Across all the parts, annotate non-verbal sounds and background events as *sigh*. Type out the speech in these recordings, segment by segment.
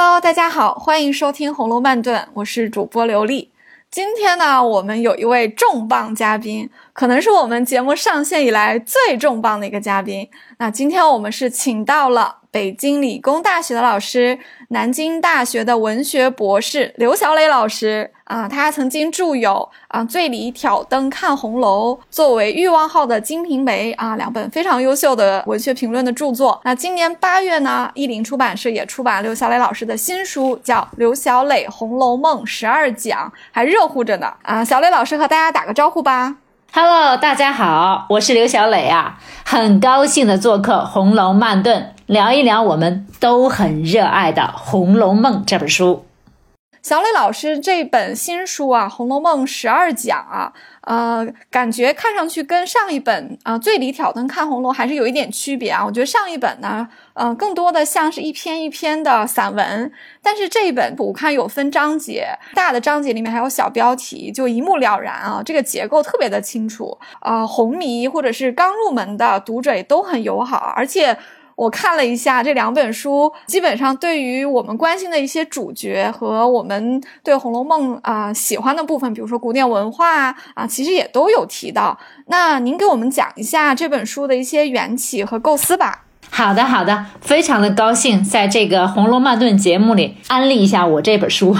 Hello，大家好，欢迎收听《红楼慢炖》，我是主播刘丽。今天呢，我们有一位重磅嘉宾，可能是我们节目上线以来最重磅的一个嘉宾。那今天我们是请到了。北京理工大学的老师，南京大学的文学博士刘小磊老师啊，他曾经著有啊《醉里挑灯看红楼》作为欲望号的《金瓶梅》啊两本非常优秀的文学评论的著作。那今年八月呢，译林出版社也出版刘小磊老师的新书，叫《刘小磊红楼梦十二讲》，还热乎着呢啊！小磊老师和大家打个招呼吧。Hello，大家好，我是刘小磊啊，很高兴的做客《红楼慢炖》，聊一聊我们都很热爱的《红楼梦》这本书。小磊老师这本新书啊，《红楼梦十二讲》啊。呃，感觉看上去跟上一本啊《醉里挑灯看红楼》还是有一点区别啊。我觉得上一本呢，嗯，更多的像是一篇一篇的散文，但是这一本我看有分章节，大的章节里面还有小标题，就一目了然啊。这个结构特别的清楚，呃，红迷或者是刚入门的读者也都很友好，而且。我看了一下这两本书，基本上对于我们关心的一些主角和我们对《红楼梦》啊喜欢的部分，比如说古典文化啊，其实也都有提到。那您给我们讲一下这本书的一些缘起和构思吧。好的，好的，非常的高兴在这个《红楼梦炖》节目里安利一下我这本书。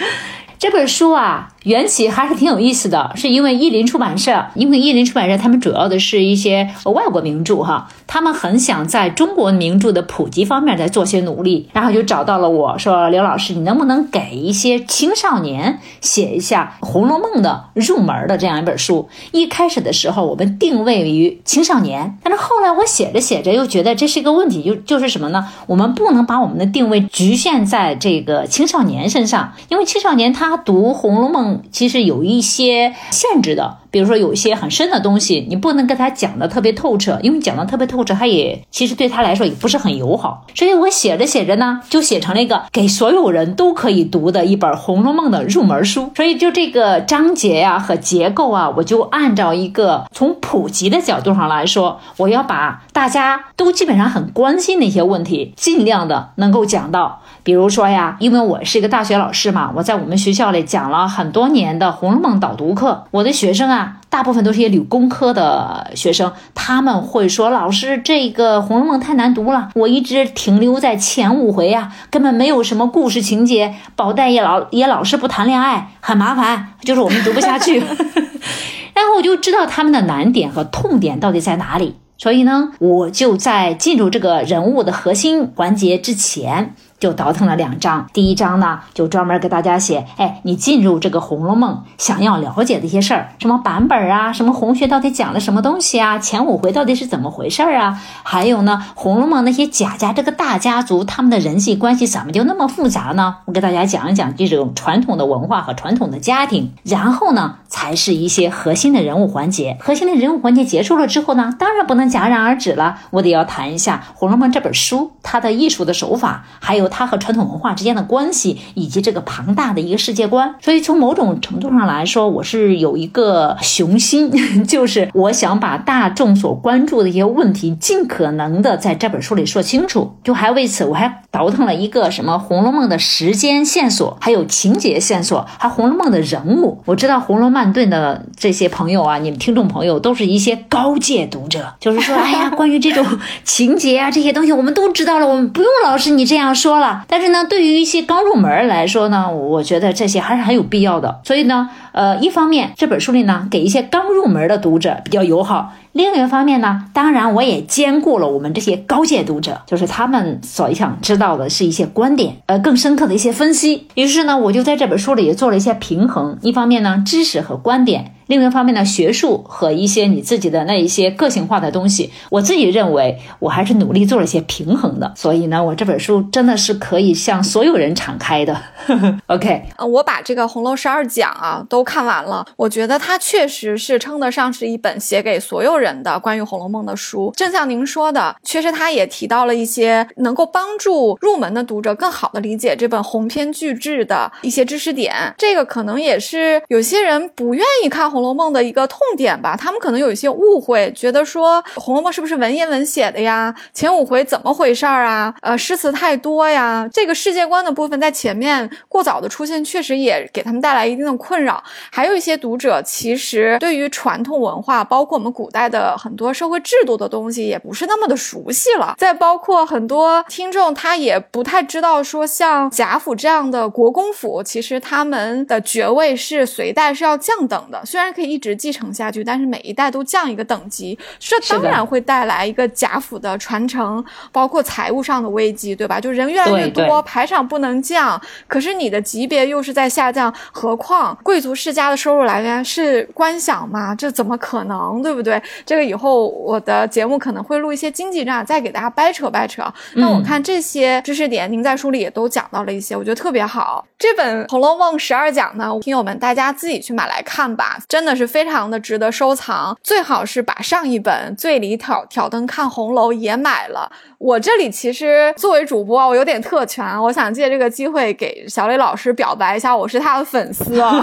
*laughs* 这本书啊。缘起还是挺有意思的，是因为译林出版社，因为译林出版社他们主要的是一些外国名著哈，他们很想在中国名著的普及方面再做些努力，然后就找到了我说刘老师，你能不能给一些青少年写一下《红楼梦》的入门的这样一本书？一开始的时候我们定位于青少年，但是后来我写着写着又觉得这是一个问题，就就是什么呢？我们不能把我们的定位局限在这个青少年身上，因为青少年他读《红楼梦》。其实有一些限制的。比如说有一些很深的东西，你不能跟他讲的特别透彻，因为讲的特别透彻，他也其实对他来说也不是很友好。所以我写着写着呢，就写成了一个给所有人都可以读的一本《红楼梦》的入门书。所以就这个章节呀和结构啊，我就按照一个从普及的角度上来说，我要把大家都基本上很关心的一些问题，尽量的能够讲到。比如说呀，因为我是一个大学老师嘛，我在我们学校里讲了很多年的《红楼梦》导读课，我的学生啊。大部分都是些理工科的学生，他们会说：“老师，这个《红楼梦》太难读了，我一直停留在前五回啊，根本没有什么故事情节，宝黛也老也老是不谈恋爱，很麻烦，就是我们读不下去。*laughs* ”然后我就知道他们的难点和痛点到底在哪里，所以呢，我就在进入这个人物的核心环节之前。就倒腾了两章，第一章呢，就专门给大家写，哎，你进入这个《红楼梦》，想要了解的一些事儿，什么版本啊，什么红学到底讲了什么东西啊，前五回到底是怎么回事儿啊？还有呢，《红楼梦》那些贾家这个大家族，他们的人际关系怎么就那么复杂呢？我给大家讲一讲这种传统的文化和传统的家庭，然后呢，才是一些核心的人物环节。核心的人物环节结束了之后呢，当然不能戛然而止了，我得要谈一下《红楼梦》这本书它的艺术的手法，还有。它和传统文化之间的关系，以及这个庞大的一个世界观，所以从某种程度上来说，我是有一个雄心，*laughs* 就是我想把大众所关注的一些问题，尽可能的在这本书里说清楚。就还为此，我还倒腾了一个什么《红楼梦》的时间线索，还有情节线索，还《红楼梦》的人物。我知道《红楼梦》的这些朋友啊，你们听众朋友都是一些高阶读者，就是说，哎呀，关于这种情节啊这些东西，我们都知道了，我们不用老师你这样说。但是呢，对于一些刚入门来说呢，我觉得这些还是很有必要的。所以呢，呃，一方面这本书里呢，给一些刚入门的读者比较友好；另一方面呢，当然我也兼顾了我们这些高阶读者，就是他们所想知道的是一些观点，呃，更深刻的一些分析。于是呢，我就在这本书里做了一些平衡，一方面呢，知识和观点。另一方面呢，学术和一些你自己的那一些个性化的东西，我自己认为我还是努力做了一些平衡的。所以呢，我这本书真的是可以向所有人敞开的。*laughs* OK，呃，我把这个《红楼十二讲》啊都看完了，我觉得它确实是称得上是一本写给所有人。人的关于《红楼梦》的书。正像您说的，确实他也提到了一些能够帮助入门的读者更好的理解这本鸿篇巨制的一些知识点。这个可能也是有些人不愿意看《红楼梦》的一个痛点吧。他们可能有一些误会，觉得说《红楼梦》是不是文言文写的呀？前五回怎么回事儿啊？呃，诗词太多呀。这个世界观的部分在前面过早的出现，确实也给他们带来一定的困扰。还有一些读者其实对于传统文化，包括我们古代的很多社会制度的东西，也不是那么的熟悉了。再包括很多听众，他也不太知道说，像贾府这样的国公府，其实他们的爵位是随代是要降等的。虽然可以一直继承下去，但是每一代都降一个等级，这当然会带来一个贾府的传承，包括财务上的危机，对吧？就人越来越多，排场不能降，可是你的级别又是在下降，何况贵族世家的收入来源是官饷嘛？这怎么可能，对不对？这个以后我的节目可能会录一些经济账，再给大家掰扯掰扯。那我看这些知识点，您在书里也都讲到了一些，我觉得特别好。这本《红楼梦》十二讲呢，听友们大家自己去买来看吧，真的是非常的值得收藏。最好是把上一本《醉里挑挑灯看红楼》也买了。我这里其实作为主播，我有点特权，我想借这个机会给小磊老师表白一下，我是他的粉丝啊。*laughs*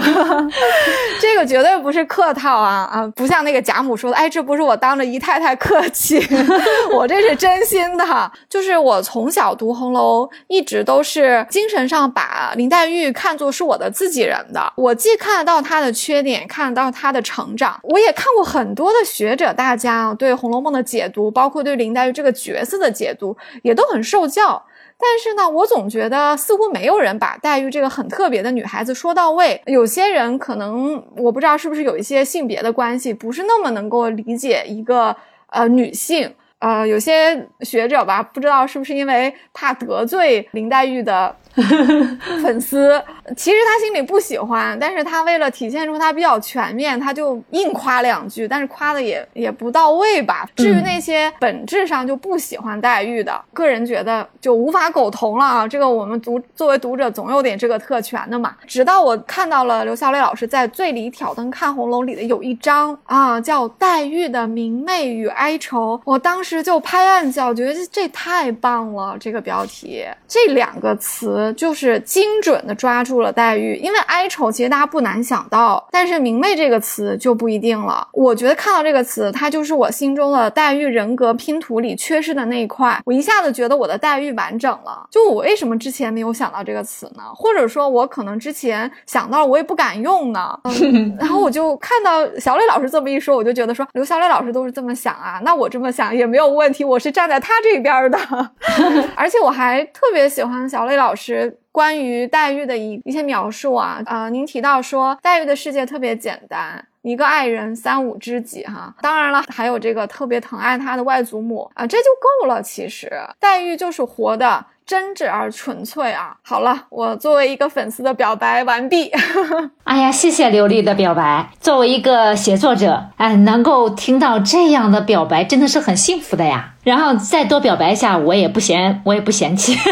*laughs* 这个绝对不是客套啊啊，不像那个贾母说的，哎，这不是我当着姨太太客气，*laughs* 我这是真心的。就是我从小读红楼，一直都是精神上把林黛玉看作是我的自己人的。我既看得到她的缺点，看得到她的成长。我也看过很多的学者大家对《红楼梦》的解读，包括对林黛玉这个角色的解。解读也都很受教，但是呢，我总觉得似乎没有人把黛玉这个很特别的女孩子说到位。有些人可能我不知道是不是有一些性别的关系，不是那么能够理解一个呃女性。呃，有些学者吧，不知道是不是因为怕得罪林黛玉的 *laughs* 粉丝，其实他心里不喜欢，但是他为了体现出他比较全面，他就硬夸两句，但是夸的也也不到位吧。至于那些本质上就不喜欢黛玉的，个人觉得就无法苟同了啊。这个我们读作为读者总有点这个特权的嘛。直到我看到了刘晓磊老师在《醉里挑灯看红楼》里的有一章啊，叫黛玉的明媚与哀愁，我当时。时就拍案叫绝，这这太棒了！这个标题，这两个词就是精准的抓住了黛玉。因为哀愁其实大家不难想到，但是明媚这个词就不一定了。我觉得看到这个词，它就是我心中的黛玉人格拼图里缺失的那一块。我一下子觉得我的黛玉完整了。就我为什么之前没有想到这个词呢？或者说，我可能之前想到了，我也不敢用呢。*laughs* 然后我就看到小磊老师这么一说，我就觉得说，刘小磊老师都是这么想啊，那我这么想也没。没有问题，我是站在他这边的，*laughs* 而且我还特别喜欢小磊老师关于黛玉的一一些描述啊啊！您提到说黛玉的世界特别简单，一个爱人，三五知己哈，当然了，还有这个特别疼爱她的外祖母啊，这就够了。其实黛玉就是活的。真挚而纯粹啊！好了，我作为一个粉丝的表白完毕。*laughs* 哎呀，谢谢刘丽的表白。作为一个写作者，哎，能够听到这样的表白，真的是很幸福的呀。然后再多表白一下，我也不嫌，我也不嫌弃。*laughs*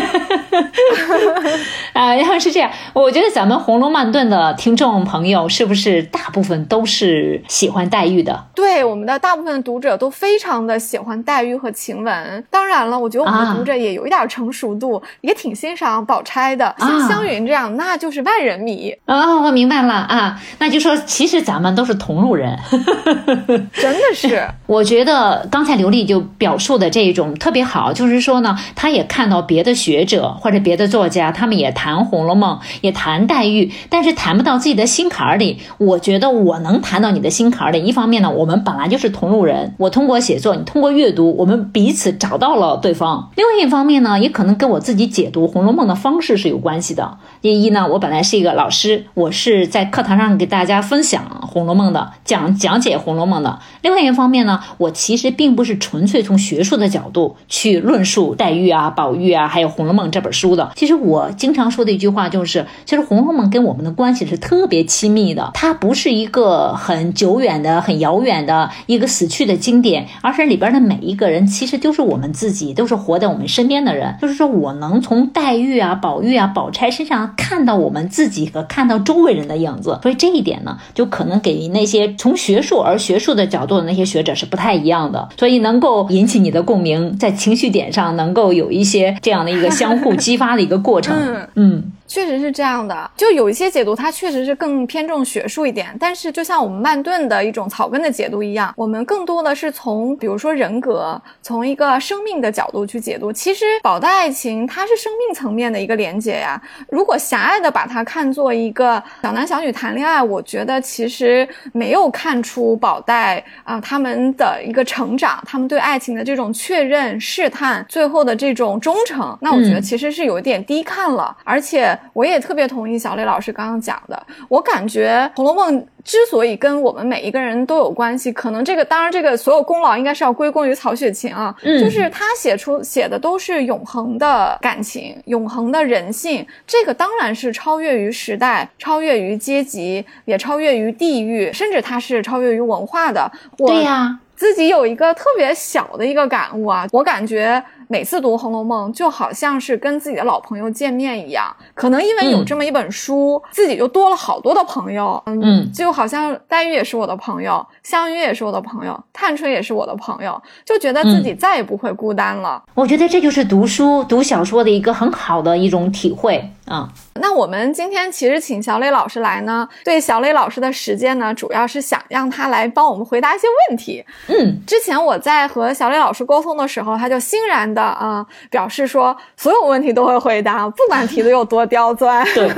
啊，然后是这样，我觉得咱们《红楼梦顿》的听众朋友是不是大部分都是喜欢黛玉的？对，我们的大部分读者都非常的喜欢黛玉和晴雯。当然了，我觉得我们的读者也有一点成熟度，也挺欣赏宝钗的。像湘云这样，那就是万人迷。哦，我明白了啊，那就说其实咱们都是同路人。*laughs* 真的是，我觉得刚才刘丽就表述的。的这种特别好，就是说呢，他也看到别的学者或者别的作家，他们也谈《红楼梦》，也谈黛玉，但是谈不到自己的心坎儿里。我觉得我能谈到你的心坎儿里。一方面呢，我们本来就是同路人，我通过写作，你通过阅读，我们彼此找到了对方。另外一方面呢，也可能跟我自己解读《红楼梦》的方式是有关系的。第一呢，我本来是一个老师，我是在课堂上给大家分享《红楼梦》的，讲讲解《红楼梦》的。另外一方面呢，我其实并不是纯粹从学术。的角度去论述黛玉啊、宝玉啊，还有《红楼梦》这本书的。其实我经常说的一句话就是，其实《红楼梦》跟我们的关系是特别亲密的，它不是一个很久远的、很遥远的一个死去的经典，而是里边的每一个人其实都是我们自己，都是活在我们身边的人。就是说我能从黛玉啊、宝玉啊、宝钗身上看到我们自己和看到周围人的影子，所以这一点呢，就可能给那些从学术而学术的角度的那些学者是不太一样的，所以能够引起你的共鸣，在情绪点上能够有一些这样的一个相互激发的一个过程。*laughs* 嗯。确实是这样的，就有一些解读，它确实是更偏重学术一点。但是，就像我们曼顿的一种草根的解读一样，我们更多的是从，比如说人格，从一个生命的角度去解读。其实，宝黛爱情它是生命层面的一个连接呀。如果狭隘的把它看作一个小男小女谈恋爱，我觉得其实没有看出宝黛啊他们的一个成长，他们对爱情的这种确认、试探，最后的这种忠诚。那我觉得其实是有一点低看了，而且。我也特别同意小磊老师刚刚讲的，我感觉《红楼梦》之所以跟我们每一个人都有关系，可能这个当然这个所有功劳应该是要归功于曹雪芹啊，就是他写出写的都是永恒的感情、永恒的人性，这个当然是超越于时代、超越于阶级，也超越于地域，甚至它是超越于文化的。对呀。自己有一个特别小的一个感悟啊，我感觉每次读《红楼梦》就好像是跟自己的老朋友见面一样。可能因为有这么一本书，自己就多了好多的朋友。嗯，就好像黛玉也是我的朋友，湘云也是我的朋友，探春也是我的朋友，就觉得自己再也不会孤单了。我觉得这就是读书、读小说的一个很好的一种体会啊。那我们今天其实请小磊老师来呢，对小磊老师的时间呢，主要是想让他来帮我们回答一些问题。嗯，之前我在和小磊老师沟通的时候，他就欣然的啊表示说，所有问题都会回答，不管提的有多刁钻。对，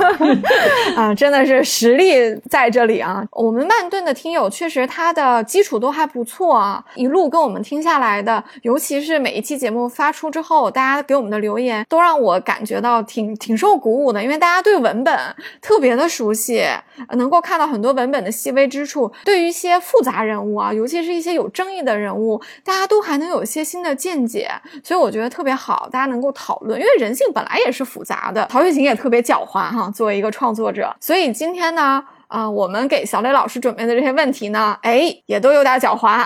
*laughs* 啊，真的是实力在这里啊。我们曼顿的听友确实他的基础都还不错啊，一路跟我们听下来的，尤其是每一期节目发出之后，大家给我们的留言都让我感觉到挺挺受鼓舞的，因为。大家对文本特别的熟悉，能够看到很多文本的细微之处。对于一些复杂人物啊，尤其是一些有争议的人物，大家都还能有一些新的见解，所以我觉得特别好，大家能够讨论。因为人性本来也是复杂的，曹雪芹也特别狡猾哈，作为一个创作者。所以今天呢，啊，我们给小磊老师准备的这些问题呢，哎，也都有点狡猾。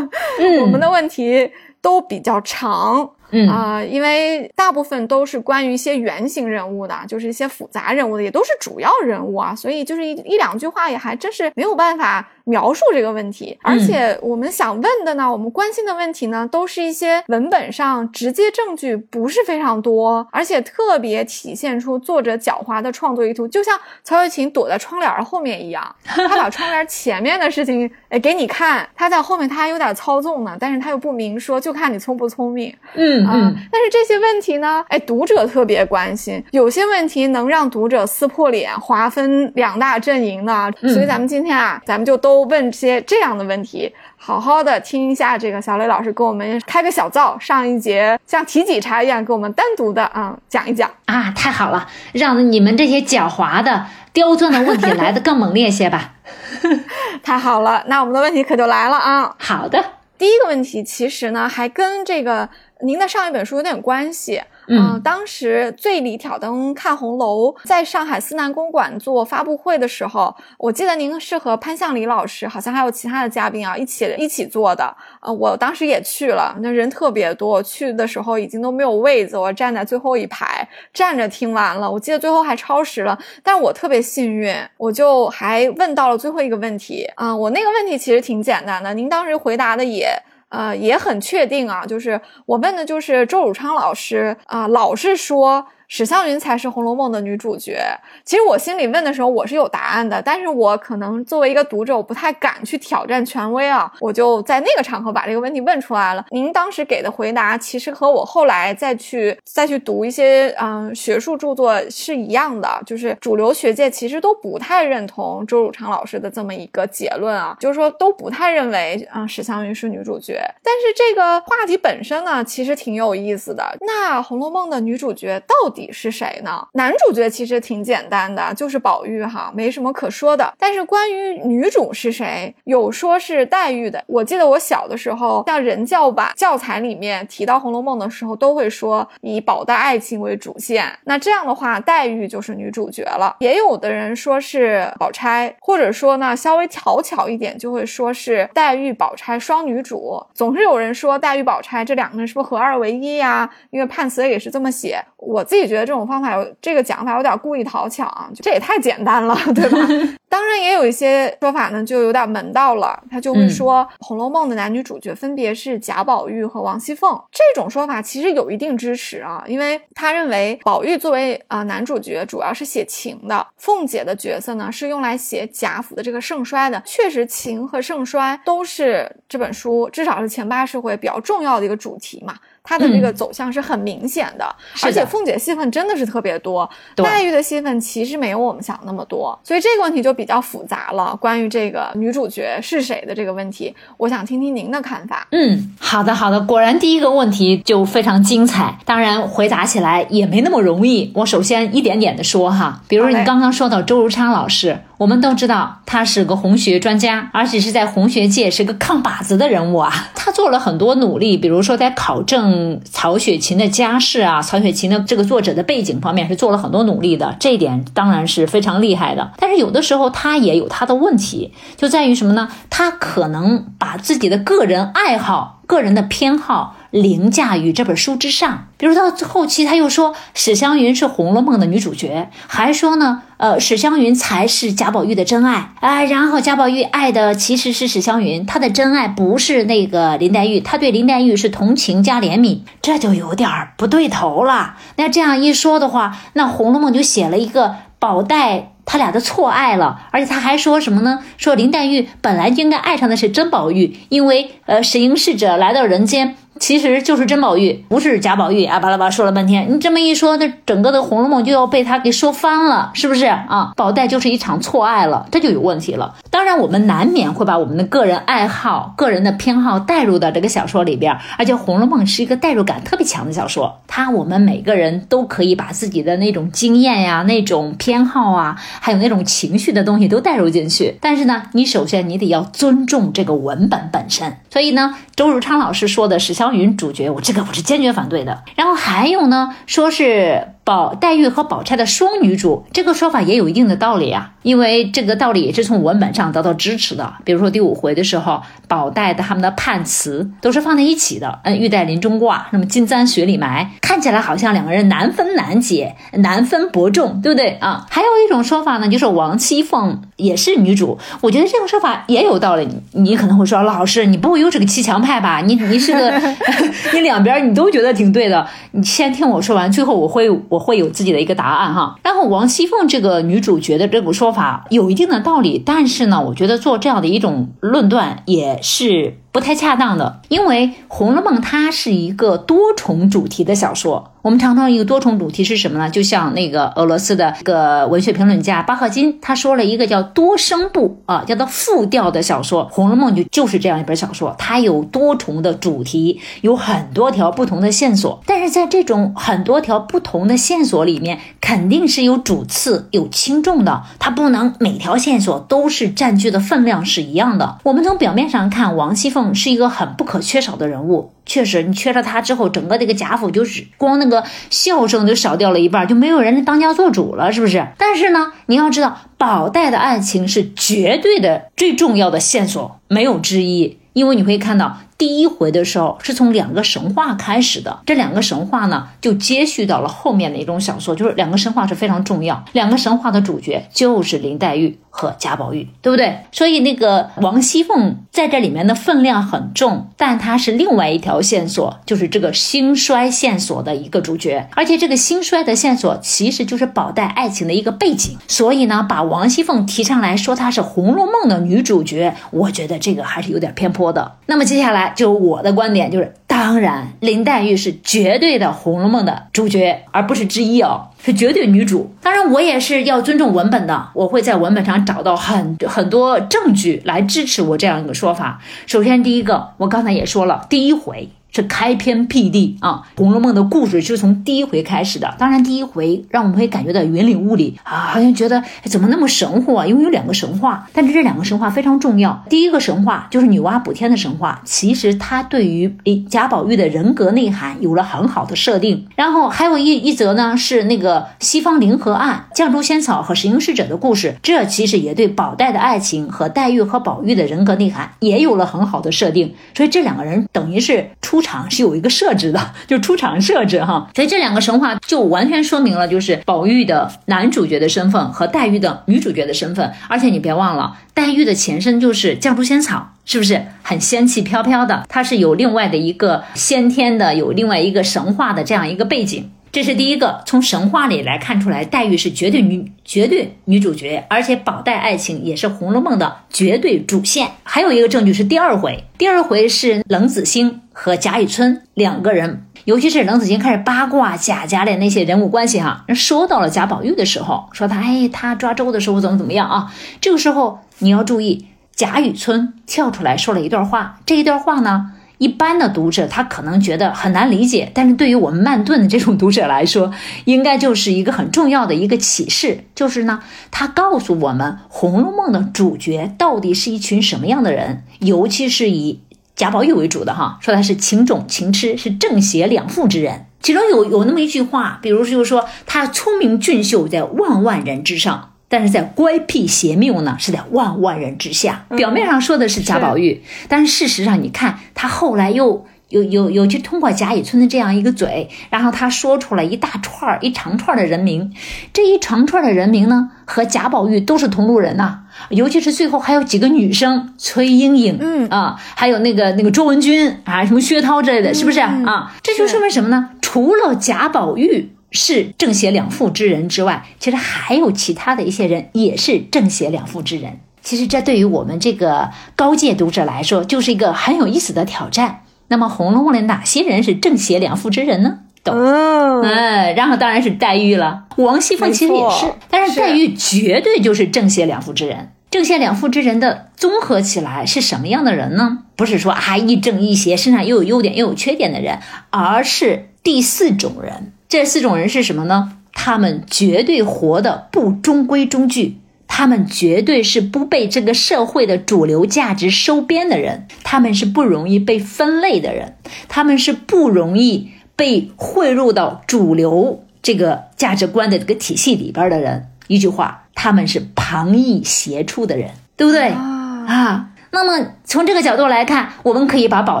*laughs* 我们的问题都比较长。嗯啊，因为大部分都是关于一些原型人物的，就是一些复杂人物的，也都是主要人物啊，所以就是一一两句话也还真是没有办法描述这个问题。而且我们想问的呢，我们关心的问题呢，都是一些文本上直接证据不是非常多，而且特别体现出作者狡猾的创作意图，就像曹雪芹躲在窗帘后面一样，*laughs* 他把窗帘前面的事情哎给你看，他在后面他还有点操纵呢，但是他又不明说，就看你聪不聪明。嗯。嗯，但是这些问题呢，哎，读者特别关心，有些问题能让读者撕破脸，划分两大阵营呢。所以咱们今天啊，咱们就都问些这样的问题，好好的听一下这个小磊老师给我们开个小灶，上一节像提己查一样给我们单独的啊讲一讲啊，太好了，让你们这些狡猾的、刁钻的问题来的更猛烈些吧。*laughs* 太好了，那我们的问题可就来了啊。好的，第一个问题其实呢，还跟这个。您的上一本书有点关系。嗯，当时醉里挑灯看红楼，在上海思南公馆做发布会的时候，我记得您是和潘向黎老师，好像还有其他的嘉宾啊，一起一起做的。呃，我当时也去了，那人特别多，去的时候已经都没有位子，我站在最后一排站着听完了。我记得最后还超时了，但我特别幸运，我就还问到了最后一个问题啊。我那个问题其实挺简单的，您当时回答的也。呃，也很确定啊，就是我问的就是周汝昌老师啊，老是说。史湘云才是《红楼梦》的女主角。其实我心里问的时候，我是有答案的，但是我可能作为一个读者，我不太敢去挑战权威啊。我就在那个场合把这个问题问出来了。您当时给的回答，其实和我后来再去再去读一些嗯学术著作是一样的，就是主流学界其实都不太认同周汝昌老师的这么一个结论啊，就是说都不太认为啊史湘云是女主角。但是这个话题本身呢，其实挺有意思的。那《红楼梦》的女主角到底？底是谁呢？男主角其实挺简单的，就是宝玉哈，没什么可说的。但是关于女主是谁，有说是黛玉的。我记得我小的时候，像人教版教材里面提到《红楼梦》的时候，都会说以宝黛爱情为主线。那这样的话，黛玉就是女主角了。也有的人说是宝钗，或者说呢，稍微讨巧一点，就会说是黛玉、宝钗双女主。总是有人说黛玉、宝钗这两个人是不是合二为一呀？因为判词也是这么写。我自己觉得这种方法有这个讲法有点故意讨巧啊，这也太简单了，*laughs* 对吧？*laughs* 当然也有一些说法呢，就有点门道了。他就会说，《红楼梦》的男女主角分别是贾宝玉和王熙凤。这种说法其实有一定支持啊，因为他认为宝玉作为啊男主角，主要是写情的；凤姐的角色呢，是用来写贾府的这个盛衰的。确实，情和盛衰都是这本书至少是前八十回比较重要的一个主题嘛。它的这个走向是很明显的，而且凤姐戏份真的是特别多，黛玉的戏份其实没有我们想那么多，所以这个问题就比较复杂了。关于这个女主角是谁的这个问题，我想听听您的看法。嗯，好的好的，果然第一个问题就非常精彩，当然回答起来也没那么容易。我首先一点点的说哈，比如你刚刚说到周如昌老师。我们都知道他是个红学专家，而且是在红学界是个扛把子的人物啊。*laughs* 他做了很多努力，比如说在考证曹雪芹的家世啊，曹雪芹的这个作者的背景方面是做了很多努力的，这一点当然是非常厉害的。但是有的时候他也有他的问题，就在于什么呢？他可能把自己的个人爱好、个人的偏好。凌驾于这本书之上，比如到后期他又说史湘云是《红楼梦》的女主角，还说呢，呃，史湘云才是贾宝玉的真爱啊。然后贾宝玉爱的其实是史湘云，他的真爱不是那个林黛玉，他对林黛玉是同情加怜悯，这就有点不对头了。那这样一说的话，那《红楼梦》就写了一个宝黛他俩的错爱了，而且他还说什么呢？说林黛玉本来就应该爱上的是真宝玉，因为呃，神瑛侍者来到人间。其实就是甄宝玉，不是贾宝玉啊！巴拉巴拉说了半天，你这么一说，那整个的《红楼梦》就要被他给说翻了，是不是啊？宝黛就是一场错爱了，这就有问题了。当然，我们难免会把我们的个人爱好、个人的偏好带入到这个小说里边，而且《红楼梦》是一个代入感特别强的小说，它我们每个人都可以把自己的那种经验呀、那种偏好啊，还有那种情绪的东西都带入进去。但是呢，你首先你得要尊重这个文本本身。所以呢，周汝昌老师说的史湘云主角，我这个我是坚决反对的。然后还有呢，说是。宝黛玉和宝钗的双女主，这个说法也有一定的道理啊，因为这个道理也是从文本上得到支持的。比如说第五回的时候，宝黛的他们的判词都是放在一起的，嗯，玉带林中挂，那么金簪雪里埋，看起来好像两个人难分难解，难分伯仲，对不对啊？还有一种说法呢，就是王熙凤也是女主，我觉得这种说法也有道理。你可能会说，老师，你不会又是个骑墙派吧？你你是个，*laughs* 你两边你都觉得挺对的，你先听我说完，最后我会我。会有自己的一个答案哈，然后王熙凤这个女主角的这个说法有一定的道理，但是呢，我觉得做这样的一种论断也是。不太恰当的，因为《红楼梦》它是一个多重主题的小说。我们常常一个多重主题是什么呢？就像那个俄罗斯的一个文学评论家巴赫金，他说了一个叫多声部啊，叫做复调的小说。《红楼梦》就就是这样一本小说，它有多重的主题，有很多条不同的线索。但是在这种很多条不同的线索里面，肯定是有主次有轻重的，它不能每条线索都是占据的分量是一样的。我们从表面上看，王熙凤。是一个很不可缺少的人物，确实，你缺了他之后，整个这个贾府就是光那个笑声就少掉了一半，就没有人当家做主了，是不是？但是呢，你要知道，宝黛的爱情是绝对的最重要的线索，没有之一，因为你会看到。第一回的时候是从两个神话开始的，这两个神话呢就接续到了后面的一种小说，就是两个神话是非常重要，两个神话的主角就是林黛玉和贾宝玉，对不对？所以那个王熙凤在这里面的分量很重，但她是另外一条线索，就是这个兴衰线索的一个主角，而且这个兴衰的线索其实就是宝黛爱情的一个背景，所以呢，把王熙凤提上来说她是《红楼梦》的女主角，我觉得这个还是有点偏颇的。那么接下来。就我的观点就是，当然林黛玉是绝对的《红楼梦》的主角，而不是之一哦，是绝对女主。当然，我也是要尊重文本的，我会在文本上找到很很多证据来支持我这样一个说法。首先，第一个，我刚才也说了，第一回是开篇辟地啊，《红楼梦》的故事是从第一回开始的。当然，第一回让我们会感觉到云里雾里啊，好像觉得怎么那么神乎啊？因为有两个神话，但是这两个神话非常重要。第一个神话就是女娲补天的神话，其实它对于贾宝玉的人格内涵有了很好的设定。然后还有一一则呢，是那个西方灵河岸绛珠仙草和神瑛侍者的故事，这其实也对宝黛的爱情和黛玉和宝玉的人格内涵也有了很好的设定。所以这两个人等于是出。出场是有一个设置的，*laughs* 就出场设置哈，所以这两个神话就完全说明了，就是宝玉的男主角的身份和黛玉的女主角的身份。而且你别忘了，黛玉的前身就是绛珠仙草，是不是很仙气飘飘的？它是有另外的一个先天的，有另外一个神话的这样一个背景。这是第一个，从神话里来看出来，黛玉是绝对女绝对女主角，而且宝黛爱情也是《红楼梦》的绝对主线。还有一个证据是第二回，第二回是冷子兴和贾雨村两个人，尤其是冷子兴开始八卦贾家的那些人物关系哈，说到了贾宝玉的时候，说他哎他抓周的时候怎么怎么样啊？这个时候你要注意，贾雨村跳出来说了一段话，这一段话呢。一般的读者他可能觉得很难理解，但是对于我们慢顿的这种读者来说，应该就是一个很重要的一个启示，就是呢，他告诉我们《红楼梦》的主角到底是一群什么样的人，尤其是以贾宝玉为主的哈，说他是情种情痴，是正邪两副之人。其中有有那么一句话，比如就是说他聪明俊秀，在万万人之上。但是在乖僻邪谬呢，是在万万人之下。表面上说的是贾宝玉，但是事实上，你看他后来又有有有去通过贾雨村的这样一个嘴，然后他说出了一大串儿一长串的人名，这一长串的人名呢，和贾宝玉都是同路人呐。尤其是最后还有几个女生，崔莺莺，嗯啊，还有那个那个周文君啊，什么薛涛之类的，是不是啊？这就说明什么呢？除了贾宝玉。是正邪两副之人之外，其实还有其他的一些人也是正邪两副之人。其实这对于我们这个高阶读者来说，就是一个很有意思的挑战。那么《红楼梦》里哪些人是正邪两副之人呢？懂？嗯，然后当然是黛玉了。王熙凤其实也是，但是黛玉绝对就是正邪两副之人。正邪两副之人的综合起来是什么样的人呢？不是说啊一正一邪，身上又有优点又有缺点的人，而是第四种人。这四种人是什么呢？他们绝对活的不中规中矩，他们绝对是不被这个社会的主流价值收编的人，他们是不容易被分类的人，他们是不容易被汇入到主流这个价值观的这个体系里边的人。一句话，他们是旁逸斜出的人，对不对啊？那么从这个角度来看，我们可以把宝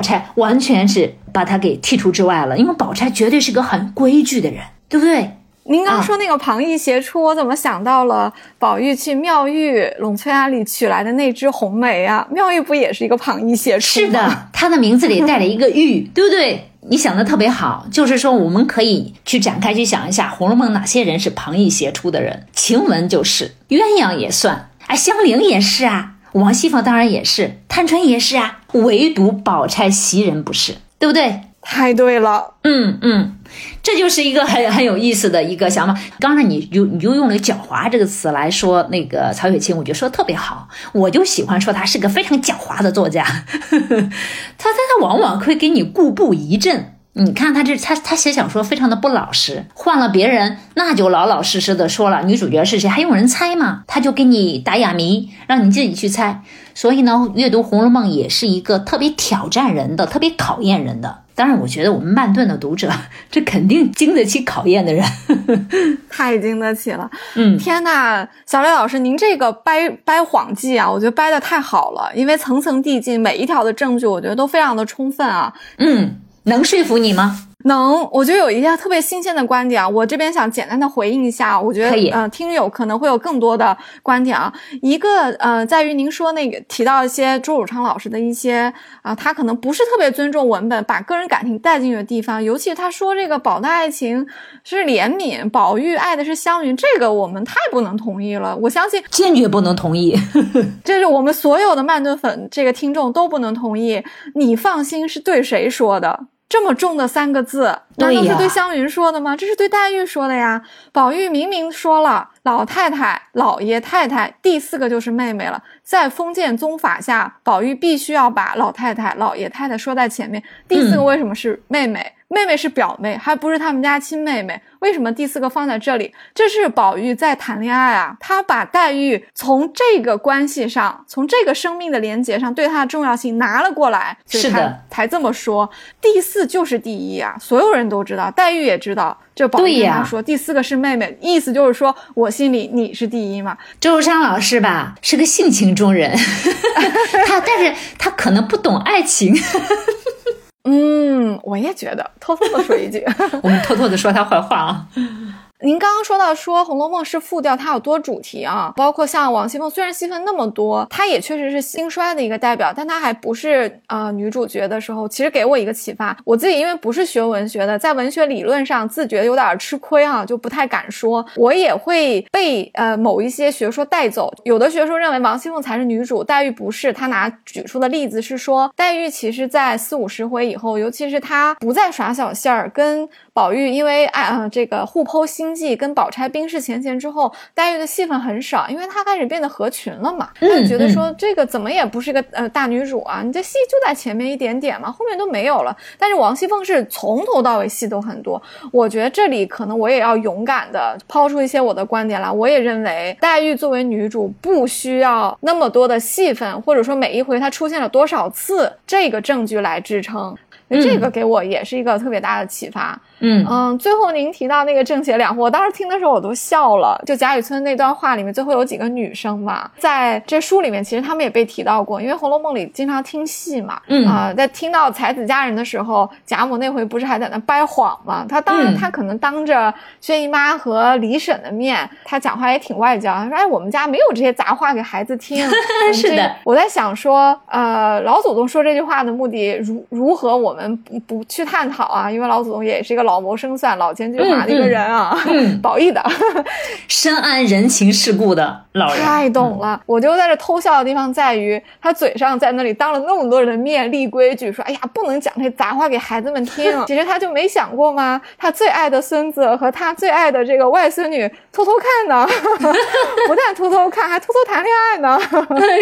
钗完全是把他给剔除之外了，因为宝钗绝对是个很规矩的人，对不对？您刚说那个旁逸斜出，我怎么想到了宝玉去妙玉栊翠庵里取来的那只红梅啊？妙玉不也是一个旁逸斜出吗？是的，她的名字里带了一个玉，对不对？*laughs* 你想的特别好，就是说我们可以去展开去想一下，《红楼梦》哪些人是旁逸斜出的人？晴雯就是，鸳鸯也算，哎，香菱也是啊。王熙凤当然也是，探春也是啊，唯独宝钗袭人不是，对不对？太对了，嗯嗯，这就是一个很很有意思的一个想法。刚才你就你就用了“狡猾”这个词来说那个曹雪芹，我觉得说的特别好，我就喜欢说他是个非常狡猾的作家，*laughs* 他他他往往会给你故布疑阵。你看他这他他写小说非常的不老实，换了别人那就老老实实的说了女主角是谁，还用人猜吗？他就给你打哑谜，让你自己去猜。所以呢，阅读《红楼梦》也是一个特别挑战人的、特别考验人的。当然，我觉得我们曼顿的读者，这肯定经得起考验的人，太经得起了。嗯，天呐，小雷老师，您这个掰掰谎记啊，我觉得掰的太好了，因为层层递进，每一条的证据，我觉得都非常的充分啊。嗯。能说服你吗？能，我觉得有一些特别新鲜的观点啊，我这边想简单的回应一下。我觉得，嗯，听友可能会有更多的观点啊。一个，呃，在于您说那个提到一些周汝昌老师的一些啊，他可能不是特别尊重文本，把个人感情带进去的地方。尤其他说这个宝黛爱情是怜悯，宝玉爱的是湘云，这个我们太不能同意了。我相信坚决不能同意，*laughs* *laughs* 这是我们所有的慢顿粉这个听众都不能同意。你放心，是对谁说的？这么重的三个字，难道是对湘云说的吗？这是对黛玉说的呀。宝玉明明说了，老太太、老爷太太，第四个就是妹妹了。在封建宗法下，宝玉必须要把老太太、老爷太太说在前面。第四个为什么是妹妹？妹妹是表妹，还不是他们家亲妹妹。为什么第四个放在这里？这是宝玉在谈恋爱啊，他把黛玉从这个关系上，从这个生命的连结上对她的重要性拿了过来，是的，才这么说。第四就是第一啊，所有人都知道，黛玉也知道。这宝玉他说第四个是妹妹，意思就是说我心里你是第一嘛。周山老师吧是个性情中人，*laughs* 他但是他可能不懂爱情。嗯，我也觉得，偷偷的说一句，*laughs* 我们偷偷的说他坏话啊。*laughs* 您刚刚说到说《红楼梦》是复调，它有多主题啊，包括像王熙凤，虽然戏份那么多，她也确实是兴衰的一个代表，但她还不是啊女主角的时候，其实给我一个启发。我自己因为不是学文学的，在文学理论上自觉有点吃亏啊，就不太敢说。我也会被呃某一些学说带走，有的学说认为王熙凤才是女主，黛玉不是。他拿举出的例子是说，黛玉其实在四五十回以后，尤其是她不再耍小性儿，跟。宝玉因为爱啊这个互剖心计，跟宝钗冰释前嫌之后，黛玉的戏份很少，因为她开始变得合群了嘛。她就觉得说这个怎么也不是个呃大女主啊，你这戏就在前面一点点嘛，后面都没有了。但是王熙凤是从头到尾戏都很多，我觉得这里可能我也要勇敢的抛出一些我的观点来。我也认为黛玉作为女主不需要那么多的戏份，或者说每一回她出现了多少次这个证据来支撑。这个给我也是一个特别大的启发。嗯嗯，最后您提到那个正邪两户，我当时听的时候我都笑了。就贾雨村那段话里面，最后有几个女生嘛，在这书里面其实他们也被提到过，因为《红楼梦》里经常听戏嘛。嗯啊，在听到才子佳人的时候，贾母那回不是还在那掰谎吗？她当然她可能当着薛姨妈和李婶的面，她讲话也挺外交，说：“哎，我们家没有这些杂话给孩子听。*laughs* ”是的，我在想说，呃，老祖宗说这句话的目的如如何，我们不不去探讨啊，因为老祖宗也是一个老谋深算、老奸巨猾的一个人啊，*laughs* 褒义的，深谙人情世故的老人，太懂了。我就在这偷笑的地方在于，他嘴上在那里当了那么多人的面立规矩，说：“哎呀，不能讲这杂话给孩子们听。*laughs* ”其实他就没想过吗？他最爱的孙子和他最爱的这个外孙女偷偷看呢，*laughs* 不但偷偷看，还偷偷谈恋爱呢。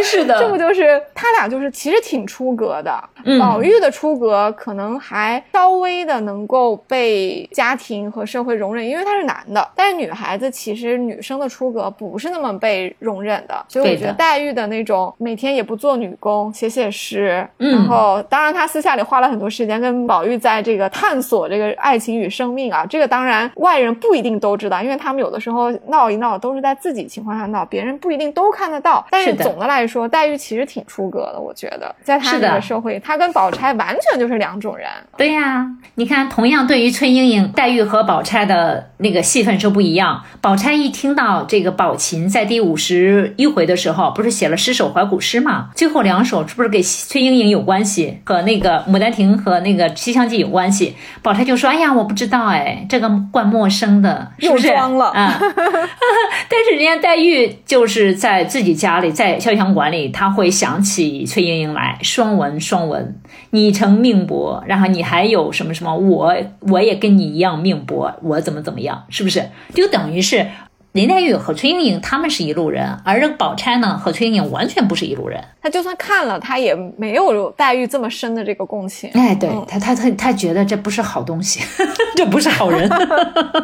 是的，这不就是他俩就是其实挺出格的。宝玉的出格可能还稍微的能够被家庭和社会容忍，因为他是男的。但是女孩子其实女生的出格不是那么被容忍的，所以我觉得黛玉的那种每天也不做女工，写写诗，然后当然她私下里花了很多时间跟宝玉在这个探索这个爱情与生命啊。这个当然外人不一定都知道，因为他们有的时候闹一闹都是在自己情况下闹，别人不一定都看得到。但是总的来说，黛玉其实挺出格的，我觉得在她那个社会，她。跟宝钗完全就是两种人。对呀，你看，同样对于崔莺莺、黛玉和宝钗的那个戏份是不一样。宝钗一听到这个宝琴在第五十一回的时候，不是写了十首怀古诗嘛？最后两首是不是给崔莺莺有关系？和那个《牡丹亭》和那个《西厢记》有关系？宝钗就说：“哎呀，我不知道，哎，这个怪陌生的，是不是？”啊，*laughs* 但是人家黛玉就是在自己家里，在潇湘馆里，她会想起崔莺莺来，双文双文。你成命薄，然后你还有什么什么？我我也跟你一样命薄，我怎么怎么样？是不是？就等于是。林黛玉和崔莺莺他们是一路人，而这个宝钗呢和崔莺莺完全不是一路人。他就算看了，他也没有黛玉这么深的这个共情。哎，对他，他他他觉得这不是好东西，*laughs* 这不是好人。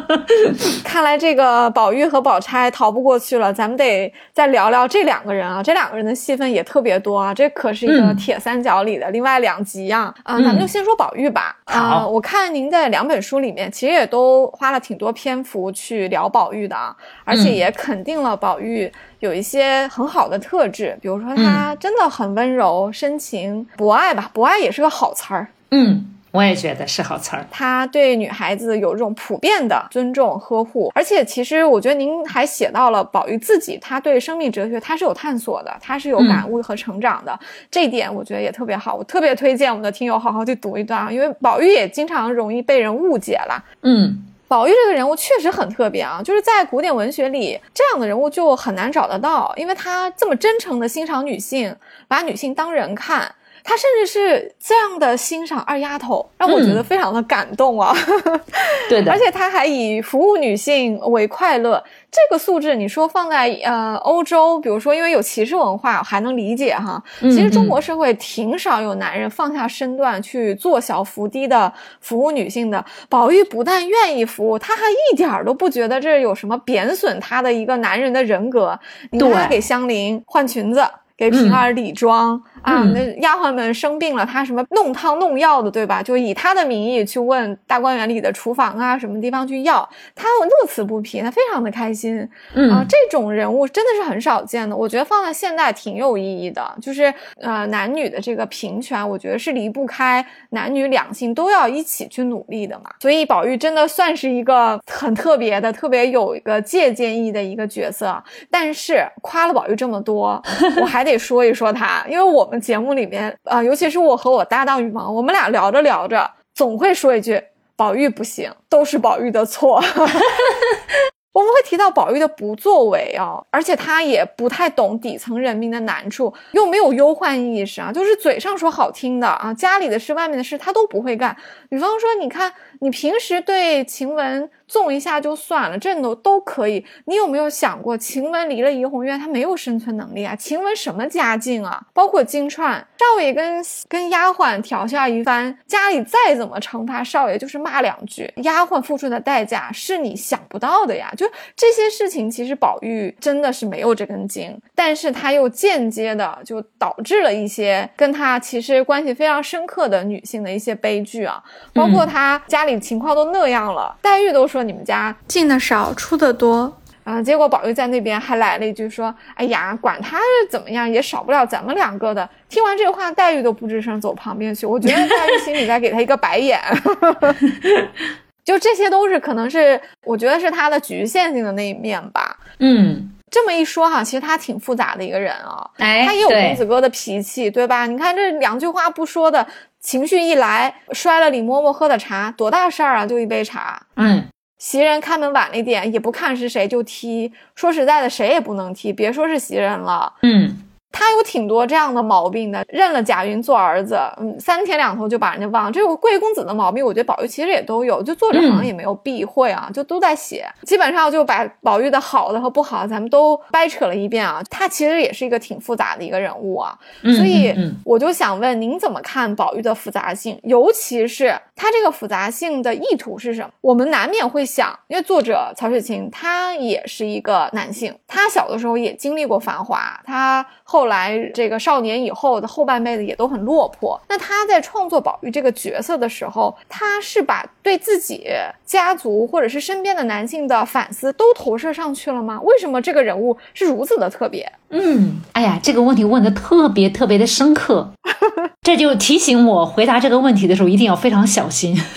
*laughs* 看来这个宝玉和宝钗逃不过去了，咱们得再聊聊这两个人啊，这两个人的戏份也特别多啊，这可是一个铁三角里的另外两极呀。啊，咱们就先说宝玉吧。好，我看您在两本书里面其实也都花了挺多篇幅去聊宝玉的啊。而且也肯定了宝玉有一些很好的特质，比如说他真的很温柔、深情、博爱吧，博爱也是个好词儿。嗯，我也觉得是好词儿。他对女孩子有这种普遍的尊重、呵护，而且其实我觉得您还写到了宝玉自己，他对生命哲学他是有探索的，他是有感悟和成长的，这一点我觉得也特别好。我特别推荐我们的听友好好去读一段啊，因为宝玉也经常容易被人误解了。嗯。宝玉这个人物确实很特别啊，就是在古典文学里，这样的人物就很难找得到，因为他这么真诚的欣赏女性，把女性当人看，他甚至是这样的欣赏二丫头，让我觉得非常的感动啊。*laughs* 对的，而且他还以服务女性为快乐。这个素质，你说放在呃欧洲，比如说因为有歧视文化，还能理解哈。其实中国社会挺少有男人放下身段去做小伏低的服务女性的。宝玉不但愿意服务，他还一点都不觉得这有什么贬损他的一个男人的人格。你看他给香菱换裙子，给平儿理妆。啊，那丫鬟们生病了，他什么弄汤弄药的，对吧？就以他的名义去问大观园里的厨房啊，什么地方去要，他乐此不疲，他非常的开心。啊，这种人物真的是很少见的，我觉得放在现代挺有意义的。就是呃，男女的这个平权，我觉得是离不开男女两性都要一起去努力的嘛。所以宝玉真的算是一个很特别的、特别有一个借鉴意的一个角色。但是夸了宝玉这么多，我还得说一说他，因为我节目里面啊，尤其是我和我搭档羽毛，我们俩聊着聊着，总会说一句：“宝玉不行，都是宝玉的错。” *laughs* 我们会提到宝玉的不作为啊，而且他也不太懂底层人民的难处，又没有忧患意识啊，就是嘴上说好听的啊，家里的事、外面的事他都不会干。比方说，你看你平时对晴雯。纵一下就算了，这都都可以。你有没有想过，晴雯离了怡红院，她没有生存能力啊？晴雯什么家境啊？包括金钏少爷跟跟丫鬟调笑一番，家里再怎么惩罚少爷，就是骂两句。丫鬟付出的代价是你想不到的呀。就这些事情，其实宝玉真的是没有这根筋，但是他又间接的就导致了一些跟他其实关系非常深刻的女性的一些悲剧啊。包括他家里情况都那样了，黛玉都说。你们家进的少，出的多啊！结果宝玉在那边还来了一句说：“哎呀，管他怎么样，也少不了咱们两个的。”听完这话，黛玉都不吱声，走旁边去。我觉得黛玉心里在给他一个白眼。*laughs* 就这些都是可能是，我觉得是他的局限性的那一面吧。嗯，这么一说哈，其实他挺复杂的一个人啊。哎，他也有公子哥的脾气，对吧？你看这两句话不说的，情绪一来，摔了李嬷嬷喝的茶，多大事儿啊？就一杯茶。嗯。袭人开门晚了一点，也不看是谁就踢。说实在的，谁也不能踢，别说是袭人了。嗯。他有挺多这样的毛病的，认了贾云做儿子，嗯，三天两头就把人家忘了。这个贵公子的毛病，我觉得宝玉其实也都有，就作者好像也没有避讳啊，就都在写，基本上就把宝玉的好的和不好咱们都掰扯了一遍啊。他其实也是一个挺复杂的一个人物啊，所以我就想问您怎么看宝玉的复杂性，尤其是他这个复杂性的意图是什么？我们难免会想，因为作者曹雪芹他也是一个男性，他小的时候也经历过繁华，他后。后来，这个少年以后的后半辈子也都很落魄。那他在创作宝玉这个角色的时候，他是把对自己家族或者是身边的男性的反思都投射上去了吗？为什么这个人物是如此的特别？嗯，哎呀，这个问题问的特别特别的深刻，*laughs* 这就提醒我回答这个问题的时候一定要非常小心。*laughs*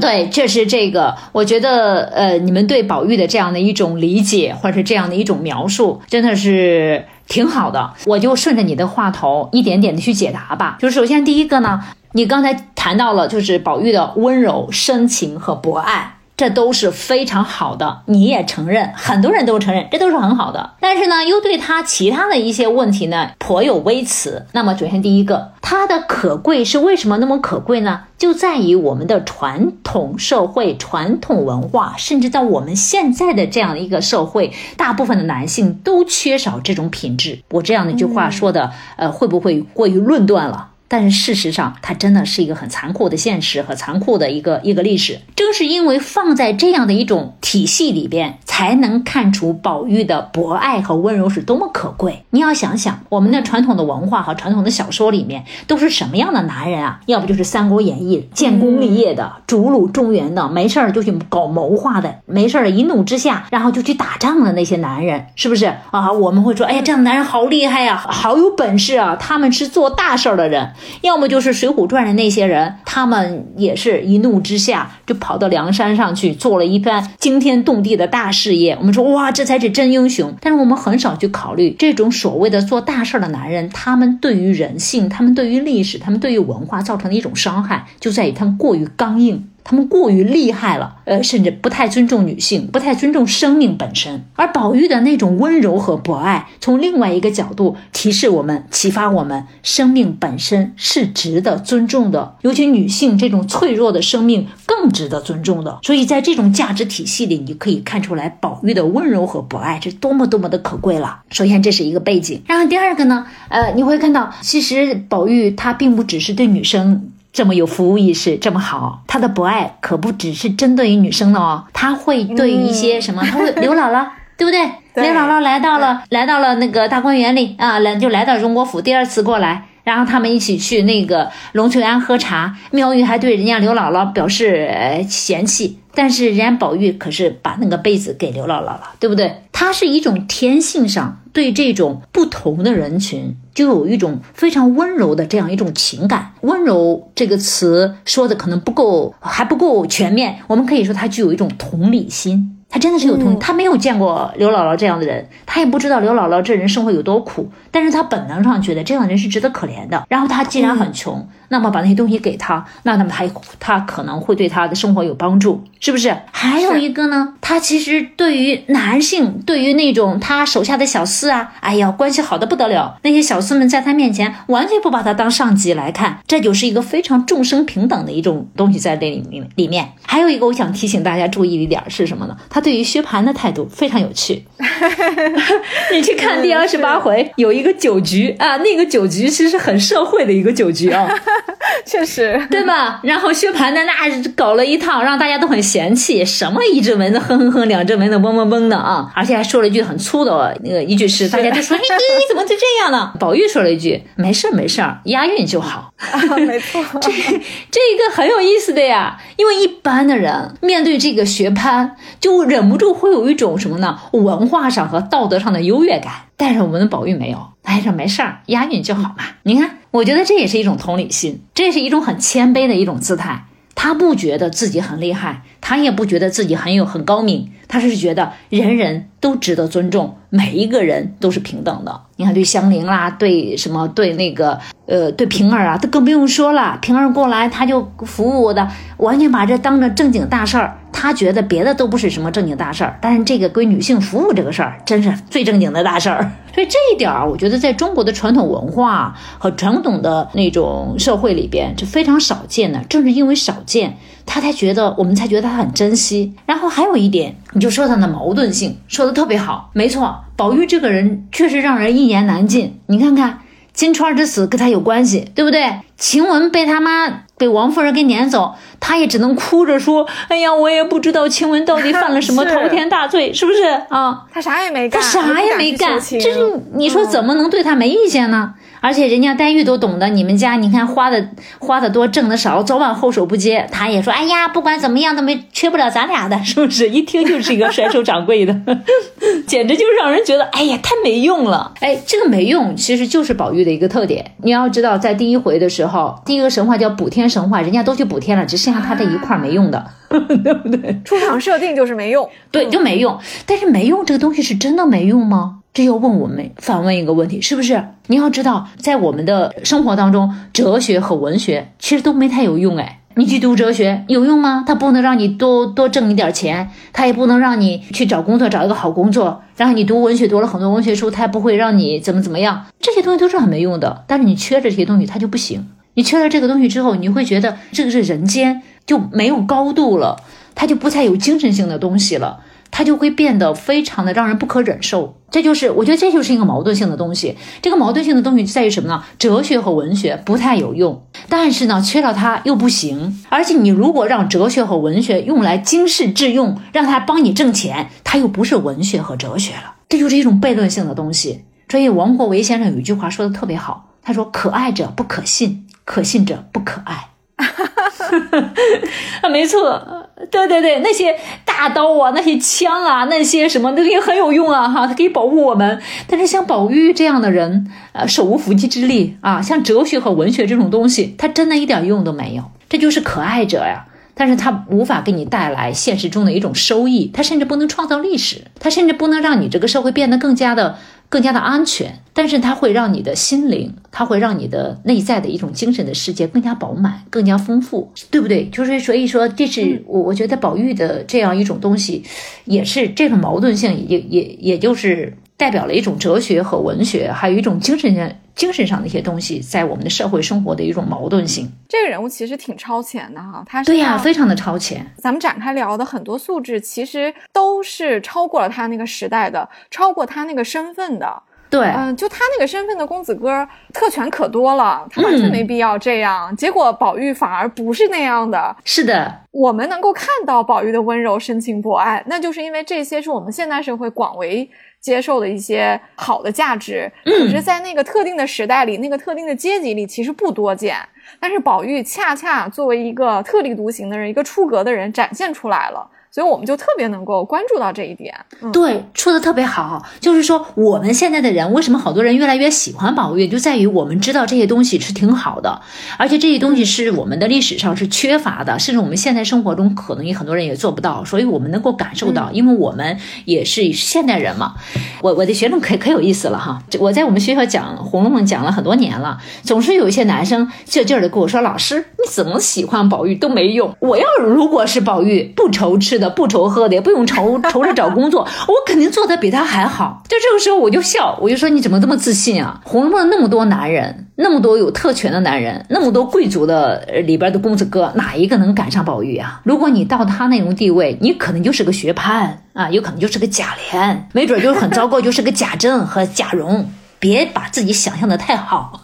对，这是这个，我觉得呃，你们对宝玉的这样的一种理解，或者是这样的一种描述，真的是挺好的。我就顺着你的话头一点点的去解答吧。就是首先第一个呢，你刚才谈到了就是宝玉的温柔、深情和博爱。这都是非常好的，你也承认，很多人都承认，这都是很好的。但是呢，又对他其他的一些问题呢颇有微词。那么，首先第一个，它的可贵是为什么那么可贵呢？就在于我们的传统社会、传统文化，甚至在我们现在的这样的一个社会，大部分的男性都缺少这种品质。我这样的一句话说的，呃，会不会过于论断了？但是事实上，它真的是一个很残酷的现实和残酷的一个一个历史。正是因为放在这样的一种体系里边，才能看出宝玉的博爱和温柔是多么可贵。你要想想，我们的传统的文化和传统的小说里面都是什么样的男人啊？要不就是《三国演义》建功立业的、逐鹿中原的，没事儿就去搞谋划的，没事儿一怒之下然后就去打仗的那些男人，是不是啊？我们会说，哎呀，这样的男人好厉害呀，好有本事啊，他们是做大事儿的人。要么就是《水浒传》的那些人，他们也是一怒之下就跑到梁山上去做了一番惊天动地的大事业。我们说哇，这才是真英雄。但是我们很少去考虑这种所谓的做大事的男人，他们对于人性、他们对于历史、他们对于文化造成的一种伤害，就在于他们过于刚硬。他们过于厉害了，呃，甚至不太尊重女性，不太尊重生命本身。而宝玉的那种温柔和博爱，从另外一个角度提示我们、启发我们，生命本身是值得尊重的，尤其女性这种脆弱的生命更值得尊重的。所以在这种价值体系里，你可以看出来宝玉的温柔和博爱是多么多么的可贵了。首先，这是一个背景，然后第二个呢，呃，你会看到，其实宝玉他并不只是对女生。这么有服务意识，这么好，他的博爱可不只是针对于女生的哦，他会对于一些什么，他会刘姥姥，*laughs* 对不对？刘姥姥来到了，来到了那个大观园里啊，来就来到荣国府，第二次过来，然后他们一起去那个龙翠庵喝茶，妙玉还对人家刘姥姥表示嫌弃。但是人家宝玉可是把那个被子给刘姥姥了，对不对？他是一种天性上对这种不同的人群就有一种非常温柔的这样一种情感。温柔这个词说的可能不够，还不够全面。我们可以说他具有一种同理心。他真的是有同，他没有见过刘姥姥这样的人，他也不知道刘姥姥这人生活有多苦，但是他本能上觉得这样的人是值得可怜的。然后他既然很穷，那么把那些东西给他，那那么他他可能会对他的生活有帮助，是不是？还有一个呢，他其实对于男性，对于那种他手下的小厮啊，哎呀，关系好的不得了，那些小厮们在他面前完全不把他当上级来看，这就是一个非常众生平等的一种东西在这里面里面。还有一个我想提醒大家注意的一点是什么呢？他对于薛蟠的态度非常有趣。*laughs* 你去看第二十八回，有一个酒局啊，那个酒局其实很社会的一个酒局啊，*laughs* 确实，对吧？然后薛蟠呢，那搞了一套，让大家都很嫌弃，什么一只蚊子哼哼哼，两只蚊子嗡嗡嗡的啊，而且还说了一句很粗的那个一句诗，大家就说：“嘿，*laughs* 你怎么就这样呢？”宝玉说了一句：“没事没事押韵就好。*laughs* ”啊没错，这这一个很有意思的呀，因为一般的人面对这个薛蟠，就忍不住。会有一种什么呢？文化上和道德上的优越感，但是我们的宝玉没有，哎，说没事儿，押韵就好嘛。你看，我觉得这也是一种同理心，这也是一种很谦卑的一种姿态。他不觉得自己很厉害，他也不觉得自己很有很高明，他是觉得人人都值得尊重，每一个人都是平等的。你看，对香菱啦，对什么，对那个，呃，对平儿啊，都更不用说了。平儿过来，他就服务的，完全把这当着正经大事儿。他觉得别的都不是什么正经大事儿，但是这个归女性服务这个事儿，真是最正经的大事儿。所以这一点儿，我觉得在中国的传统文化和传统的那种社会里边是非常少见的。正是因为少见，他才觉得我们才觉得他很珍惜。然后还有一点，你就说他的矛盾性，说的特别好。没错，宝玉这个人确实让人一言难尽。你看看金钏之死跟他有关系，对不对？晴雯被他妈。被王夫人给撵走，她也只能哭着说：“哎呀，我也不知道晴雯到底犯了什么 *laughs* 滔天大罪，是不是啊？她啥也没干，她啥也没干，这是你说怎么能对她没意见呢？”而且人家黛玉都懂得，你们家你看花的花的多，挣的少，早晚后手不接。他也说，哎呀，不管怎么样都没缺不了咱俩的，是不是？一听就是一个甩手掌柜的，*laughs* 简直就是让人觉得，哎呀，太没用了。哎，这个没用其实就是宝玉的一个特点。你要知道，在第一回的时候，第一个神话叫补天神话，人家都去补天了，只剩下他这一块没用的，*laughs* 对不对？出场设定就是没用，*laughs* 对，就没用。但是没用这个东西是真的没用吗？这要问我们反问一个问题，是不是？你要知道，在我们的生活当中，哲学和文学其实都没太有用。哎，你去读哲学有用吗？它不能让你多多挣一点钱，它也不能让你去找工作找一个好工作。然后你读文学读了很多文学书，它也不会让你怎么怎么样。这些东西都是很没用的。但是你缺了这些东西，它就不行。你缺了这个东西之后，你会觉得这个是人间就没有高度了，它就不再有精神性的东西了。它就会变得非常的让人不可忍受，这就是我觉得这就是一个矛盾性的东西。这个矛盾性的东西在于什么呢？哲学和文学不太有用，但是呢，缺了它又不行。而且你如果让哲学和文学用来经世致用，让它帮你挣钱，它又不是文学和哲学了，这就是一种悖论性的东西。所以王国维先生有一句话说的特别好，他说：“可爱者不可信，可信者不可爱。” *laughs* *laughs* 啊，没错。对对对，那些大刀啊，那些枪啊，那些什么那些很有用啊，哈，它可以保护我们。但是像宝玉这样的人，呃，手无缚鸡之力啊，像哲学和文学这种东西，它真的一点用都没有。这就是可爱者呀，但是它无法给你带来现实中的一种收益，它甚至不能创造历史，它甚至不能让你这个社会变得更加的更加的安全，但是它会让你的心灵，它会让你的内在的一种精神的世界更加饱满、更加丰富，对不对？就是所以说，这是我我觉得宝玉的这样一种东西，也是这种矛盾性，也也也就是代表了一种哲学和文学，还有一种精神上精神上的一些东西，在我们的社会生活的一种矛盾性。这个人物其实挺超前的哈，他是对呀，非常的超前。咱们展开聊的很多素质，其实都是超过了他那个时代的，超过他那个身份的。对，嗯，就他那个身份的公子哥，特权可多了，他完全没必要这样。结果宝玉反而不是那样的。是的，我们能够看到宝玉的温柔、深情、博爱，那就是因为这些是我们现代社会广为接受的一些好的价值。可是，在那个特定的时代里，那个特定的阶级里，其实不多见。但是宝玉恰恰作为一个特立独行的人，一个出格的人，展现出来了。所以我们就特别能够关注到这一点。对，说的特别好。就是说，我们现在的人为什么好多人越来越喜欢宝玉，就在于我们知道这些东西是挺好的，而且这些东西是我们的历史上是缺乏的，甚至我们现在生活中可能也很多人也做不到。所以我们能够感受到，因为我们也是现代人嘛。我我的学生可可有意思了哈，我在我们学校讲《红楼梦》讲了很多年了，总是有一些男生劲劲的跟我说：“老师，你怎么喜欢宝玉都没用。我要如果是宝玉，不愁吃。”的不愁喝的，也不用愁 *laughs* 愁着找工作，我肯定做的比他还好。就这个时候，我就笑，我就说你怎么这么自信啊？《红楼梦》那么多男人，那么多有特权的男人，那么多贵族的里边的公子哥，哪一个能赶上宝玉啊？如果你到他那种地位，你可能就是个薛蟠啊，有可能就是个贾琏，没准就是很糟糕，就是个贾政和贾蓉。别把自己想象的太好。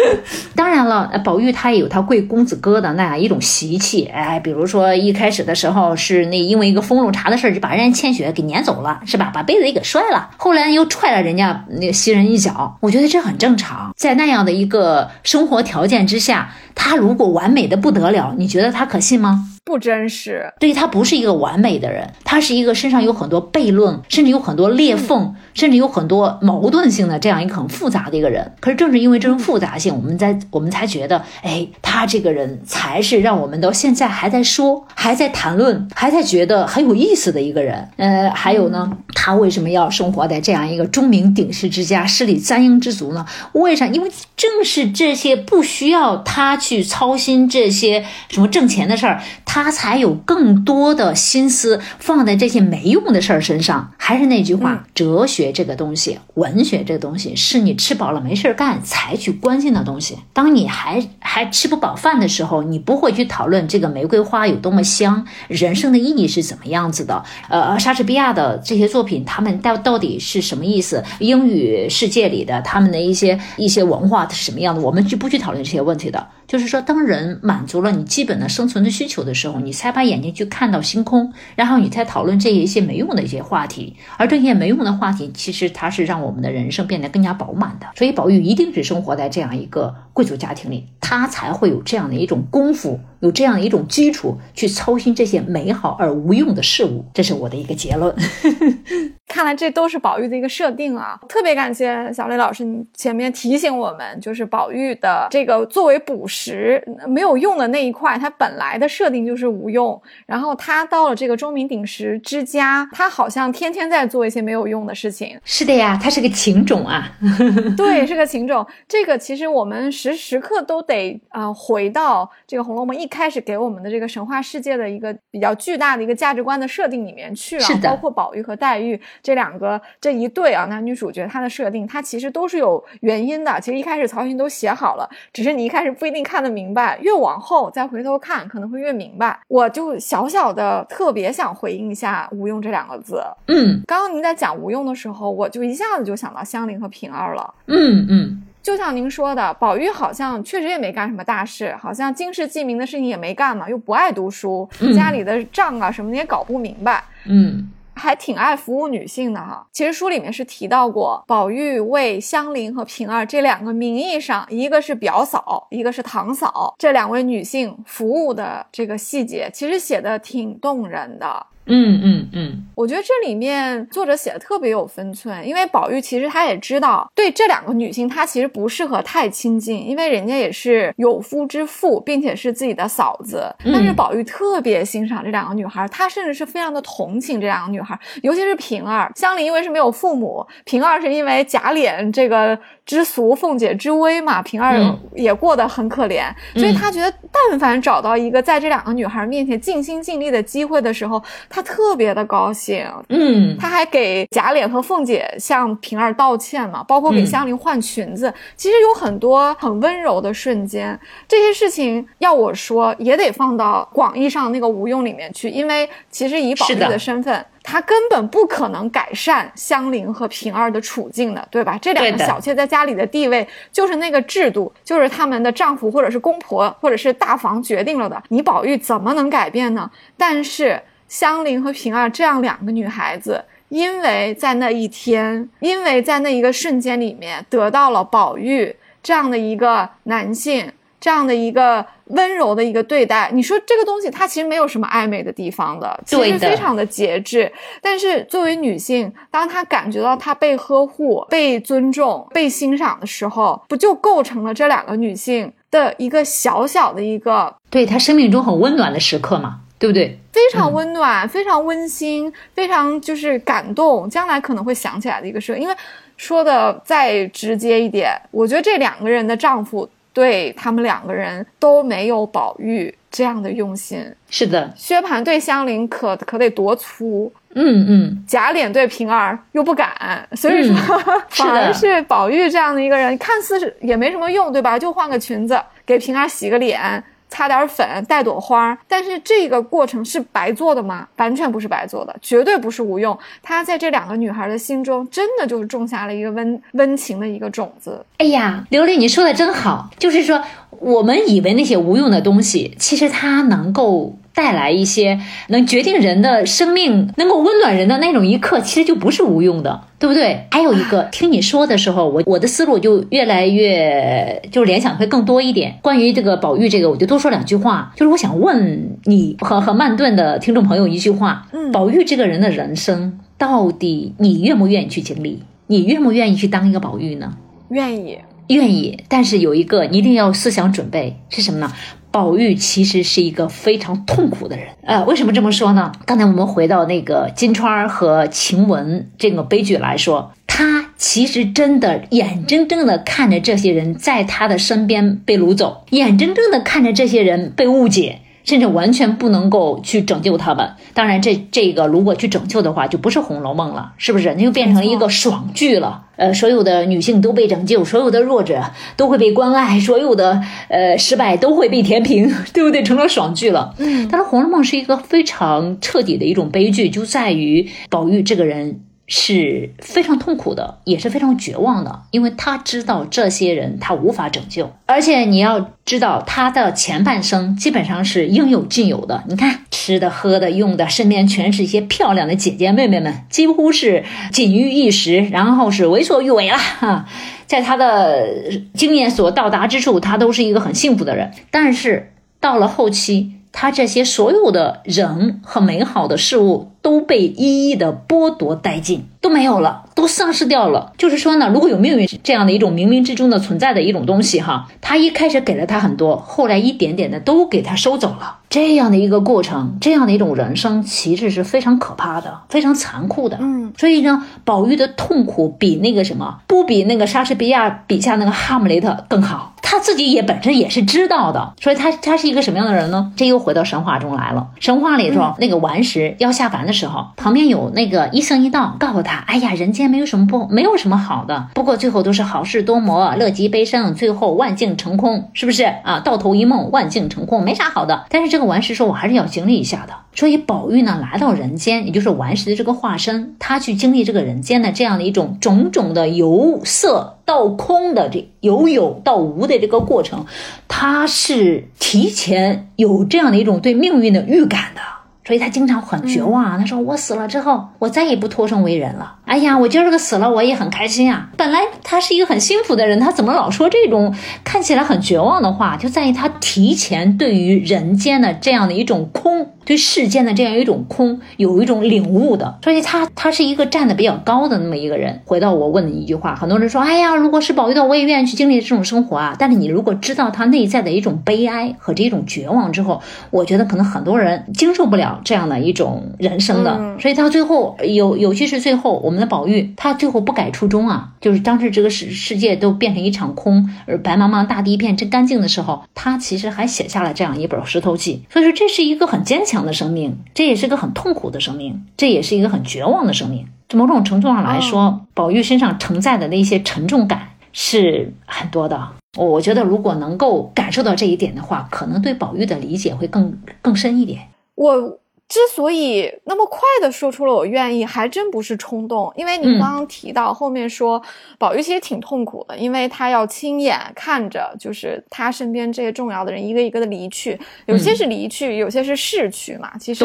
*laughs* 当然了，宝玉他也有他贵公子哥的那样一种习气。哎，比如说一开始的时候是那因为一个风露茶的事儿就把人家千雪给撵走了，是吧？把杯子也给摔了。后来又踹了人家那袭人一脚。我觉得这很正常。在那样的一个生活条件之下，他如果完美的不得了，你觉得他可信吗？不真实，对他不是一个完美的人，他是一个身上有很多悖论，甚至有很多裂缝，甚至有很多矛盾性的这样一个很复杂的一个人。可是正是因为这种复杂性，我们在我们才觉得，哎，他这个人才是让我们到现在还在说、还在谈论、还在觉得很有意思的一个人。呃，还有呢，他为什么要生活在这样一个钟鸣鼎食之家、势力簪缨之族呢？为啥？因为正是这些不需要他去操心这些什么挣钱的事儿。他才有更多的心思放在这些没用的事儿身上。还是那句话，哲学这个东西，文学这个东西，是你吃饱了没事儿干才去关心的东西。当你还还吃不饱饭的时候，你不会去讨论这个玫瑰花有多么香，人生的意义是怎么样子的。呃，莎士比亚的这些作品，他们到到底是什么意思？英语世界里的他们的一些一些文化是什么样的？我们就不去讨论这些问题的。就是说，当人满足了你基本的生存的需求的时候，时候你才把眼睛去看到星空，然后你才讨论这一些没用的一些话题。而这些没用的话题，其实它是让我们的人生变得更加饱满的。所以，宝玉一定是生活在这样一个贵族家庭里，他才会有这样的一种功夫。有这样的一种基础去操心这些美好而无用的事物，这是我的一个结论。*laughs* 看来这都是宝玉的一个设定啊！特别感谢小雷老师，你前面提醒我们，就是宝玉的这个作为捕食没有用的那一块，它本来的设定就是无用。然后他到了这个钟鸣鼎食之家，他好像天天在做一些没有用的事情。是的呀，他是个情种啊。*laughs* 对，是个情种。这个其实我们时时刻都得啊回到这个《红楼梦》一。开始给我们的这个神话世界的一个比较巨大的一个价值观的设定里面去啊，包括宝玉和黛玉这两个这一对啊男女主角，他的设定他其实都是有原因的。其实一开始曹雪都写好了，只是你一开始不一定看得明白，越往后再回头看可能会越明白。我就小小的特别想回应一下“无用”这两个字。嗯，刚刚您在讲“无用”的时候，我就一下子就想到香菱和平儿了。嗯嗯。就像您说的，宝玉好像确实也没干什么大事，好像经世济民的事情也没干嘛，又不爱读书，家里的账啊什么的也搞不明白，嗯，还挺爱服务女性的哈。其实书里面是提到过，宝玉为香菱和平儿这两个名义上，一个是表嫂，一个是堂嫂，这两位女性服务的这个细节，其实写的挺动人的。嗯嗯嗯，我觉得这里面作者写的特别有分寸，因为宝玉其实他也知道，对这两个女性，他其实不适合太亲近，因为人家也是有夫之妇，并且是自己的嫂子。但是宝玉特别欣赏这两个女孩，他甚至是非常的同情这两个女孩，尤其是平儿。香菱因为是没有父母，平儿是因为贾琏这个知俗，凤姐之威嘛，平儿也过得很可怜，所以他觉得但凡找到一个在这两个女孩面前尽心尽力的机会的时候。他特别的高兴，嗯，他还给贾琏和凤姐向平儿道歉嘛，包括给香菱换裙子，其实有很多很温柔的瞬间。这些事情要我说，也得放到广义上那个无用里面去，因为其实以宝玉的身份，他根本不可能改善香菱和平儿的处境的，对吧？这两个小妾在家里的地位，就是那个制度，就是他们的丈夫或者是公婆或者是大房决定了的，你宝玉怎么能改变呢？但是。香菱和平儿这样两个女孩子，因为在那一天，因为在那一个瞬间里面得到了宝玉这样的一个男性，这样的一个温柔的一个对待。你说这个东西，它其实没有什么暧昧的地方的，其实非常的节制。但是作为女性，当她感觉到她被呵护、被尊重、被欣赏的时候，不就构成了这两个女性的一个小小的一个对她生命中很温暖的时刻嘛？对不对？非常温暖，非常温馨，非常就是感动，将来可能会想起来的一个事。因为说的再直接一点，我觉得这两个人的丈夫对他们两个人都没有宝玉这样的用心。是的，薛蟠对香菱可可得多粗，嗯嗯，贾琏对平儿又不敢，所以说 *laughs* 反而是宝玉这样的一个人，看似是也没什么用，对吧？就换个裙子，给平儿洗个脸。擦点粉，带朵花，但是这个过程是白做的吗？完全不是白做的，绝对不是无用。他在这两个女孩的心中，真的就是种下了一个温温情的一个种子。哎呀，刘丽，你说的真好，就是说，我们以为那些无用的东西，其实它能够。带来一些能决定人的生命、能够温暖人的那种一刻，其实就不是无用的，对不对？还有一个，听你说的时候，我我的思路就越来越就是联想会更多一点。关于这个宝玉这个，我就多说两句话。就是我想问你和和曼顿的听众朋友一句话：嗯，宝玉这个人的人生，到底你愿不愿意去经历？你愿不愿意去当一个宝玉呢？愿意，愿意。但是有一个，你一定要思想准备是什么呢？宝玉其实是一个非常痛苦的人，呃，为什么这么说呢？刚才我们回到那个金钏和晴雯这个悲剧来说，他其实真的眼睁睁的看着这些人在他的身边被掳走，眼睁睁的看着这些人被误解。甚至完全不能够去拯救他们。当然，这这个如果去拯救的话，就不是《红楼梦》了，是不是？那就变成一个爽剧了。呃，所有的女性都被拯救，所有的弱者都会被关爱，所有的呃失败都会被填平，*laughs* 对不对？成了爽剧了。嗯。但是《红楼梦》是一个非常彻底的一种悲剧，就在于宝玉这个人。是非常痛苦的，也是非常绝望的，因为他知道这些人他无法拯救，而且你要知道他的前半生基本上是应有尽有的。你看吃的、喝的、用的，身边全是一些漂亮的姐姐妹妹们，几乎是锦衣玉食，然后是为所欲为了哈。在他的经验所到达之处，他都是一个很幸福的人。但是到了后期，他这些所有的人和美好的事物。都被一一的剥夺殆尽，都没有了，都丧失掉了。就是说呢，如果有命运这样的一种冥冥之中的存在的一种东西，哈，他一开始给了他很多，后来一点点的都给他收走了。这样的一个过程，这样的一种人生，其实是非常可怕的，非常残酷的。嗯，所以呢，宝玉的痛苦比那个什么，不比那个莎士比亚笔下那个哈姆雷特更好。他自己也本身也是知道的，所以他他是一个什么样的人呢？这又回到神话中来了。神话里头那个顽石要下凡的。时候，旁边有那个一僧一道告诉他：“哎呀，人间没有什么不，没有什么好的。不过最后都是好事多磨，乐极悲生，最后万境成空，是不是啊？到头一梦，万境成空，没啥好的。但是这个顽石说，我还是要经历一下的。所以宝玉呢，来到人间，也就是顽石的这个化身，他去经历这个人间的这样的一种种种的由色到空的这由有到无的这个过程，他是提前有这样的一种对命运的预感的。”所以他经常很绝望啊！他说：“我死了之后，我再也不托生为人了。哎呀，我今儿个死了，我也很开心啊。本来他是一个很幸福的人，他怎么老说这种看起来很绝望的话？就在于他提前对于人间的这样的一种空，对世间的这样一种空，有一种领悟的。所以他他是一个站的比较高的那么一个人。回到我问的一句话，很多人说，哎呀，如果是宝玉的，我也愿意去经历这种生活啊。但是你如果知道他内在的一种悲哀和这种绝望之后，我觉得可能很多人经受不了这样的一种人生的。所以到最后，有尤其是最后我。们的宝玉，他最后不改初衷啊，就是当时这个世世界都变成一场空，而白茫茫大地一片真干净的时候，他其实还写下了这样一本《石头记》。所以说，这是一个很坚强的生命，这也是个很痛苦的生命，这也是一个很绝望的生命。这某种程度上来说，宝玉身上承载的那些沉重感是很多的。我觉得，如果能够感受到这一点的话，可能对宝玉的理解会更更深一点。我。之所以那么快的说出了我愿意，还真不是冲动，因为你刚刚提到后面说宝玉其实挺痛苦的，因为他要亲眼看着，就是他身边这些重要的人一个一个的离去，有些是离去，有些是逝去嘛。其实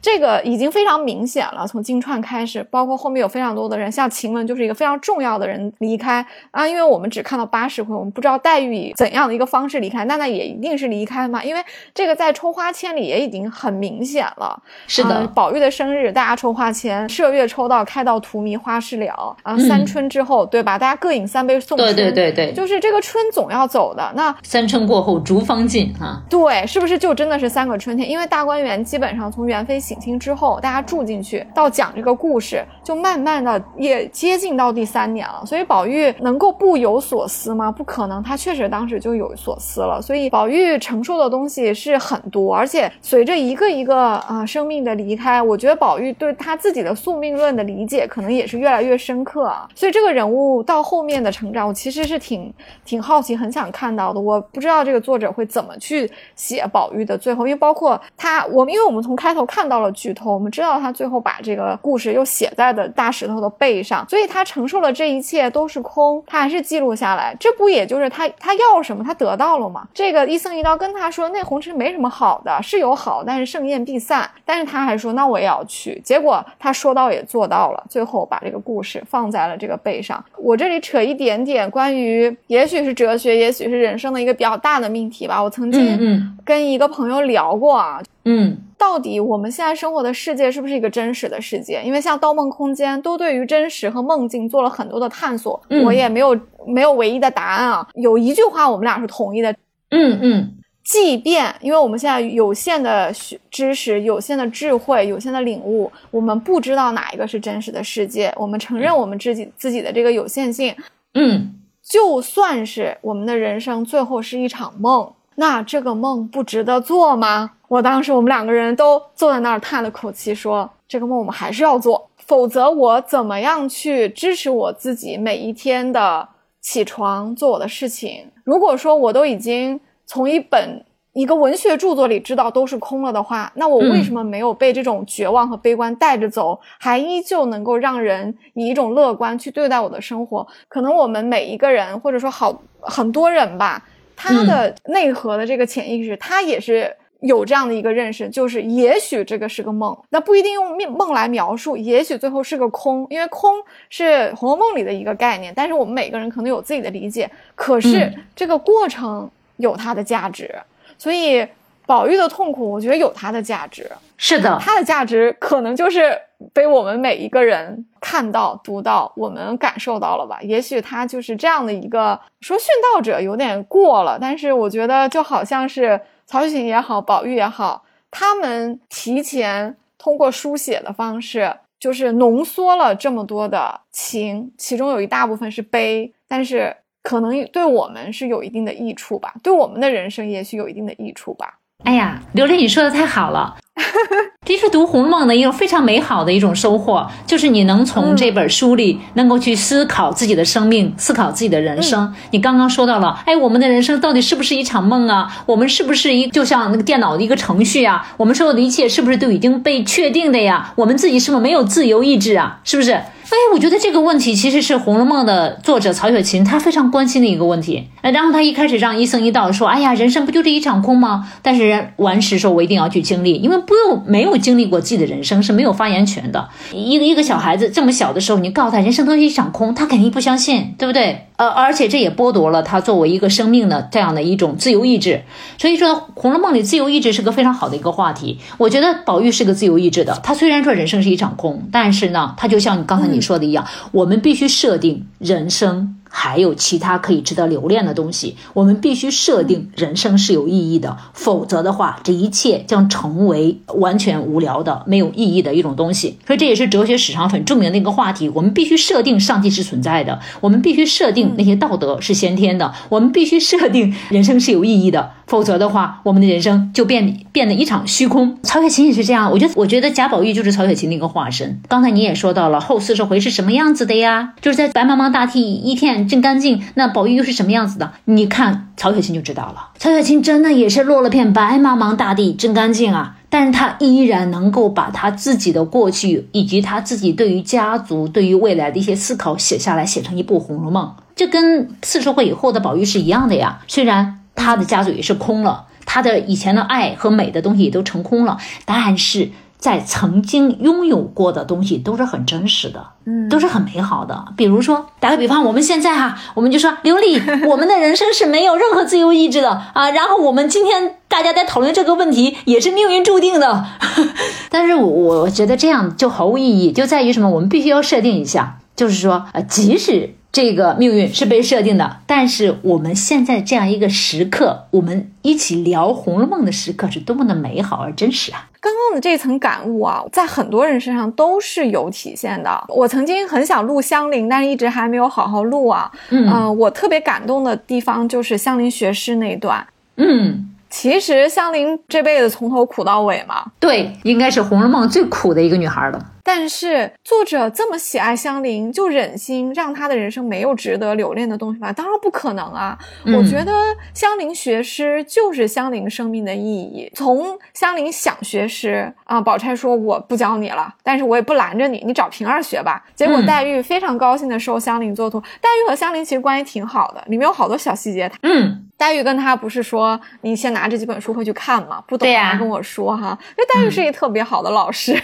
这个已经非常明显了，从金钏开始，包括后面有非常多的人，像晴雯就是一个非常重要的人离开啊，因为我们只看到八十回，我们不知道黛玉以怎样的一个方式离开，那那也一定是离开嘛，因为这个在抽花签里也已经很明显了。是的，宝玉的生日，大家抽花签，麝月抽到开到荼蘼花事了啊。三春之后，对吧？大家各饮三杯送春。对对对对，就是这个春总要走的。那三春过后，逐芳尽啊。对，是不是就真的是三个春天？因为大观园基本上从元妃省亲之后，大家住进去到讲这个故事，就慢慢的也接近到第三年了。所以宝玉能够不有所思吗？不可能，他确实当时就有所思了。所以宝玉承受的东西是很多，而且随着一个一个啊生命的。离开，我觉得宝玉对他自己的宿命论的理解可能也是越来越深刻啊。所以这个人物到后面的成长，我其实是挺挺好奇，很想看到的。我不知道这个作者会怎么去写宝玉的最后，因为包括他，我们因为我们从开头看到了剧透，我们知道他最后把这个故事又写在的大石头的背上，所以他承受了这一切都是空，他还是记录下来。这不也就是他他要什么，他得到了吗？这个一僧一道跟他说，那红尘没什么好的，是有好，但是盛宴必散，但是他。还说：“那我也要去。”结果他说到也做到了，最后把这个故事放在了这个背上。我这里扯一点点关于，也许是哲学，也许是人生的一个比较大的命题吧。我曾经跟一个朋友聊过啊，嗯，到底我们现在生活的世界是不是一个真实的世界？因为像《盗梦空间》都对于真实和梦境做了很多的探索，我也没有没有唯一的答案啊。有一句话我们俩是同意的，嗯嗯。即便因为我们现在有限的学知识、有限的智慧、有限的领悟，我们不知道哪一个是真实的世界。我们承认我们自己自己的这个有限性。嗯，就算是我们的人生最后是一场梦，那这个梦不值得做吗？我当时我们两个人都坐在那儿叹了口气，说这个梦我们还是要做，否则我怎么样去支持我自己每一天的起床做我的事情？如果说我都已经。从一本一个文学著作里知道都是空了的话，那我为什么没有被这种绝望和悲观带着走，还依旧能够让人以一种乐观去对待我的生活？可能我们每一个人，或者说好很多人吧，他的内核的这个潜意识，他也是有这样的一个认识，就是也许这个是个梦，那不一定用梦梦来描述，也许最后是个空，因为空是《红楼梦》里的一个概念，但是我们每个人可能有自己的理解，可是这个过程。有它的价值，所以宝玉的痛苦，我觉得有它的价值。是的，它的价值可能就是被我们每一个人看到、读到，我们感受到了吧？也许他就是这样的一个说殉道者有点过了，但是我觉得就好像是曹雪芹也好，宝玉也好，他们提前通过书写的方式，就是浓缩了这么多的情，其中有一大部分是悲，但是。可能对我们是有一定的益处吧，对我们的人生也许有一定的益处吧。哎呀，刘丽，你说的太好了。*laughs* 这是读《红楼梦》的一个非常美好的一种收获，就是你能从这本书里能够去思考自己的生命，思考自己的人生。你刚刚说到了，哎，我们的人生到底是不是一场梦啊？我们是不是一就像那个电脑的一个程序啊？我们所有的一切是不是都已经被确定的呀？我们自己是不是没有自由意志啊？是不是？哎，我觉得这个问题其实是《红楼梦》的作者曹雪芹他非常关心的一个问题。呃，然后他一开始让一生一道说：“哎呀，人生不就这一场空吗？”但是完石说：“我一定要去经历，因为不用没有。”有经历过自己的人生是没有发言权的。一个一个小孩子这么小的时候，你告诉他人生都是一场空，他肯定不相信，对不对？呃，而且这也剥夺了他作为一个生命的这样的一种自由意志。所以说，《红楼梦》里自由意志是个非常好的一个话题。我觉得宝玉是个自由意志的，他虽然说人生是一场空，但是呢，他就像你刚才你说的一样，我们必须设定人生。还有其他可以值得留恋的东西，我们必须设定人生是有意义的，否则的话，这一切将成为完全无聊的、没有意义的一种东西。所以这也是哲学史上很著名的一个话题。我们必须设定上帝是存在的，我们必须设定那些道德是先天的，我们必须设定人生是有意义的。否则的话，我们的人生就变变得一场虚空。曹雪芹也是这样，我觉得，我觉得贾宝玉就是曹雪芹的一个化身。刚才你也说到了后四十回是什么样子的呀？就是在白茫茫大地一片真干净，那宝玉又是什么样子的？你看曹雪芹就知道了。曹雪芹真的也是落了片白茫茫大地真干净啊，但是他依然能够把他自己的过去以及他自己对于家族、对于未来的一些思考写下来，写成一部《红楼梦》。这跟四十岁以后的宝玉是一样的呀，虽然。他的家族也是空了，他的以前的爱和美的东西也都成空了，但是在曾经拥有过的东西都是很真实的，嗯，都是很美好的。比如说，打个比方，我们现在哈，我们就说刘丽，*laughs* 我们的人生是没有任何自由意志的啊。然后我们今天大家在讨论这个问题，也是命运注定的。*laughs* 但是我我觉得这样就毫无意义，就在于什么？我们必须要设定一下，就是说，呃，即使。这个命运是被设定的，但是我们现在这样一个时刻，我们一起聊《红楼梦》的时刻是多么的美好而真实啊！刚刚的这层感悟啊，在很多人身上都是有体现的。我曾经很想录香菱，但是一直还没有好好录啊。嗯，我特别感动的地方就是香菱学诗那一段。嗯。其实香菱这辈子从头苦到尾嘛，对，应该是《红楼梦》最苦的一个女孩了。但是作者这么喜爱香菱，就忍心让她的人生没有值得留恋的东西吗？当然不可能啊！我觉得香菱学诗就是香菱生命的意义。从香菱想学诗啊，宝钗说我不教你了，但是我也不拦着你，你找平儿学吧。结果黛玉非常高兴的收香菱做徒。黛玉和香菱其实关系挺好的，里面有好多小细节。嗯。黛玉跟他不是说你先拿这几本书回去看嘛？不懂啊，跟我说哈。因为黛玉是一个特别好的老师。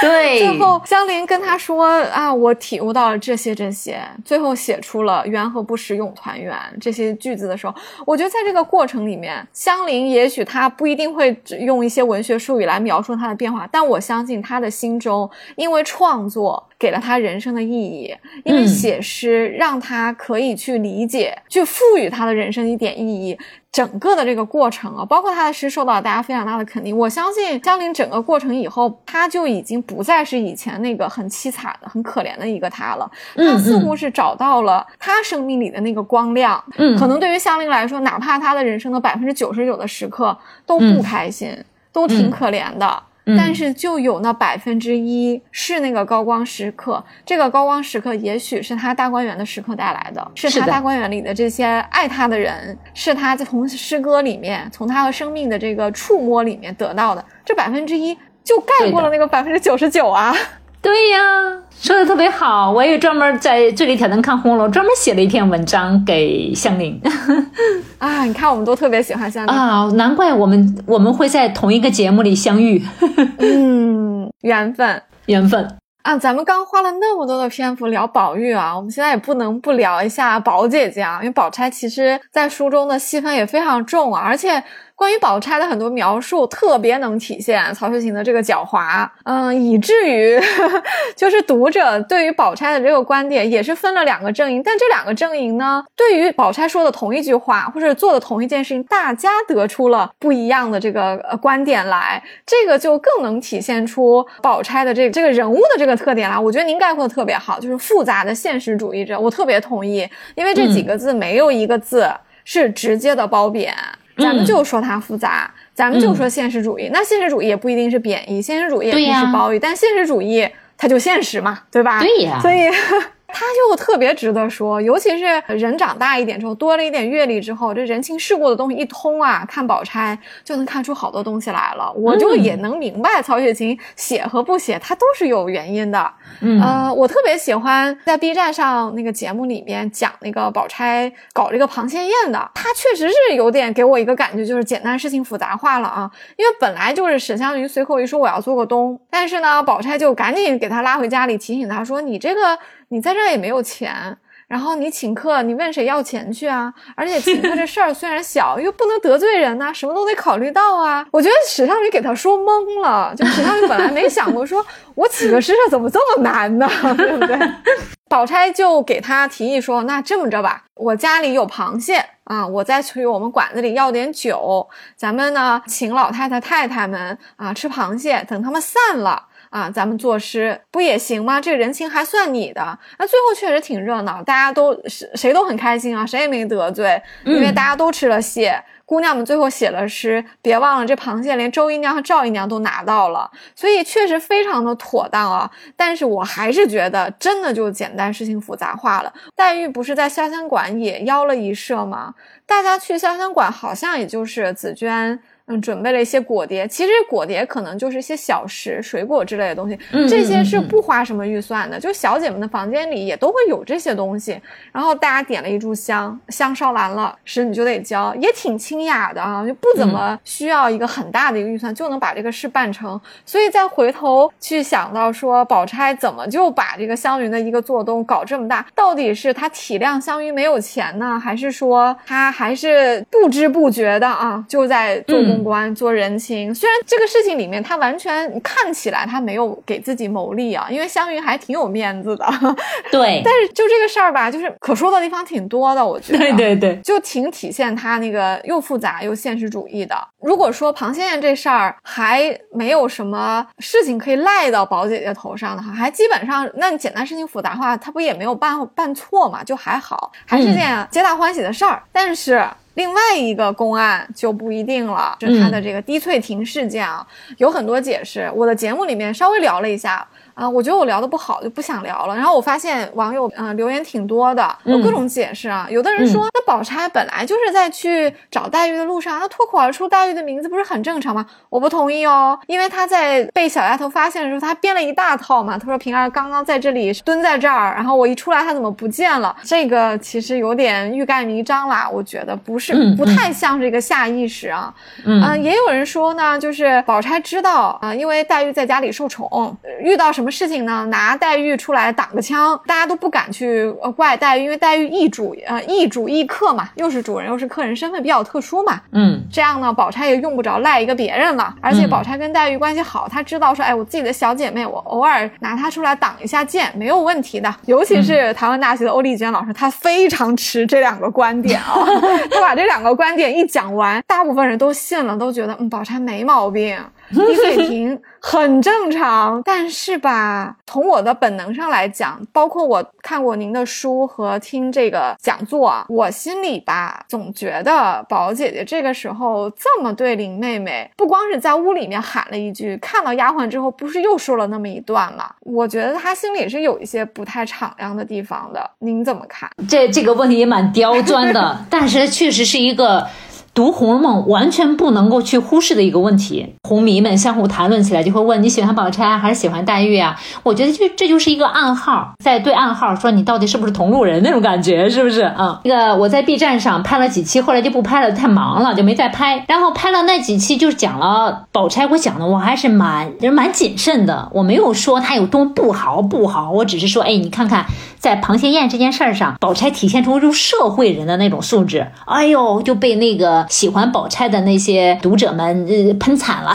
对。*laughs* 最后香菱跟他说啊，我体悟到了这些这些，最后写出了“缘何不识永团圆”这些句子的时候，我觉得在这个过程里面，香菱也许她不一定会用一些文学术语来描述她的变化，但我相信她的心中，因为创作。给了他人生的意义，因为写诗让他可以去理解，去赋予他的人生一点意义。整个的这个过程啊，包括他的诗受到了大家非常大的肯定。我相信江陵整个过程以后，他就已经不再是以前那个很凄惨的、很可怜的一个他了。他似乎是找到了他生命里的那个光亮。嗯，可能对于香菱来说，哪怕他的人生的百分之九十九的时刻都不开心，都挺可怜的。但是就有那百分之一是那个高光时刻，这个高光时刻也许是他大观园的时刻带来的，是他大观园里的这些爱他的人，是他从诗歌里面，从他和生命的这个触摸里面得到的，这百分之一就盖过了那个百分之九十九啊。对呀，说的特别好，我也专门在这里挑战看红楼，专门写了一篇文章给香菱。*laughs* 啊，你看，我们都特别喜欢香菱啊，难怪我们我们会在同一个节目里相遇。*laughs* 嗯，缘分，缘分啊！咱们刚花了那么多的篇幅聊宝玉啊，我们现在也不能不聊一下宝姐姐啊，因为宝钗其实在书中的戏份也非常重啊，而且。关于宝钗的很多描述，特别能体现曹雪芹的这个狡猾，嗯，以至于 *laughs* 就是读者对于宝钗的这个观点也是分了两个阵营。但这两个阵营呢，对于宝钗说的同一句话或者做的同一件事情，大家得出了不一样的这个呃观点来，这个就更能体现出宝钗的这这个人物的这个特点了。我觉得您概括的特别好，就是复杂的现实主义者，我特别同意，因为这几个字没有一个字是直接的褒贬。咱们就说它复杂，咱们就说现实主义。那现实主义也不一定是贬义，现实主义也不是褒义，但现实主义它就现实嘛，对吧？对呀。所以他就特别值得说，尤其是人长大一点之后，多了一点阅历之后，这人情世故的东西一通啊，看宝钗就能看出好多东西来了。我就也能明白曹雪芹写和不写，他都是有原因的。嗯，呃，我特别喜欢在 B 站上那个节目里面讲那个宝钗搞这个螃蟹宴的，他确实是有点给我一个感觉，就是简单事情复杂化了啊。因为本来就是沈湘云随口一说我要做个东，但是呢，宝钗就赶紧给他拉回家里，提醒他说：“你这个你在这儿也没有钱。”然后你请客，你问谁要钱去啊？而且请客这事儿虽然小，又不能得罪人呐，什么都得考虑到啊。我觉得史湘云给他说懵了，就史湘云本来没想过，说我请个侍者怎么这么难呢？*laughs* 对不对？宝钗就给他提议说，那这么着吧，我家里有螃蟹啊，我再去我们馆子里要点酒，咱们呢请老太太太太们啊吃螃蟹，等他们散了。啊，咱们作诗不也行吗？这人情还算你的。那最后确实挺热闹，大家都谁谁都很开心啊，谁也没得罪，因为大家都吃了蟹。姑娘们最后写了诗，别忘了这螃蟹连周姨娘和赵姨娘都拿到了，所以确实非常的妥当啊。但是我还是觉得真的就简单事情复杂化了。黛玉不是在潇湘馆也邀了一社吗？大家去潇湘馆好像也就是紫娟。嗯，准备了一些果碟，其实果碟可能就是一些小食、水果之类的东西，这些是不花什么预算的。就小姐们的房间里也都会有这些东西。然后大家点了一炷香，香烧完了，食你就得交，也挺清雅的啊，就不怎么需要一个很大的一个预算就能把这个事办成。所以再回头去想到说，宝钗怎么就把这个湘云的一个做东搞这么大？到底是她体谅湘云没有钱呢，还是说她还是不知不觉的啊就在做公？关做人情，虽然这个事情里面他完全看起来他没有给自己谋利啊，因为湘云还挺有面子的。对，*laughs* 但是就这个事儿吧，就是可说的地方挺多的，我觉得。对对对，就挺体现他那个又复杂又现实主义的。如果说螃蟹宴这事儿还没有什么事情可以赖到宝姐姐头上的话，还基本上那简单事情复杂化，他不也没有办办错嘛，就还好，还是件皆大欢喜的事儿。但是。另外一个公案就不一定了，就他的这个滴翠亭事件啊，有很多解释。我的节目里面稍微聊了一下。啊，我觉得我聊的不好，就不想聊了。然后我发现网友嗯留言挺多的，有各种解释啊。有的人说，那宝钗本来就是在去找黛玉的路上，那脱口而出黛玉的名字不是很正常吗？我不同意哦，因为她在被小丫头发现的时候，她编了一大套嘛。她说平儿刚刚在这里蹲在这儿，然后我一出来，她怎么不见了？这个其实有点欲盖弥彰啦，我觉得不是，不太像是一个下意识啊。嗯，也有人说呢，就是宝钗知道啊，因为黛玉在家里受宠，遇到什么。事情呢？拿黛玉出来挡个枪，大家都不敢去怪黛玉，因为黛玉易主呃易主易客嘛，又是主人又是客人，身份比较特殊嘛。嗯，这样呢，宝钗也用不着赖一个别人了。而且宝钗跟黛玉关系好，她知道说，哎，我自己的小姐妹，我偶尔拿她出来挡一下剑，没有问题的。尤其是台湾大学的欧丽娟老师，她非常持这两个观点啊。*laughs* 她把这两个观点一讲完，大部分人都信了，都觉得嗯，宝钗没毛病。低水平很正常，但是吧，从我的本能上来讲，包括我看过您的书和听这个讲座，我心里吧总觉得宝姐姐这个时候这么对林妹妹，不光是在屋里面喊了一句，看到丫鬟之后不是又说了那么一段吗？我觉得她心里是有一些不太敞亮的地方的，您怎么看？这这个问题也蛮刁钻的，*laughs* 但是确实是一个。读《红楼梦》完全不能够去忽视的一个问题，红迷们相互谈论起来就会问你喜欢宝钗还是喜欢黛玉啊？我觉得就这就是一个暗号，在对暗号说你到底是不是同路人那种感觉，是不是啊？*laughs* 那个我在 B 站上拍了几期，后来就不拍了，太忙了就没再拍。然后拍了那几期就讲了宝钗，我讲的我还是蛮人蛮谨慎的，我没有说她有多不好不好，我只是说，哎，你看看在螃蟹宴这件事儿上，宝钗体现出一种社会人的那种素质，哎呦就被那个。喜欢宝钗的那些读者们，呃，喷惨了。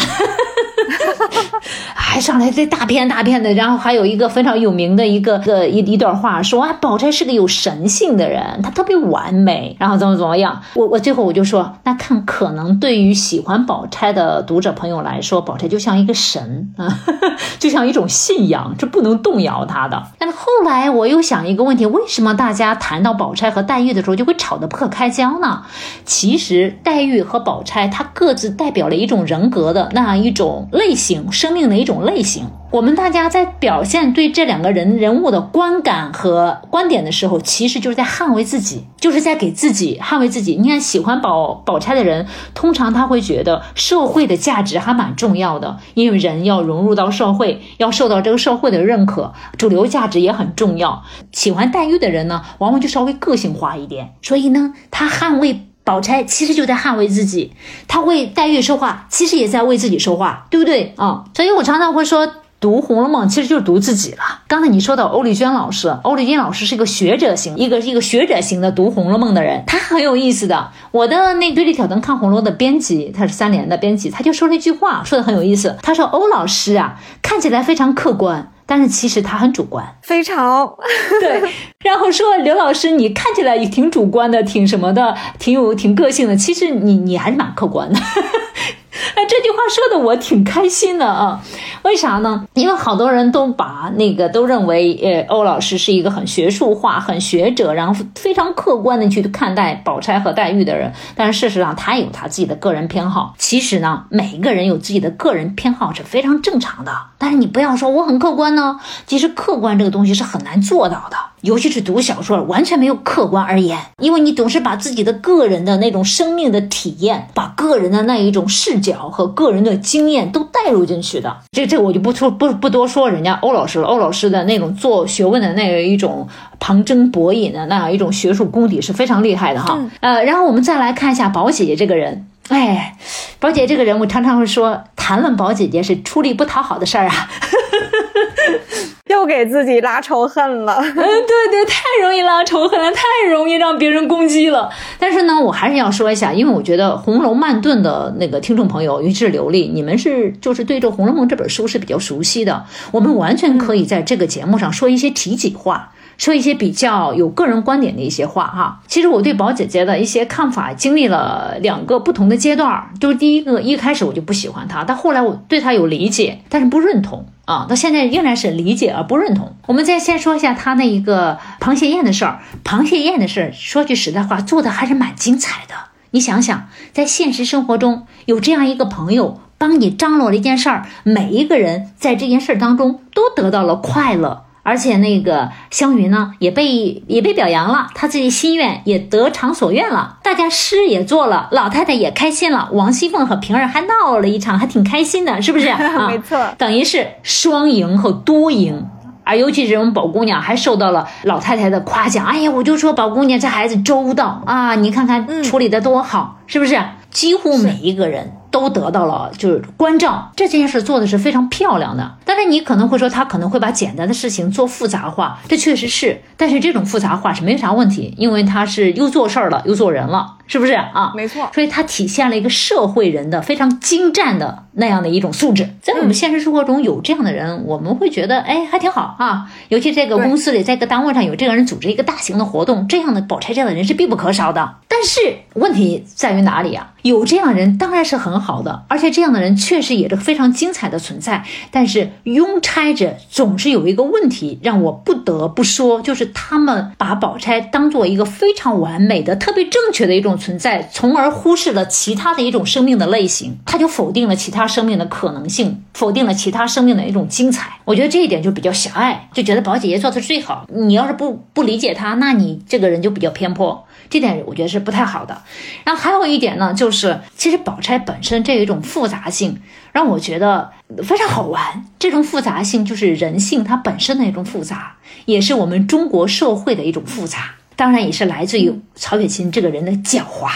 哈哈哈还上来这大片大片的，然后还有一个非常有名的一个个一一段话，说啊，宝钗是个有神性的人，她特别完美，然后怎么怎么样。我我最后我就说，那看可能对于喜欢宝钗的读者朋友来说，宝钗就像一个神啊，*laughs* 就像一种信仰，这不能动摇她的。但是后来我又想一个问题，为什么大家谈到宝钗和黛玉的时候就会吵得不可开交呢？其实黛玉和宝钗，她各自代表了一种人格的那样一种类。类型，生命的一种类型。我们大家在表现对这两个人人物的观感和观点的时候，其实就是在捍卫自己，就是在给自己捍卫自己。你看，喜欢宝宝钗的人，通常他会觉得社会的价值还蛮重要的，因为人要融入到社会，要受到这个社会的认可，主流价值也很重要。喜欢黛玉的人呢，往往就稍微个性化一点，所以呢，他捍卫。宝钗其实就在捍卫自己，她为黛玉说话，其实也在为自己说话，对不对啊？所以我常常会说，读《红楼梦》其实就是读自己了。刚才你说到欧丽娟老师，欧丽娟老师是一个学者型，一个一个学者型的读《红楼梦》的人，他很有意思的。我的那对立挑灯看红楼的编辑，他是三联的编辑，他就说了一句话，说的很有意思。他说欧老师啊，看起来非常客观。但是其实他很主观，非常 *laughs* 对。然后说刘老师，你看起来也挺主观的，挺什么的，挺有挺个性的。其实你你还是蛮客观的。哎，这句话说的我挺开心的啊！为啥呢？因为好多人都把那个都认为，呃，欧老师是一个很学术化、很学者，然后非常客观的去看待宝钗和黛玉的人。但是事实上，他有他自己的个人偏好。其实呢，每一个人有自己的个人偏好是非常正常的。但是你不要说我很客观呢，其实客观这个东西是很难做到的。尤其是读小说，完全没有客观而言，因为你总是把自己的个人的那种生命的体验，把个人的那一种视角和个人的经验都带入进去的。这这我就不说不不多说人家欧老师了。欧老师的那种做学问的那一种旁征博引的那样一种学术功底是非常厉害的哈。呃，然后我们再来看一下宝姐姐这个人，哎，宝姐这个人，我常常会说，谈论宝姐姐是出力不讨好的事儿啊。*laughs* *laughs* 又给自己拉仇恨了，嗯，对对，太容易拉仇恨了，太容易让别人攻击了。但是呢，我还是要说一下，因为我觉得《红楼慢炖》的那个听众朋友，尤其是刘丽，你们是就是对这《红楼梦》这本书是比较熟悉的，我们完全可以在这个节目上说一些体己话，说一些比较有个人观点的一些话哈。其实我对宝姐姐的一些看法，经历了两个不同的阶段，就是第一个一开始我就不喜欢她，但后来我对她有理解，但是不认同。啊，到现在仍然是理解而不认同。我们再先说一下他那一个螃蟹宴的事儿。螃蟹宴的事儿，说句实在话，做的还是蛮精彩的。你想想，在现实生活中有这样一个朋友帮你张罗了一件事儿，每一个人在这件事儿当中都得到了快乐。而且那个湘云呢，也被也被表扬了，她自己心愿也得偿所愿了，大家诗也做了，老太太也开心了，王熙凤和平儿还闹了一场，还挺开心的，是不是？*laughs* 没错，等于是双赢和多赢，而尤其是我们宝姑娘还受到了老太太的夸奖，哎呀，我就说宝姑娘这孩子周到啊，你看看处理的多好，是不是？几乎每一个人。都得到了就是关照，这件事做的是非常漂亮的。但是你可能会说，他可能会把简单的事情做复杂化，这确实是。但是这种复杂化是没啥问题，因为他是又做事儿了，又做人了，是不是啊？没错。所以它体现了一个社会人的非常精湛的那样的一种素质。在我们现实生活中有这样的人，我们会觉得哎还挺好啊。尤其这个公司里，在一个单位上有这个人组织一个大型的活动，这样的宝钗这样的人是必不可少的。但是问题在于哪里啊？有这样人当然是很好的，而且这样的人确实也是非常精彩的存在。但是拥钗者总是有一个问题，让我不得不说，就是他们把宝钗当做一个非常完美的、特别正确的一种存在，从而忽视了其他的一种生命的类型，他就否定了其他生命的可能性，否定了其他生命的一种精彩。我觉得这一点就比较狭隘，就觉得宝姐姐做的最好。你要是不不理解她，那你这个人就比较偏颇。这点我觉得是不太好的，然后还有一点呢，就是其实宝钗本身这一种复杂性，让我觉得非常好玩。这种复杂性就是人性它本身的一种复杂，也是我们中国社会的一种复杂，当然也是来自于曹雪芹这个人的狡猾。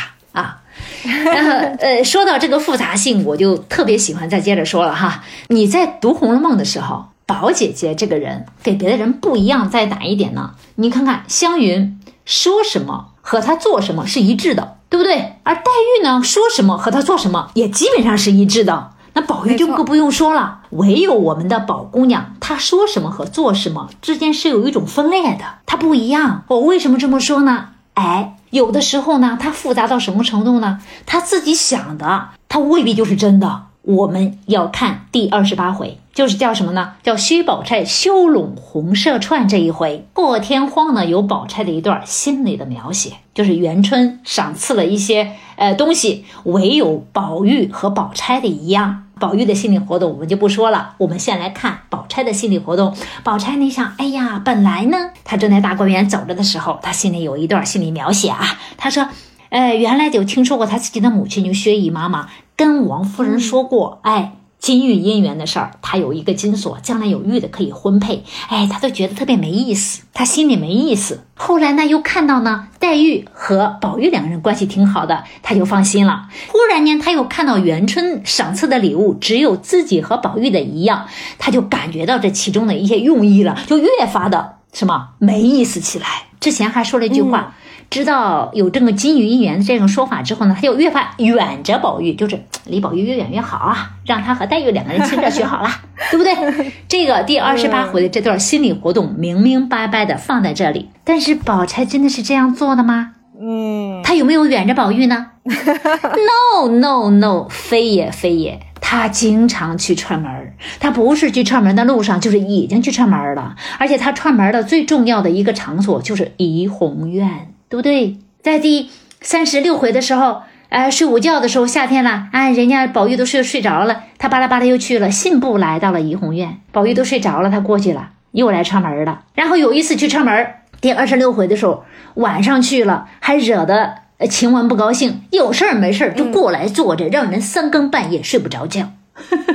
*laughs* 然后呃，说到这个复杂性，我就特别喜欢再接着说了哈。你在读《红楼梦》的时候，宝姐姐这个人给别的人不一样在哪一点呢？你看看湘云说什么。和她做什么是一致的，对不对？而黛玉呢，说什么和她做什么也基本上是一致的。那宝玉就更不用说了，唯有我们的宝姑娘，她说什么和做什么之间是有一种分裂的，她不一样。我为什么这么说呢？哎，有的时候呢，它复杂到什么程度呢？他自己想的，他未必就是真的。我们要看第二十八回，就是叫什么呢？叫薛宝钗修拢红麝串这一回。破天荒呢，有宝钗的一段心理的描写，就是元春赏赐了一些呃东西，唯有宝玉和宝钗的一样，宝玉的心理活动我们就不说了，我们先来看宝钗的心理活动。宝钗，你想，哎呀，本来呢，她正在大观园走着的时候，她心里有一段心理描写啊。她说，哎，原来就听说过她自己的母亲就薛姨妈妈跟王夫人说过，哎。金玉姻缘的事儿，他有一个金锁，将来有玉的可以婚配。哎，他都觉得特别没意思，他心里没意思。后来呢，又看到呢，黛玉和宝玉两个人关系挺好的，他就放心了。忽然间，他又看到元春赏赐的礼物只有自己和宝玉的一样，他就感觉到这其中的一些用意了，就越发的什么没意思起来。之前还说了一句话。知道有这个金玉姻缘这种说法之后呢，他就越发远着宝玉，就是离宝玉越远越好啊，*laughs* 让他和黛玉两个人亲热去好了，*laughs* 对不对？这个第二十八回的这段心理活动明明白白的放在这里，但是宝钗真的是这样做的吗？嗯，他有没有远着宝玉呢？No No No，非也非也，他经常去串门他不是去串门的路上，就是已经去串门了，而且他串门的最重要的一个场所就是怡红院。对不对？在第三十六回的时候，哎，睡午觉的时候，夏天了，哎，人家宝玉都睡睡着了，他巴拉巴拉又去了，信步来到了怡红院，宝玉都睡着了，他过去了，又来串门了。然后有一次去串门，第二十六回的时候，晚上去了，还惹得晴雯不高兴，有事儿没事儿就过来坐着，让人三更半夜睡不着觉。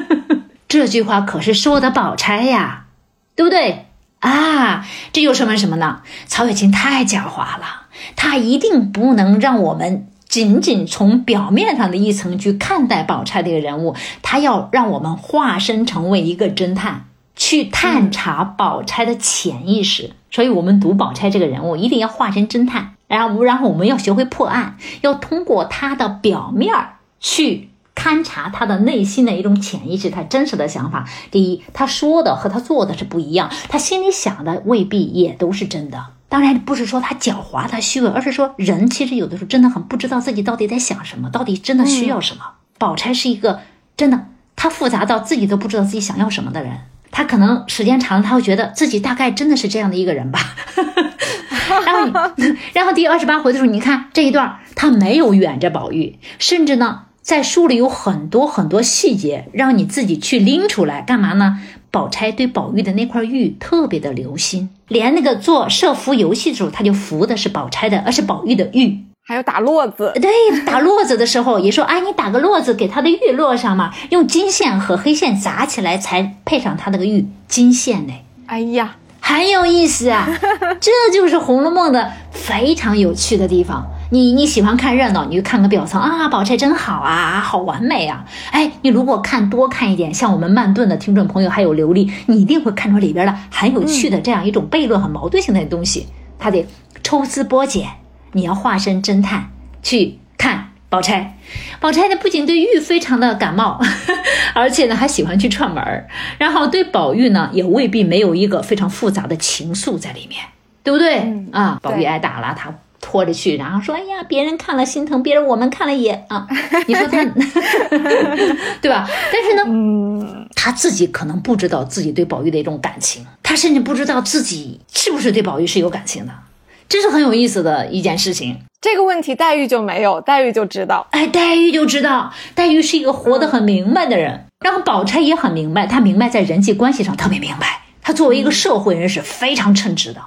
*laughs* 这句话可是说的宝钗呀，对不对？啊，这又说明什么呢？曹雪芹太狡猾了。他一定不能让我们仅仅从表面上的一层去看待宝钗这个人物，他要让我们化身成为一个侦探，去探查宝钗的潜意识。所以，我们读宝钗这个人物，一定要化身侦探，然后，然后我们要学会破案，要通过他的表面去勘察他的内心的一种潜意识，他真实的想法。第一，他说的和他做的是不一样，他心里想的未必也都是真的。当然不是说他狡猾，他虚伪，而是说人其实有的时候真的很不知道自己到底在想什么，到底真的需要什么。宝钗是一个真的，他复杂到自己都不知道自己想要什么的人。他可能时间长了，他会觉得自己大概真的是这样的一个人吧。*laughs* 然后，*laughs* 然后第二十八回的时候，你看这一段，他没有远着宝玉，甚至呢，在书里有很多很多细节，让你自己去拎出来干嘛呢？宝钗对宝玉的那块玉特别的留心，连那个做设伏游戏的时候，他就伏的是宝钗的，而是宝玉的玉。还有打络子，对，打络子的时候也说，哎，你打个络子给他的玉络上嘛，用金线和黑线扎起来才配上他那个玉金线呢。哎呀，很有意思啊，这就是《红楼梦》的非常有趣的地方。你你喜欢看热闹，你就看个表层啊，宝钗真好啊，好完美啊！哎，你如果看多看一点，像我们慢炖的听众朋友还有刘丽，你一定会看出里边的很有趣的这样一种悖论和矛盾性的东西。他得抽丝剥茧，你要化身侦探去看宝钗。宝钗呢，不仅对玉非常的感冒，*laughs* 而且呢还喜欢去串门儿，然后对宝玉呢也未必没有一个非常复杂的情愫在里面，对不对啊？宝玉挨打了，他。拖着去，然后说：“哎呀，别人看了心疼，别人我们看了也啊。*laughs* ”你说他，*laughs* 对吧？但是呢，嗯，他自己可能不知道自己对宝玉的一种感情，他甚至不知道自己是不是对宝玉是有感情的，这是很有意思的一件事情。这个问题黛玉就没有，黛玉就知道，哎，黛玉就知道，黛玉是一个活得很明白的人。然后宝钗也很明白，她明白在人际关系上特别明白，她作为一个社会人是非常称职的。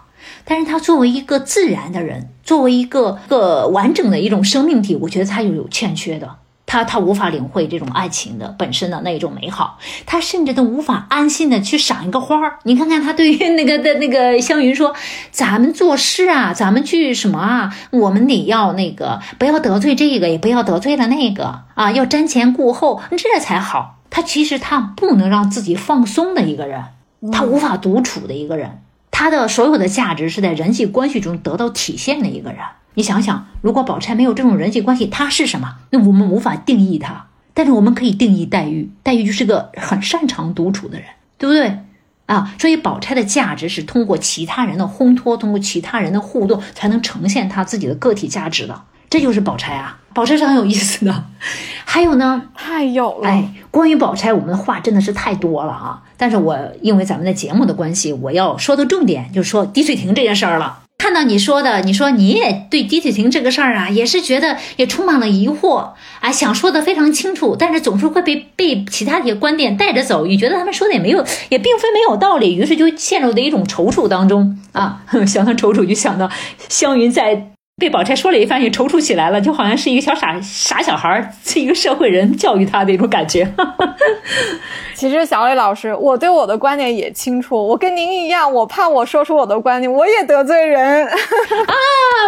但是他作为一个自然的人，作为一个个完整的一种生命体，我觉得他又有欠缺的。他他无法领会这种爱情的本身的那一种美好，他甚至都无法安心的去赏一个花儿。你看看他对于那个的 *laughs* 那个湘云说：“咱们做事啊，咱们去什么啊？我们得要那个不要得罪这个，也不要得罪了那个啊，要瞻前顾后，这才好。”他其实他不能让自己放松的一个人，他无法独处的一个人。他的所有的价值是在人际关系中得到体现的一个人。你想想，如果宝钗没有这种人际关系，他是什么？那我们无法定义他。但是我们可以定义黛玉，黛玉就是个很擅长独处的人，对不对？啊，所以宝钗的价值是通过其他人的烘托，通过其他人的互动，才能呈现她自己的个体价值的。这就是宝钗啊，宝钗是很有意思的。*laughs* 还有呢，太有了。哎，关于宝钗，我们的话真的是太多了啊。但是我因为咱们的节目的关系，我要说的重点就是说滴水亭这件事儿了。看到你说的，你说你也对滴水亭这个事儿啊，也是觉得也充满了疑惑啊，想说的非常清楚，但是总是会被被其他的一些观点带着走，你觉得他们说的也没有，也并非没有道理，于是就陷入的一种踌躇当中啊。*laughs* 想到踌躇，就想到湘云在。被宝钗说了一番，也踌躇起来了，就好像是一个小傻傻小孩，是一个社会人教育他的一种感觉。*laughs* 其实小磊老师，我对我的观点也清楚，我跟您一样，我怕我说出我的观点，我也得罪人 *laughs* 啊。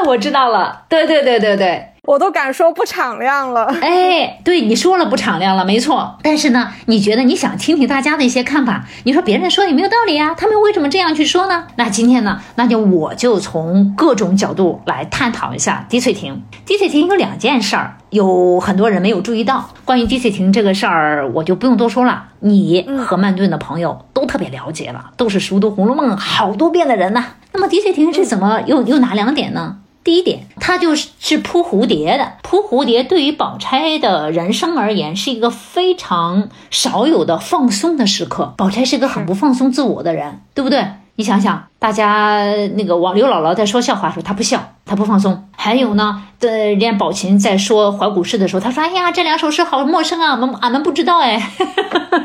我知道了，对对对对对。我都敢说不敞亮了，*laughs* 哎，对你说了不敞亮了，没错。但是呢，你觉得你想听听大家的一些看法？你说别人说也没有道理啊，他们为什么这样去说呢？那今天呢，那就我就从各种角度来探讨一下滴翠亭。滴翠亭有两件事儿，有很多人没有注意到。关于滴翠亭这个事儿，我就不用多说了。你和曼顿的朋友都特别了解了，都是熟读《红楼梦》好多遍的人呢。那么滴翠亭是怎么又又哪两点呢？第一点，他就是是扑蝴蝶的。扑蝴蝶对于宝钗的人生而言，是一个非常少有的放松的时刻。宝钗是个很不放松自我的人，对不对？你想想，大家那个王刘姥姥在说笑话的时候，她不笑，她不放松。还有呢，这人家宝琴在说怀古诗的时候，他说：“哎呀，这两首诗好陌生啊，我们俺们不知道哎。*laughs* ”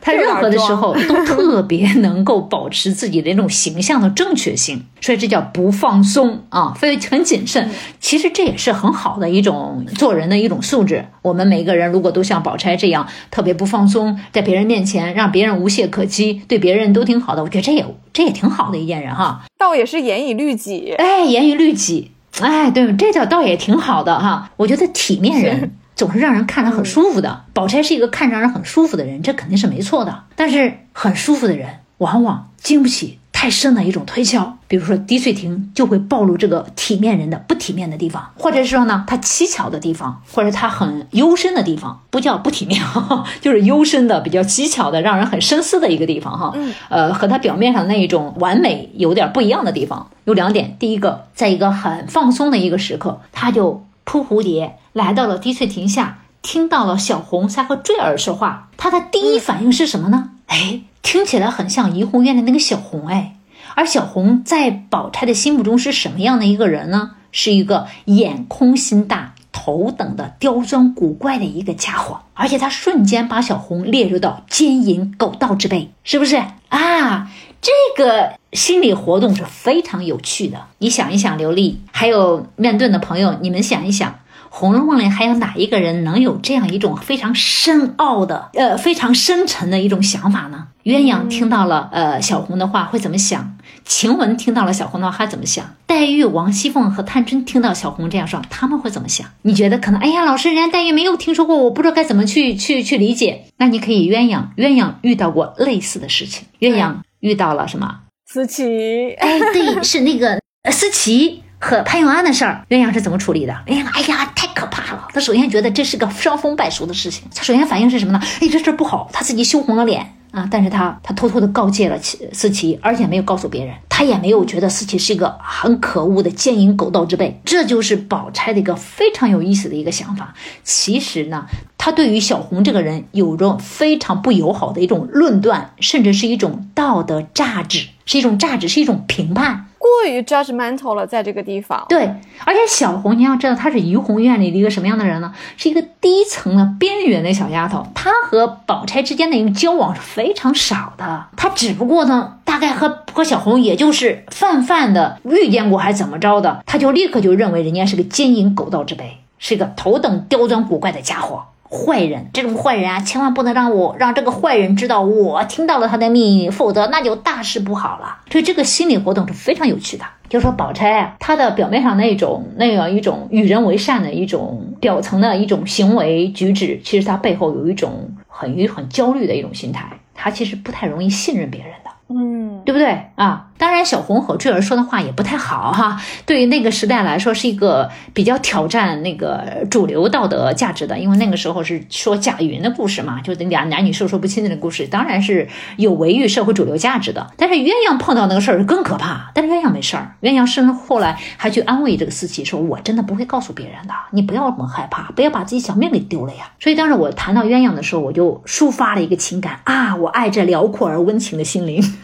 他任何的时候都特别能够保持自己的那种形象的正确性，所以这叫不放松啊，非很谨慎。其实这也是很好的一种做人的一种素质。我们每个人如果都像宝钗这样特别不放松，在别人面前让别人无懈可击，对别人都挺好的，我觉得这也这也挺好的一件人哈。倒也是严以律己，哎，严以律己。哎，对，这叫倒也挺好的哈。我觉得体面人 *laughs* 总是让人看着很舒服的。宝钗是一个看着让人很舒服的人，这肯定是没错的。但是很舒服的人，往往经不起太深的一种推敲。比如说滴翠亭就会暴露这个体面人的不体面的地方，或者是说呢，他蹊跷的地方，或者他很幽深的地方，不叫不体面，*laughs* 就是幽深的、比较蹊跷的，让人很深思的一个地方哈。呃，和他表面上那一种完美有点不一样的地方。有两点，第一个，在一个很放松的一个时刻，他就扑蝴蝶来到了滴翠亭下，听到了小红在和坠儿说话，他的第一反应是什么呢？哎，听起来很像怡红院的那个小红哎，而小红在宝钗的心目中是什么样的一个人呢？是一个眼空心大、头等的刁钻古怪的一个家伙，而且他瞬间把小红列入到奸淫狗盗之辈，是不是啊？这个心理活动是非常有趣的。你想一想，刘丽还有面盾的朋友，你们想一想，《红楼梦》里还有哪一个人能有这样一种非常深奥的、呃非常深沉的一种想法呢？鸳鸯听到了呃小红的话会怎么想？晴雯听到了小红的话还怎么想？黛玉、王熙凤和探春听到小红这样说，他们会怎么想？你觉得可能？哎呀，老师，人家黛玉没有听说过，我不知道该怎么去去去理解。那你可以鸳鸯，鸳鸯遇到过类似的事情，鸳鸯。遇到了什么？思琪，哎，对，是那个思琪和潘永安的事儿。鸳鸯是怎么处理的？鸳鸯，哎呀，太可怕了！他首先觉得这是个伤风败俗的事情，他首先反应是什么呢？哎，这事儿不好，他自己羞红了脸。啊！但是他他偷偷的告诫了思琪，而且没有告诉别人，他也没有觉得思琪是一个很可恶的奸淫狗盗之辈。这就是宝钗的一个非常有意思的一个想法。其实呢，他对于小红这个人有着非常不友好的一种论断，甚至是一种道德价值，是一种价值，是一种评判。过于 judgmental 了，在这个地方。对，而且小红，你要知道，她是怡红院里的一个什么样的人呢？是一个低层的边缘的小丫头。她和宝钗之间的一个交往是非常少的。她只不过呢，大概和和小红也就是泛泛的遇见过，还怎么着的，她就立刻就认为人家是个奸淫狗盗之辈，是一个头等刁钻古怪的家伙。坏人，这种坏人啊，千万不能让我让这个坏人知道我听到了他的秘密，否则那就大事不好了。所以这个心理活动是非常有趣的。就说宝钗啊，她的表面上那种那样一种与人为善的一种表层的一种行为举止，其实她背后有一种很很焦虑的一种心态，她其实不太容易信任别人的。嗯，对不对啊？当然，小红和坠儿说的话也不太好哈。对于那个时代来说，是一个比较挑战那个主流道德价值的，因为那个时候是说贾云的故事嘛，就俩男女授受不亲的故事，当然是有违于社会主流价值的。但是鸳鸯碰到那个事儿更可怕，但是鸳鸯没事儿，鸳鸯是后来还去安慰这个思琪，说我真的不会告诉别人的，你不要那么害怕，不要把自己小命给丢了呀。所以当时我谈到鸳鸯的时候，我就抒发了一个情感啊，我爱这辽阔而温情的心灵。*laughs*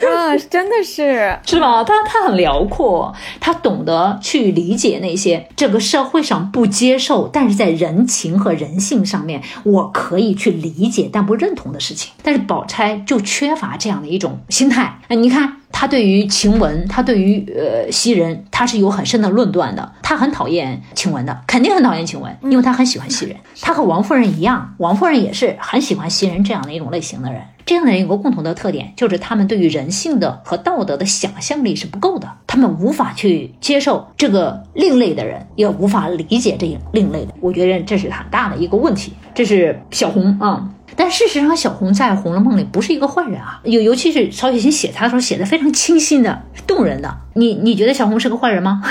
啊，嗯，真的是是吧？他他很辽阔，他懂得去理解那些这个社会上不接受，但是在人情和人性上面我可以去理解但不认同的事情。但是宝钗就缺乏这样的一种心态。那你看。他对于晴雯，他对于呃袭人，他是有很深的论断的。他很讨厌晴雯的，肯定很讨厌晴雯，因为他很喜欢袭人。他和王夫人一样，王夫人也是很喜欢袭人这样的一种类型的人。这样的人有个共同的特点，就是他们对于人性的和道德的想象力是不够的，他们无法去接受这个另类的人，也无法理解这另类的。我觉得这是很大的一个问题。这是小红啊。但事实上，小红在《红楼梦》里不是一个坏人啊，尤尤其是曹雪芹写她的时候，写的非常清新的、动人的。你你觉得小红是个坏人吗？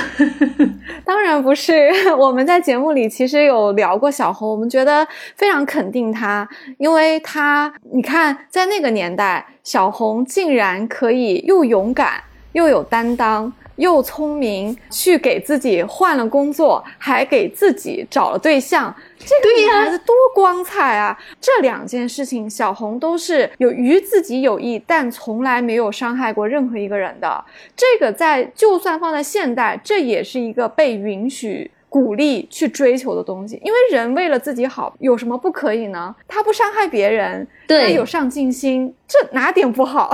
*laughs* 当然不是。*laughs* 我们在节目里其实有聊过小红，我们觉得非常肯定她，因为她，你看，在那个年代，小红竟然可以又勇敢又有担当。又聪明，去给自己换了工作，还给自己找了对象，这个女孩子多光彩啊！这两件事情，小红都是有于自己有益，但从来没有伤害过任何一个人的。这个在就算放在现代，这也是一个被允许。鼓励去追求的东西，因为人为了自己好，有什么不可以呢？他不伤害别人，对，有上进心，这哪点不好？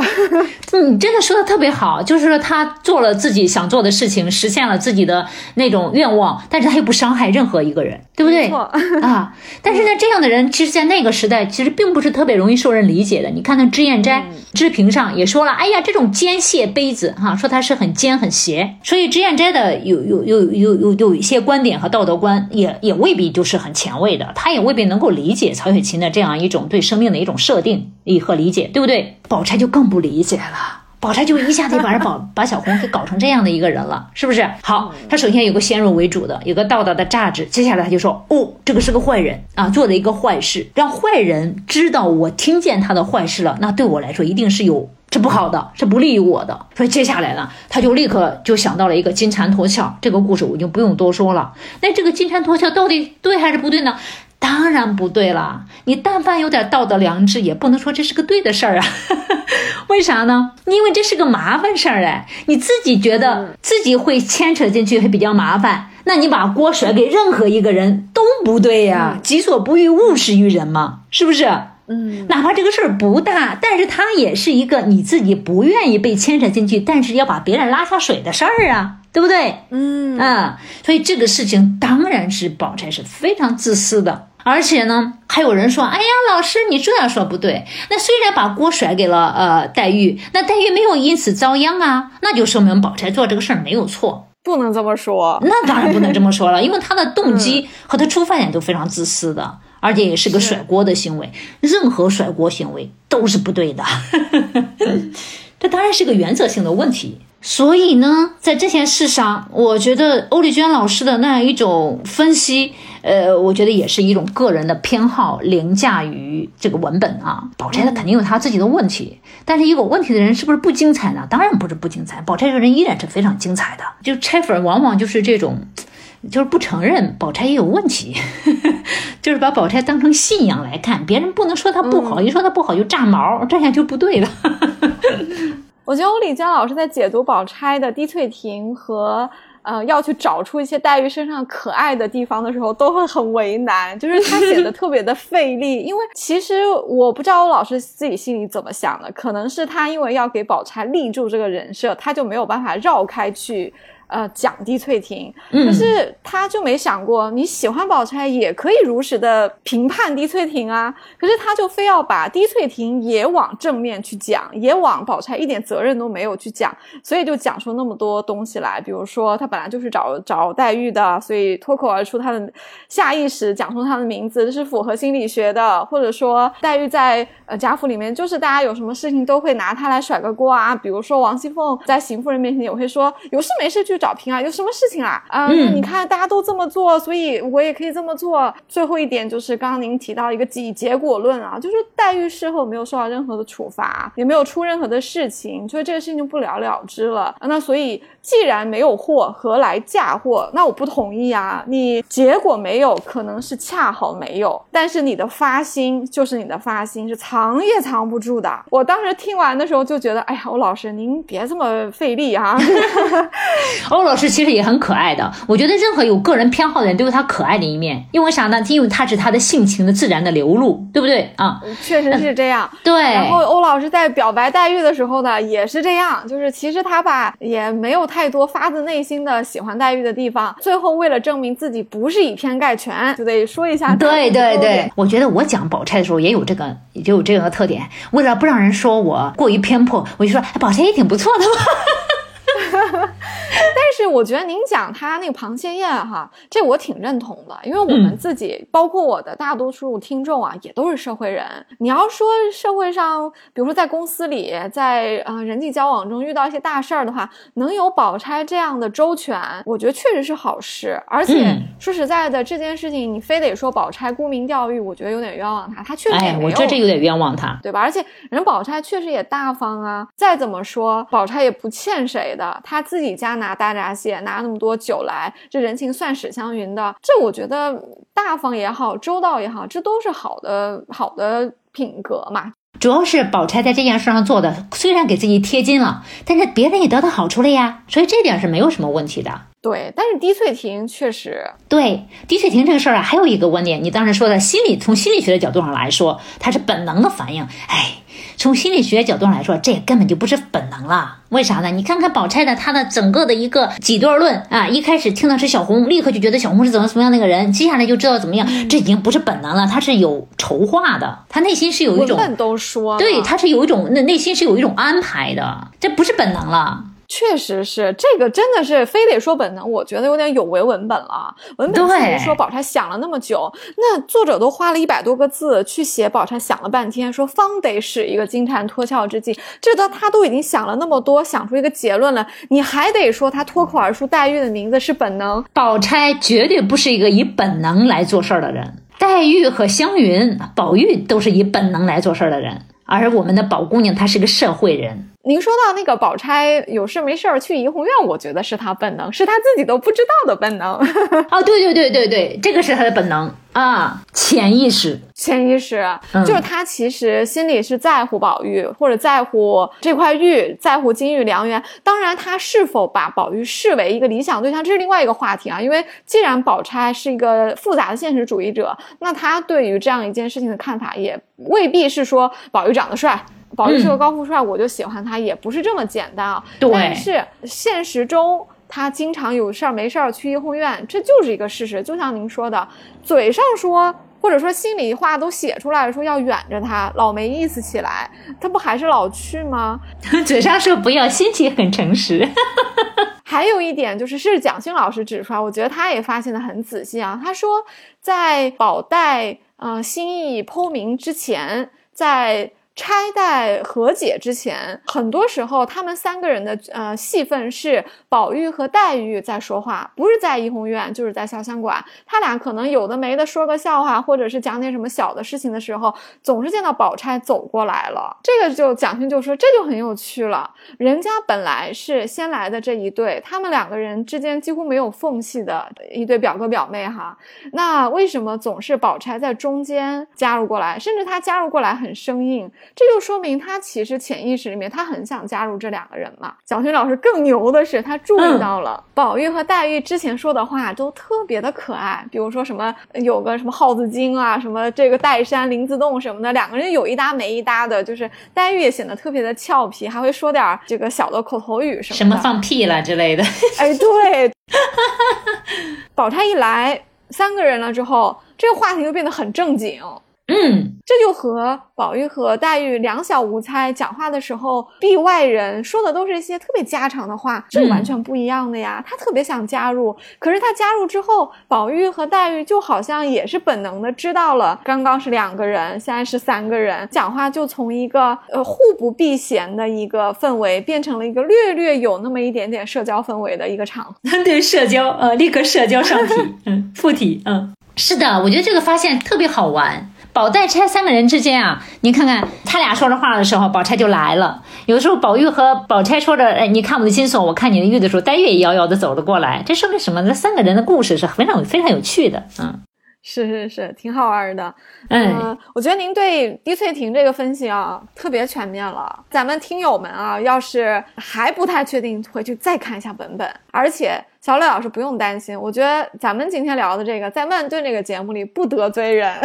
你 *laughs* 真的说的特别好，就是说他做了自己想做的事情，实现了自己的那种愿望，但是他又不伤害任何一个人，对不对？啊，*laughs* 但是呢，这样的人，其实，在那个时代，其实并不是特别容易受人理解的。你看那脂砚斋，脂评上也说了，哎呀，这种尖械杯子，哈，说它是很尖很邪，所以脂砚斋的有有有有有有一些观。点和道德观也也未必就是很前卫的，他也未必能够理解曹雪芹的这样一种对生命的一种设定和理解，对不对？宝钗就更不理解了，宝钗就一下子把人宝 *laughs* 把小红给搞成这样的一个人了，是不是？好，他首先有个先入为主的，有个道德的价值，接下来他就说，哦，这个是个坏人啊，做了一个坏事，让坏人知道我听见他的坏事了，那对我来说一定是有。是不好的，是不利于我的。所以接下来呢，他就立刻就想到了一个金蝉脱壳。这个故事我就不用多说了。那这个金蝉脱壳到底对还是不对呢？当然不对了。你但凡有点道德良知，也不能说这是个对的事儿啊。*laughs* 为啥呢？因为这是个麻烦事儿哎。你自己觉得自己会牵扯进去，还比较麻烦。那你把锅甩给任何一个人都不对呀。己所不欲，勿施于人嘛，是不是？嗯，哪怕这个事儿不大，但是它也是一个你自己不愿意被牵扯进去，但是要把别人拉下水的事儿啊，对不对？嗯啊，所以这个事情当然是宝钗是非常自私的，而且呢，还有人说，哎呀，老师你这样说不对。那虽然把锅甩给了呃黛玉，那黛玉没有因此遭殃啊，那就说明宝钗做这个事儿没有错。不能这么说，那当然不能这么说了，*laughs* 因为他的动机和他出发点都非常自私的。而且也是个甩锅的行为，任何甩锅行为都是不对的。*laughs* 这当然是个原则性的问题。所以呢，在这件事上，我觉得欧丽娟老师的那样一种分析，呃，我觉得也是一种个人的偏好凌驾于这个文本啊。宝钗她肯定有她自己的问题，但是一个问题的人是不是不精彩呢？当然不是不精彩，宝钗这个人依然是非常精彩的。就拆粉往往就是这种。就是不承认宝钗也有问题，*laughs* 就是把宝钗当成信仰来看，别人不能说她不好，一说她不好就炸毛，这样就不对了。我觉得欧丽娟老师在解读宝钗的滴翠亭和呃要去找出一些黛玉身上可爱的地方的时候，都会很为难，就是他写的 *laughs* 特别的费力。因为其实我不知道欧老师自己心里怎么想的，可能是他因为要给宝钗立住这个人设，他就没有办法绕开去。呃，讲滴翠亭，可是他就没想过，你喜欢宝钗也可以如实的评判滴翠亭啊。可是他就非要把滴翠亭也往正面去讲，也往宝钗一点责任都没有去讲，所以就讲出那么多东西来。比如说，他本来就是找找黛玉的，所以脱口而出他的下意识讲出他的名字，这是符合心理学的。或者说，黛玉在呃贾府里面，就是大家有什么事情都会拿他来甩个锅啊。比如说，王熙凤在邢夫人面前也会说，有事没事就。去找平啊，有什么事情啊？啊，嗯你看大家都这么做，所以我也可以这么做。最后一点就是刚刚您提到一个结结果论啊，就是黛玉事后没有受到任何的处罚，也没有出任何的事情，所以这个事情就不了了之了。那所以既然没有货，何来嫁祸？那我不同意啊！你结果没有，可能是恰好没有，但是你的发心就是你的发心，是藏也藏不住的。我当时听完的时候就觉得，哎呀，欧老师您别这么费力啊！*laughs* 欧老师其实也很可爱的，我觉得任何有个人偏好的人都有他可爱的一面，因为啥呢？因为他是他的性情的自然的流露，对不对啊？确实是这样。*laughs* 对。然后欧老师在表白黛玉的时候呢，也是这样，就是其实他吧也没有太多发自内心的喜欢黛玉的地方，最后为了证明自己不是以偏概全，就得说一下。对对对，我觉得我讲宝钗的时候也有这个，也有这个特点。为了不让人说我过于偏颇，我就说，哎，宝钗也挺不错的嘛。*laughs* 但是我觉得您讲他那个螃蟹宴哈，这我挺认同的，因为我们自己，包括我的大多数听众啊，也都是社会人。你要说社会上，比如说在公司里，在呃人际交往中遇到一些大事儿的话，能有宝钗这样的周全，我觉得确实是好事。而且、嗯说实在的，这件事情你非得说宝钗沽名钓誉，我觉得有点冤枉她，她确实也哎，没有。我觉得这有点冤枉他。对吧？而且人宝钗确实也大方啊，再怎么说，宝钗也不欠谁的，他自己家拿大闸蟹，拿那么多酒来，这人情算史湘云的，这我觉得大方也好，周到也好，这都是好的好的品格嘛。主要是宝钗在这件事上做的，虽然给自己贴金了，但是别人也得到好处了呀，所以这点是没有什么问题的。对，但是滴翠亭确实，对滴翠亭这个事儿啊，还有一个观点，你当时说的心理，从心理学的角度上来说，它是本能的反应。哎，从心理学角度上来说，这也根本就不是本能了。为啥呢？你看看宝钗的她的整个的一个几段论啊，一开始听到是小红，立刻就觉得小红是怎么怎么样那个人，接下来就知道怎么样，这已经不是本能了，他是有筹划的，他内心是有一种，都说，对，他是有一种那内心是有一种安排的，这不是本能了。确实是这个，真的是非得说本能，我觉得有点有违文本了。文本自己对说宝钗想了那么久，那作者都花了一百多个字去写宝钗想了半天，说方得使一个金蝉脱壳之计，这都他都已经想了那么多，想出一个结论了，你还得说他脱口而出黛玉的名字是本能？宝钗绝对不是一个以本能来做事儿的人，黛玉和湘云、宝玉都是以本能来做事儿的人，而我们的宝姑娘她是个社会人。您说到那个宝钗有事没事儿去怡红院，我觉得是她本能，是她自己都不知道的本能。*laughs* 哦，对对对对对，这个是她的本能啊，潜意识。潜意识嗯就是她其实心里是在乎宝玉，或者在乎这块玉，在乎金玉良缘。当然，她是否把宝玉视为一个理想对象，这是另外一个话题啊。因为既然宝钗是一个复杂的现实主义者，那她对于这样一件事情的看法也未必是说宝玉长得帅。宝玉是个高富帅，我就喜欢他，也不是这么简单啊。对但是现实中，他经常有事儿没事儿去怡红院，这就是一个事实。就像您说的，嘴上说或者说心里话都写出来，说要远着他，老没意思起来，他不还是老去吗？*laughs* 嘴上说不要，心情很诚实。*laughs* 还有一点就是，是蒋勋老师指出来，我觉得他也发现的很仔细啊。他说，在宝黛呃心意剖明之前，在钗黛和解之前，很多时候他们三个人的呃戏份是宝玉和黛玉在说话，不是在怡红院，就是在潇湘馆。他俩可能有的没的说个笑话，或者是讲点什么小的事情的时候，总是见到宝钗走过来了。这个就蒋勋就说这就很有趣了。人家本来是先来的这一对，他们两个人之间几乎没有缝隙的一对表哥表妹哈。那为什么总是宝钗在中间加入过来，甚至她加入过来很生硬？这就说明他其实潜意识里面他很想加入这两个人嘛。蒋勋老师更牛的是，他注意到了、宝玉和黛玉之前说的话都特别的可爱，比如说什么有个什么耗子精啊，什么这个岱山林子洞什么的，两个人有一搭没一搭的，就是黛玉也显得特别的俏皮，还会说点儿这个小的口头语什么。什么放屁了之类的。*laughs* 哎，对，宝钗一来，三个人了之后，这个话题就变得很正经。嗯，这就和宝玉和黛玉两小无猜讲话的时候，避外人说的都是一些特别家常的话，这完全不一样的呀。他特别想加入，可是他加入之后，宝玉和黛玉就好像也是本能的知道了，刚刚是两个人，现在是三个人，讲话就从一个呃互不避嫌的一个氛围，变成了一个略略有那么一点点社交氛围的一个场。*laughs* 对，社交，呃，立刻社交上体，*laughs* 嗯，附体，嗯，是的，我觉得这个发现特别好玩。宝黛钗三个人之间啊，你看看他俩说着话的时候，宝钗就来了。有的时候宝玉和宝钗说着“哎，你看我的金锁，我看你的玉”的时候，黛玉也遥遥的走了过来。这说明什么？这三个人的故事是非常非常有趣的。嗯，是是是，挺好玩的。嗯，我觉得您对滴翠婷这个分析啊，特别全面了。咱们听友们啊，要是还不太确定，回去再看一下本本。而且。小磊老师不用担心，我觉得咱们今天聊的这个，在曼顿这个节目里不得罪人，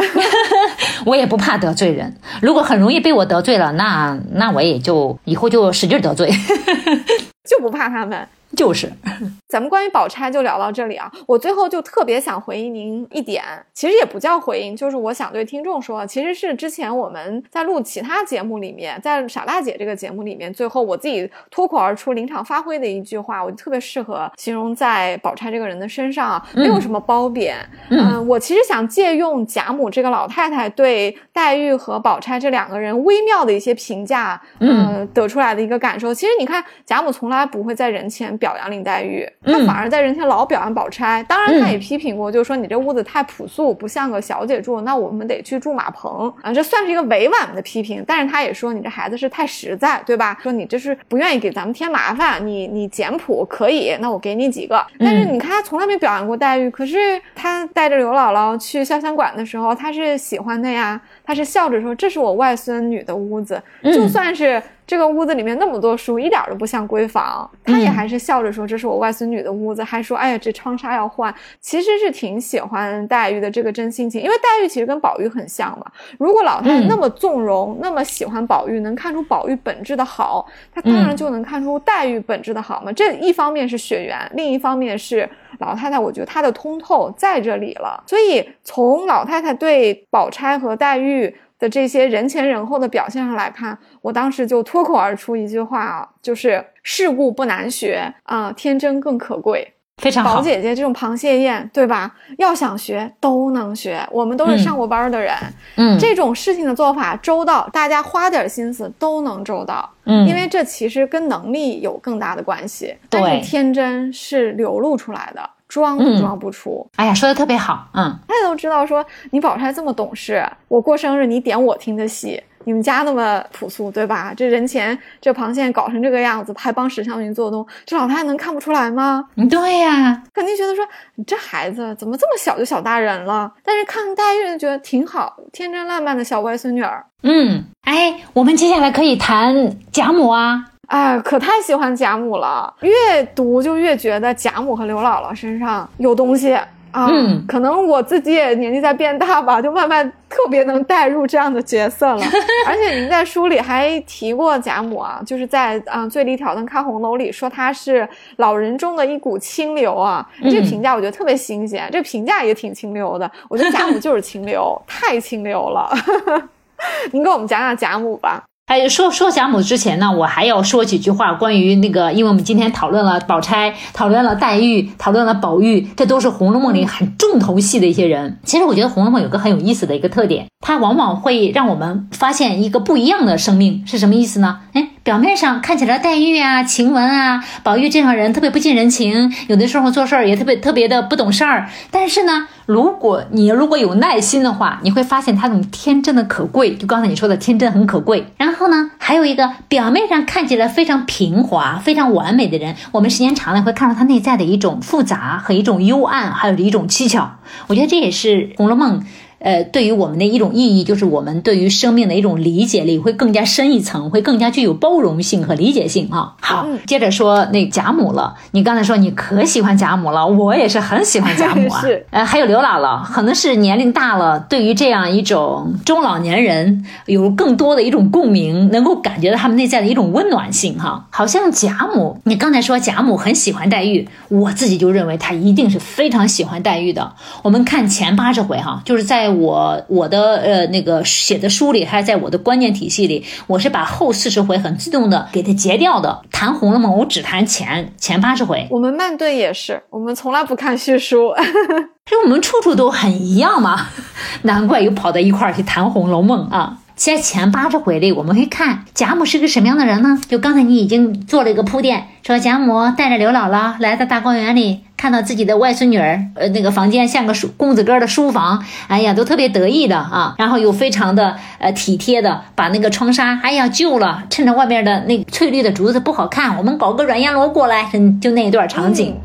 *laughs* 我也不怕得罪人。如果很容易被我得罪了，那那我也就以后就使劲得罪，*laughs* 就不怕他们。就是，*laughs* 咱们关于宝钗就聊到这里啊。我最后就特别想回应您一点，其实也不叫回应，就是我想对听众说，其实是之前我们在录其他节目里面，在傻大姐这个节目里面，最后我自己脱口而出临场发挥的一句话，我就特别适合形容在宝钗这个人的身上啊，没有什么褒贬。嗯，我其实想借用贾母这个老太太对黛玉和宝钗这两个人微妙的一些评价，嗯，得出来的一个感受。其实你看，贾母从来不会在人前。表扬林黛玉，他反而在人前老表扬宝钗。当然，他也批评过，就是说你这屋子太朴素，不像个小姐住，那我们得去住马棚啊。这算是一个委婉的批评，但是他也说你这孩子是太实在，对吧？说你这是不愿意给咱们添麻烦，你你简朴可以，那我给你几个。但是你看他从来没表扬过黛玉，可是他带着刘姥姥去潇湘馆的时候，他是喜欢的呀，他是笑着说这是我外孙女的屋子，就算是。这个屋子里面那么多书，一点都不像闺房。他也还是笑着说：“这是我外孙女的屋子。”还说：“哎呀，这窗纱要换。”其实是挺喜欢黛玉的这个真性情，因为黛玉其实跟宝玉很像嘛。如果老太太那么纵容，那么喜欢宝玉，能看出宝玉本质的好，她当然就能看出黛玉本质的好嘛。这一方面是血缘，另一方面是老太太，我觉得她的通透在这里了。所以从老太太对宝钗和黛玉。的这些人前人后的表现上来看，我当时就脱口而出一句话啊，就是世故不难学啊，天真更可贵。非常好，宝姐姐这种螃蟹宴，对吧？要想学都能学，我们都是上过班的人，嗯，这种事情的做法周到，大家花点心思都能周到，嗯，因为这其实跟能力有更大的关系。但是天真是流露出来的。装都装不出，哎呀，说的特别好，嗯，大家都知道，说你宝钗这么懂事，我过生日你点我听的戏，你们家那么朴素，对吧？这人前这螃蟹搞成这个样子，还帮史湘云做东，这老太太能看不出来吗？对呀，肯定觉得说你这孩子怎么这么小就小大人了？但是看黛玉觉得挺好，天真烂漫的小外孙女儿。嗯，哎，我们接下来可以谈贾母啊。哎，可太喜欢贾母了，越读就越觉得贾母和刘姥姥身上有东西啊。嗯，可能我自己也年纪在变大吧，就慢慢特别能带入这样的角色了。*laughs* 而且您在书里还提过贾母啊，就是在啊《醉里挑灯看红楼》里说她是老人中的一股清流啊。这个评价我觉得特别新鲜，这评价也挺清流的。我觉得贾母就是清流，*laughs* 太清流了。*laughs* 您给我们讲讲贾母吧。哎，说说贾母之前呢，我还要说几句话，关于那个，因为我们今天讨论了宝钗，讨论了黛玉，讨论了宝玉，这都是《红楼梦》里很重头戏的一些人。其实我觉得《红楼梦》有个很有意思的一个特点，它往往会让我们发现一个不一样的生命，是什么意思呢？哎。表面上看起来，黛玉啊、晴雯啊、宝玉这样人特别不近人情，有的时候做事儿也特别特别的不懂事儿。但是呢，如果你如果有耐心的话，你会发现他那种天真的可贵。就刚才你说的，天真很可贵。然后呢，还有一个表面上看起来非常平滑、非常完美的人，我们时间长了会看到他内在的一种复杂和一种幽暗，还有一种蹊跷。我觉得这也是《红楼梦》。呃，对于我们的一种意义，就是我们对于生命的一种理解力会更加深一层，会更加具有包容性和理解性啊。好，接着说那贾母了。你刚才说你可喜欢贾母了，我也是很喜欢贾母啊。*laughs* 是，呃，还有刘姥姥，可能是年龄大了，对于这样一种中老年人有更多的一种共鸣，能够感觉到他们内在的一种温暖性哈。好像贾母，你刚才说贾母很喜欢黛玉，我自己就认为她一定是非常喜欢黛玉的。我们看前八十回哈，就是在。我我的呃那个写的书里，还是在我的观念体系里，我是把后四十回很自动的给它截掉的。谈《红楼梦》，我只谈前前八十回。我们慢顿也是，我们从来不看序书。*laughs* 这我们处处都很一样嘛，难怪又跑到一块儿去谈《红楼梦》啊。在前八十回里，我们会看贾母是个什么样的人呢？就刚才你已经做了一个铺垫，说贾母带着刘姥姥来到大观园里，看到自己的外孙女儿，呃，那个房间像个书公子哥的书房，哎呀，都特别得意的啊，然后又非常的呃体贴的把那个窗纱，哎呀旧了，趁着外面的那翠绿的竹子不好看，我们搞个软烟罗过来，嗯，就那一段场景。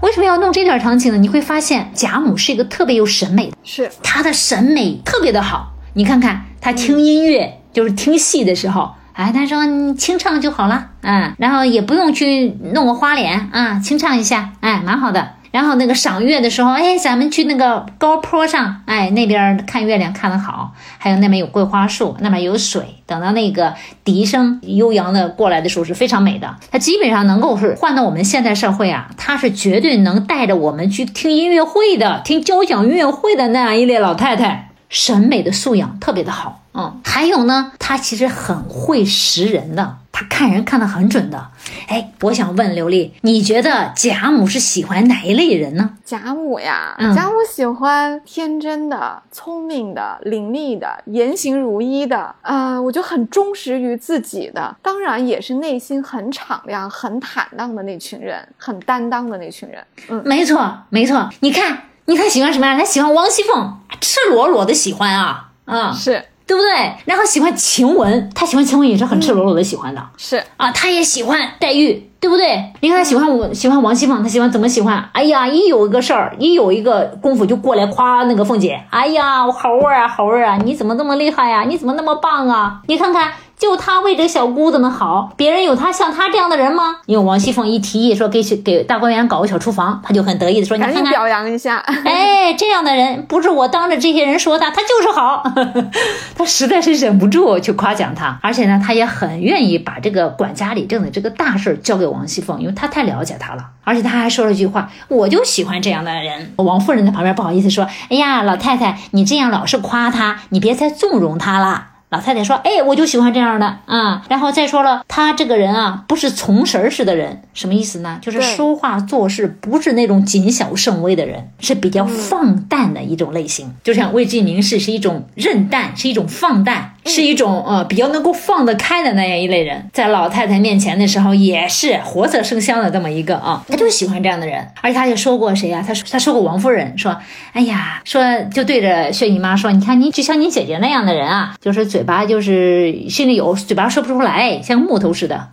为什么要弄这段场景呢？你会发现贾母是一个特别有审美的，是她的审美特别的好。你看看他听音乐，就是听戏的时候，哎，他说你清唱就好了，嗯，然后也不用去弄个花脸啊，清唱一下，哎，蛮好的。然后那个赏月的时候，哎，咱们去那个高坡上，哎，那边看月亮看得好，还有那边有桂花树，那边有水。等到那个笛声悠扬的过来的时候，是非常美的。它基本上能够是换到我们现代社会啊，它是绝对能带着我们去听音乐会的、听交响音乐会的那样一类老太太，审美的素养特别的好。嗯，还有呢，他其实很会识人的。他看人看得很准的，哎，我想问刘丽，你觉得贾母是喜欢哪一类人呢？贾母呀，贾母喜欢天真的、聪明的、伶俐的、言行如一的，啊，我就很忠实于自己的，当然也是内心很敞亮、很坦荡的那群人，很担当的那群人。嗯，没错，没错。你看，你看喜欢什么呀？他喜欢王熙凤，赤裸裸的喜欢啊，啊，是。对不对？然后喜欢晴雯，他喜欢晴雯也是很赤裸裸的喜欢的，是啊，他也喜欢黛玉，对不对？你看他喜欢我，喜欢王熙凤，他喜欢怎么喜欢？哎呀，一有一个事儿，一有一个功夫就过来夸那个凤姐，哎呀，我好儿啊，猴儿啊，你怎么那么厉害呀？你怎么那么棒啊？你看看。就他为这小姑子们好，别人有他像他这样的人吗？因为王熙凤一提议说给给大观园搞个小厨房，他就很得意的说：“你看看，表扬一下。”哎，这样的人不是我当着这些人说他，他就是好。*laughs* 他实在是忍不住去夸奖他，而且呢，他也很愿意把这个管家里政的这个大事交给王熙凤，因为他太了解他了。而且他还说了一句话：“我就喜欢这样的人。”王夫人在旁边不好意思说：“哎呀，老太太，你这样老是夸他，你别再纵容他了。”老太太说：“哎，我就喜欢这样的啊。然后再说了，他这个人啊，不是从神似的人，什么意思呢？就是说话做事不是那种谨小慎微的人，是比较放淡的一种类型。就像魏晋名士是一种任淡，是一种放荡，是一种呃比较能够放得开的那样一类人。在老太太面前的时候，也是活色生香的这么一个啊，他就喜欢这样的人。而且他也说过谁呀？他说他说过王夫人说：哎呀，说就对着薛姨妈说，你看你就像你姐姐那样的人啊，就是嘴。”嘴巴就是心里有，嘴巴说不出来，像木头似的。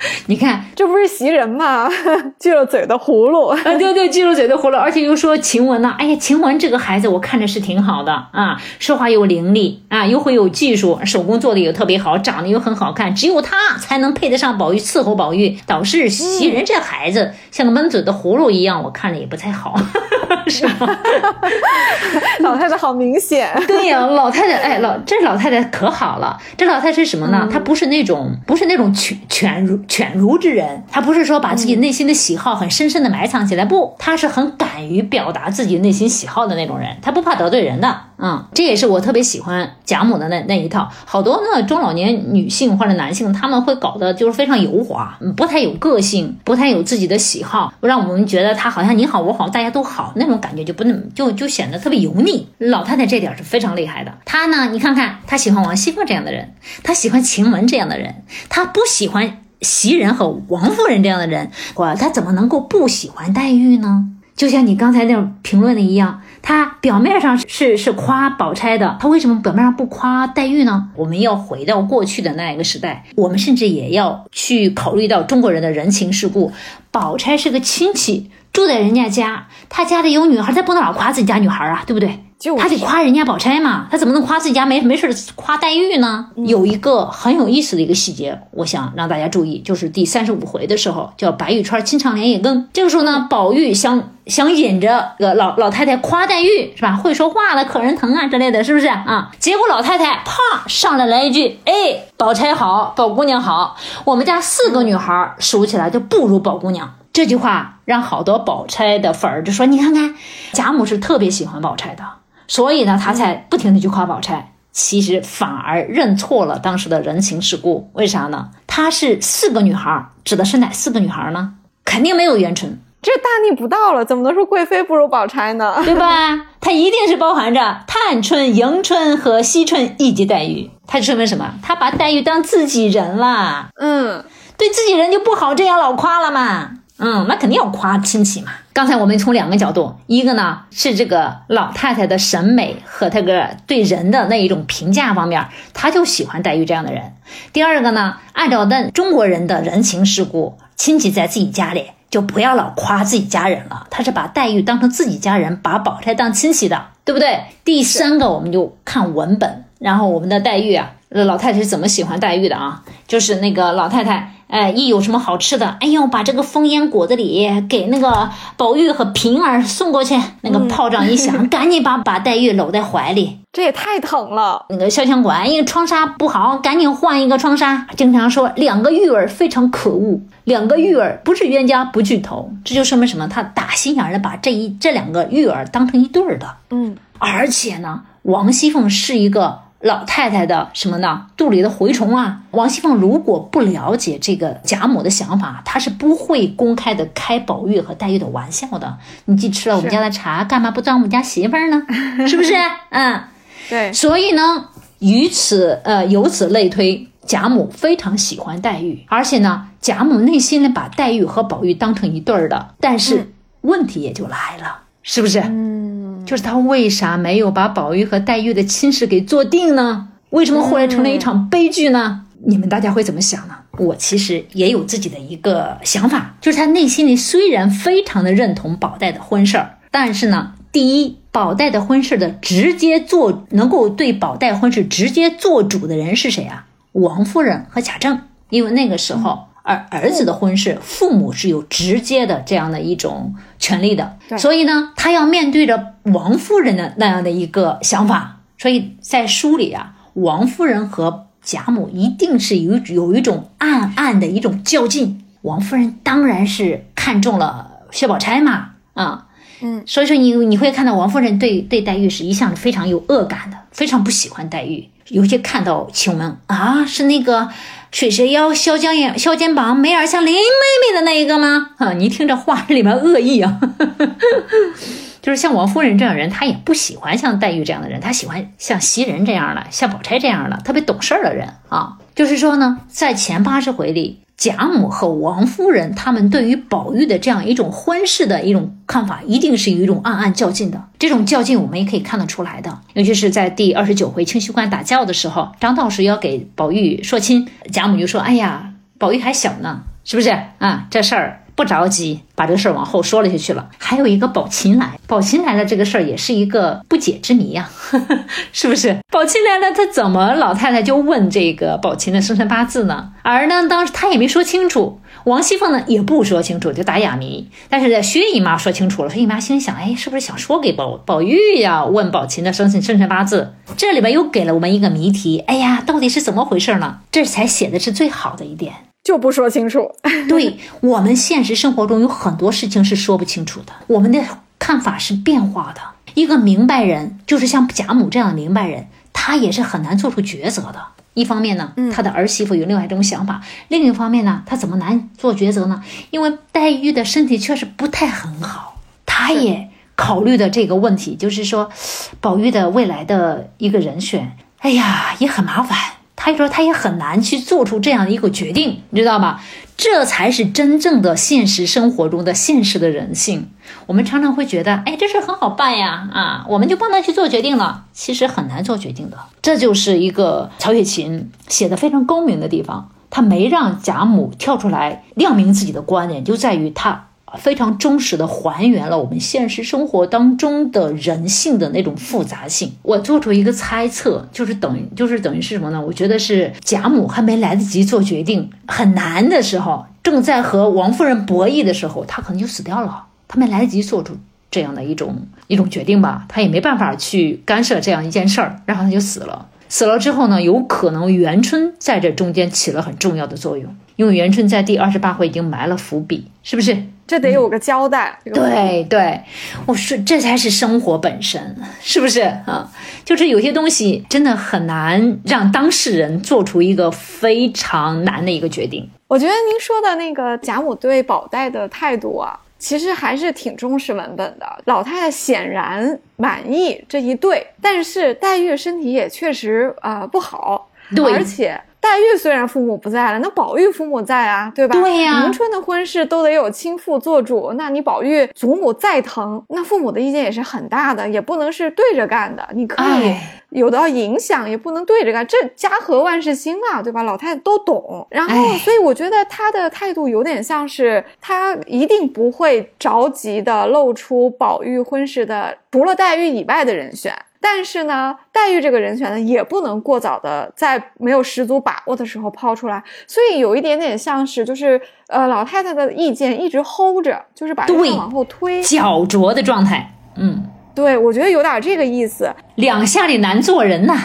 *laughs* 你看，这不是袭人吗？*laughs* 锯了嘴的葫芦。啊，对对，锯了嘴的葫芦，而且又说晴雯呢。哎呀，晴雯这个孩子，我看着是挺好的啊，说话又伶俐啊，又会有技术，手工做的也特别好，长得又很好看，只有她才能配得上宝玉伺候宝玉。倒是袭人这孩子像个闷嘴的葫芦一样，我看着也不太好，*laughs* 是吧？老太太好明显。对呀，老太太，哎，老这老太太可好了，这老太太是什么呢？她不是那种，不是那种犬犬儒。犬儒之人，他不是说把自己内心的喜好很深深的埋藏起来，不，他是很敢于表达自己内心喜好的那种人，他不怕得罪人的。嗯，这也是我特别喜欢贾母的那那一套。好多呢中老年女性或者男性，他们会搞得就是非常油滑，不太有个性，不太有自己的喜好，让我们觉得他好像你好我好大家都好那种感觉就不那么就就显得特别油腻。老太太这点是非常厉害的。她呢，你看看她喜欢王熙凤这样的人，她喜欢晴雯这样的人，她不喜欢。袭人和王夫人这样的人，哇，他怎么能够不喜欢黛玉呢？就像你刚才那种评论的一样，他表面上是是夸宝钗的，他为什么表面上不夸黛玉呢？我们要回到过去的那一个时代，我们甚至也要去考虑到中国人的人情世故。宝钗是个亲戚，住在人家家，他家里有女孩，他不能老夸自己家女孩啊，对不对？他得夸人家宝钗嘛，他怎么能夸自己家没没事夸黛玉呢？有一个很有意思的一个细节，我想让大家注意，就是第三十五回的时候，叫白玉钏亲唱莲叶羹。这个时候呢，宝玉想想引着个老老太太夸黛玉是吧？会说话了，可人疼啊之类的，是不是啊？结果老太太啪上来来一句，哎，宝钗好，宝姑娘好，我们家四个女孩数起来就不如宝姑娘。这句话让好多宝钗的粉儿就说，你看看贾母是特别喜欢宝钗的。所以呢，他才不停的去夸宝钗。其实反而认错了当时的人情世故，为啥呢？她是四个女孩，指的是哪四个女孩呢？肯定没有元春，这大逆不道了，怎么能说贵妃不如宝钗呢？*laughs* 对吧？它一定是包含着探春、迎春和惜春以及黛玉。它说明什么？他把黛玉当自己人了。嗯，对自己人就不好这样老夸了嘛。嗯，那肯定要夸亲戚嘛。刚才我们从两个角度，一个呢是这个老太太的审美和她个对人的那一种评价方面，她就喜欢黛玉这样的人。第二个呢，按照那中国人的人情世故，亲戚在自己家里就不要老夸自己家人了，他是把黛玉当成自己家人，把宝钗当亲戚的，对不对？第三个，我们就看文本，然后我们的黛玉啊，老太太是怎么喜欢黛玉的啊？就是那个老太太。哎，一有什么好吃的，哎呦，把这个风烟果子里给那个宝玉和平儿送过去。那个炮仗一响，*laughs* 赶紧把把黛玉搂在怀里，这也太疼了。那个潇湘馆，因为窗纱不好，赶紧换一个窗纱。经常说两个玉儿非常可恶，两个玉儿不是冤家不聚头，这就说明什么？他打心眼儿的把这一这两个玉儿当成一对儿的。嗯，而且呢，王熙凤是一个。老太太的什么呢？肚里的蛔虫啊！王熙凤如果不了解这个贾母的想法，她是不会公开的开宝玉和黛玉的玩笑的。你既吃了我们家的茶，干嘛不当我们家媳妇儿呢？*laughs* 是不是？嗯，对。所以呢，于此呃，由此类推，贾母非常喜欢黛玉，而且呢，贾母内心呢把黛玉和宝玉当成一对儿的。但是问题也就来了，是不是？嗯。就是他为啥没有把宝玉和黛玉的亲事给做定呢？为什么后来成了一场悲剧呢？你们大家会怎么想呢？我其实也有自己的一个想法，就是他内心里虽然非常的认同宝黛的婚事儿，但是呢，第一，宝黛的婚事的直接做能够对宝黛婚事直接做主的人是谁啊？王夫人和贾政，因为那个时候。而儿子的婚事，父母是有直接的这样的一种权利的，所以呢，他要面对着王夫人的那样的一个想法，所以在书里啊，王夫人和贾母一定是有有一种暗暗的一种较劲。王夫人当然是看中了薛宝钗嘛，啊，嗯，所以说你你会看到王夫人对对黛玉是一向非常有恶感的，非常不喜欢黛玉，尤其看到晴雯啊，是那个。水蛇腰，削肩眼，削肩膀，眉眼像林妹妹的那一个吗？啊，你听这话里面恶意啊，*laughs* 就是像王夫人这样人，她也不喜欢像黛玉这样的人，她喜欢像袭人这样的，像宝钗这样的特别懂事儿的人啊。就是说呢，在前八十回里。贾母和王夫人他们对于宝玉的这样一种婚事的一种看法，一定是有一种暗暗较劲的。这种较劲我们也可以看得出来的，尤其是在第二十九回清虚观打架的时候，张道士要给宝玉说亲，贾母就说：“哎呀，宝玉还小呢，是不是啊？这事儿。”不着急，把这个事儿往后说了下去了。还有一个宝琴来，宝琴来了这个事儿也是一个不解之谜呀，*laughs* 是不是？宝琴来了，他怎么老太太就问这个宝琴的生辰八字呢？而呢，当时他也没说清楚，王熙凤呢也不说清楚，就打哑谜。但是薛姨妈说清楚了，薛姨妈心想，哎，是不是想说给宝宝玉呀？问宝琴的生辰生辰八字，这里边又给了我们一个谜题。哎呀，到底是怎么回事呢？这才写的是最好的一点。就不说清楚。*laughs* 对我们现实生活中有很多事情是说不清楚的，我们的看法是变化的。一个明白人，就是像贾母这样的明白人，他也是很难做出抉择的。一方面呢，他的儿媳妇有另外一种想法；另一方面呢，他怎么难做抉择呢？因为黛玉的身体确实不太很好，他也考虑的这个问题，就是说，宝玉的未来的一个人选，哎呀，也很麻烦。他说他也很难去做出这样的一个决定，你知道吗？这才是真正的现实生活中的现实的人性。我们常常会觉得，哎，这事很好办呀，啊，我们就帮他去做决定了。其实很难做决定的。这就是一个曹雪芹写的非常高明的地方，他没让贾母跳出来亮明自己的观点，就在于他。非常忠实的还原了我们现实生活当中的人性的那种复杂性。我做出一个猜测，就是等于就是等于是什么呢？我觉得是贾母还没来得及做决定，很难的时候，正在和王夫人博弈的时候，她可能就死掉了。她没来得及做出这样的一种一种决定吧，她也没办法去干涉这样一件事儿，然后她就死了。死了之后呢，有可能元春在这中间起了很重要的作用，因为元春在第二十八回已经埋了伏笔，是不是？这得有个交代。对对，我说这才是生活本身，是不是啊？就是有些东西真的很难让当事人做出一个非常难的一个决定。我觉得您说的那个贾母对宝黛的态度啊，其实还是挺忠实文本的。老太太显然满意这一对，但是黛玉身体也确实啊、不好，对而且。黛玉虽然父母不在了，那宝玉父母在啊，对吧？对呀迎春的婚事都得有亲父做主，那你宝玉祖母再疼，那父母的意见也是很大的，也不能是对着干的。你可以哎有到影响，也不能对着干，这家和万事兴啊，对吧？老太太都懂。然后，哎所以我觉得她的态度有点像是，她一定不会着急的露出宝玉婚事的除了黛玉以外的人选。但是呢，黛玉这个人选呢，也不能过早的在没有十足把握的时候抛出来，所以有一点点像是，就是呃，老太太的意见一直 hold 着，就是把这个对往后推。焦灼的状态，嗯，对，我觉得有点这个意思。两下里难做人呐。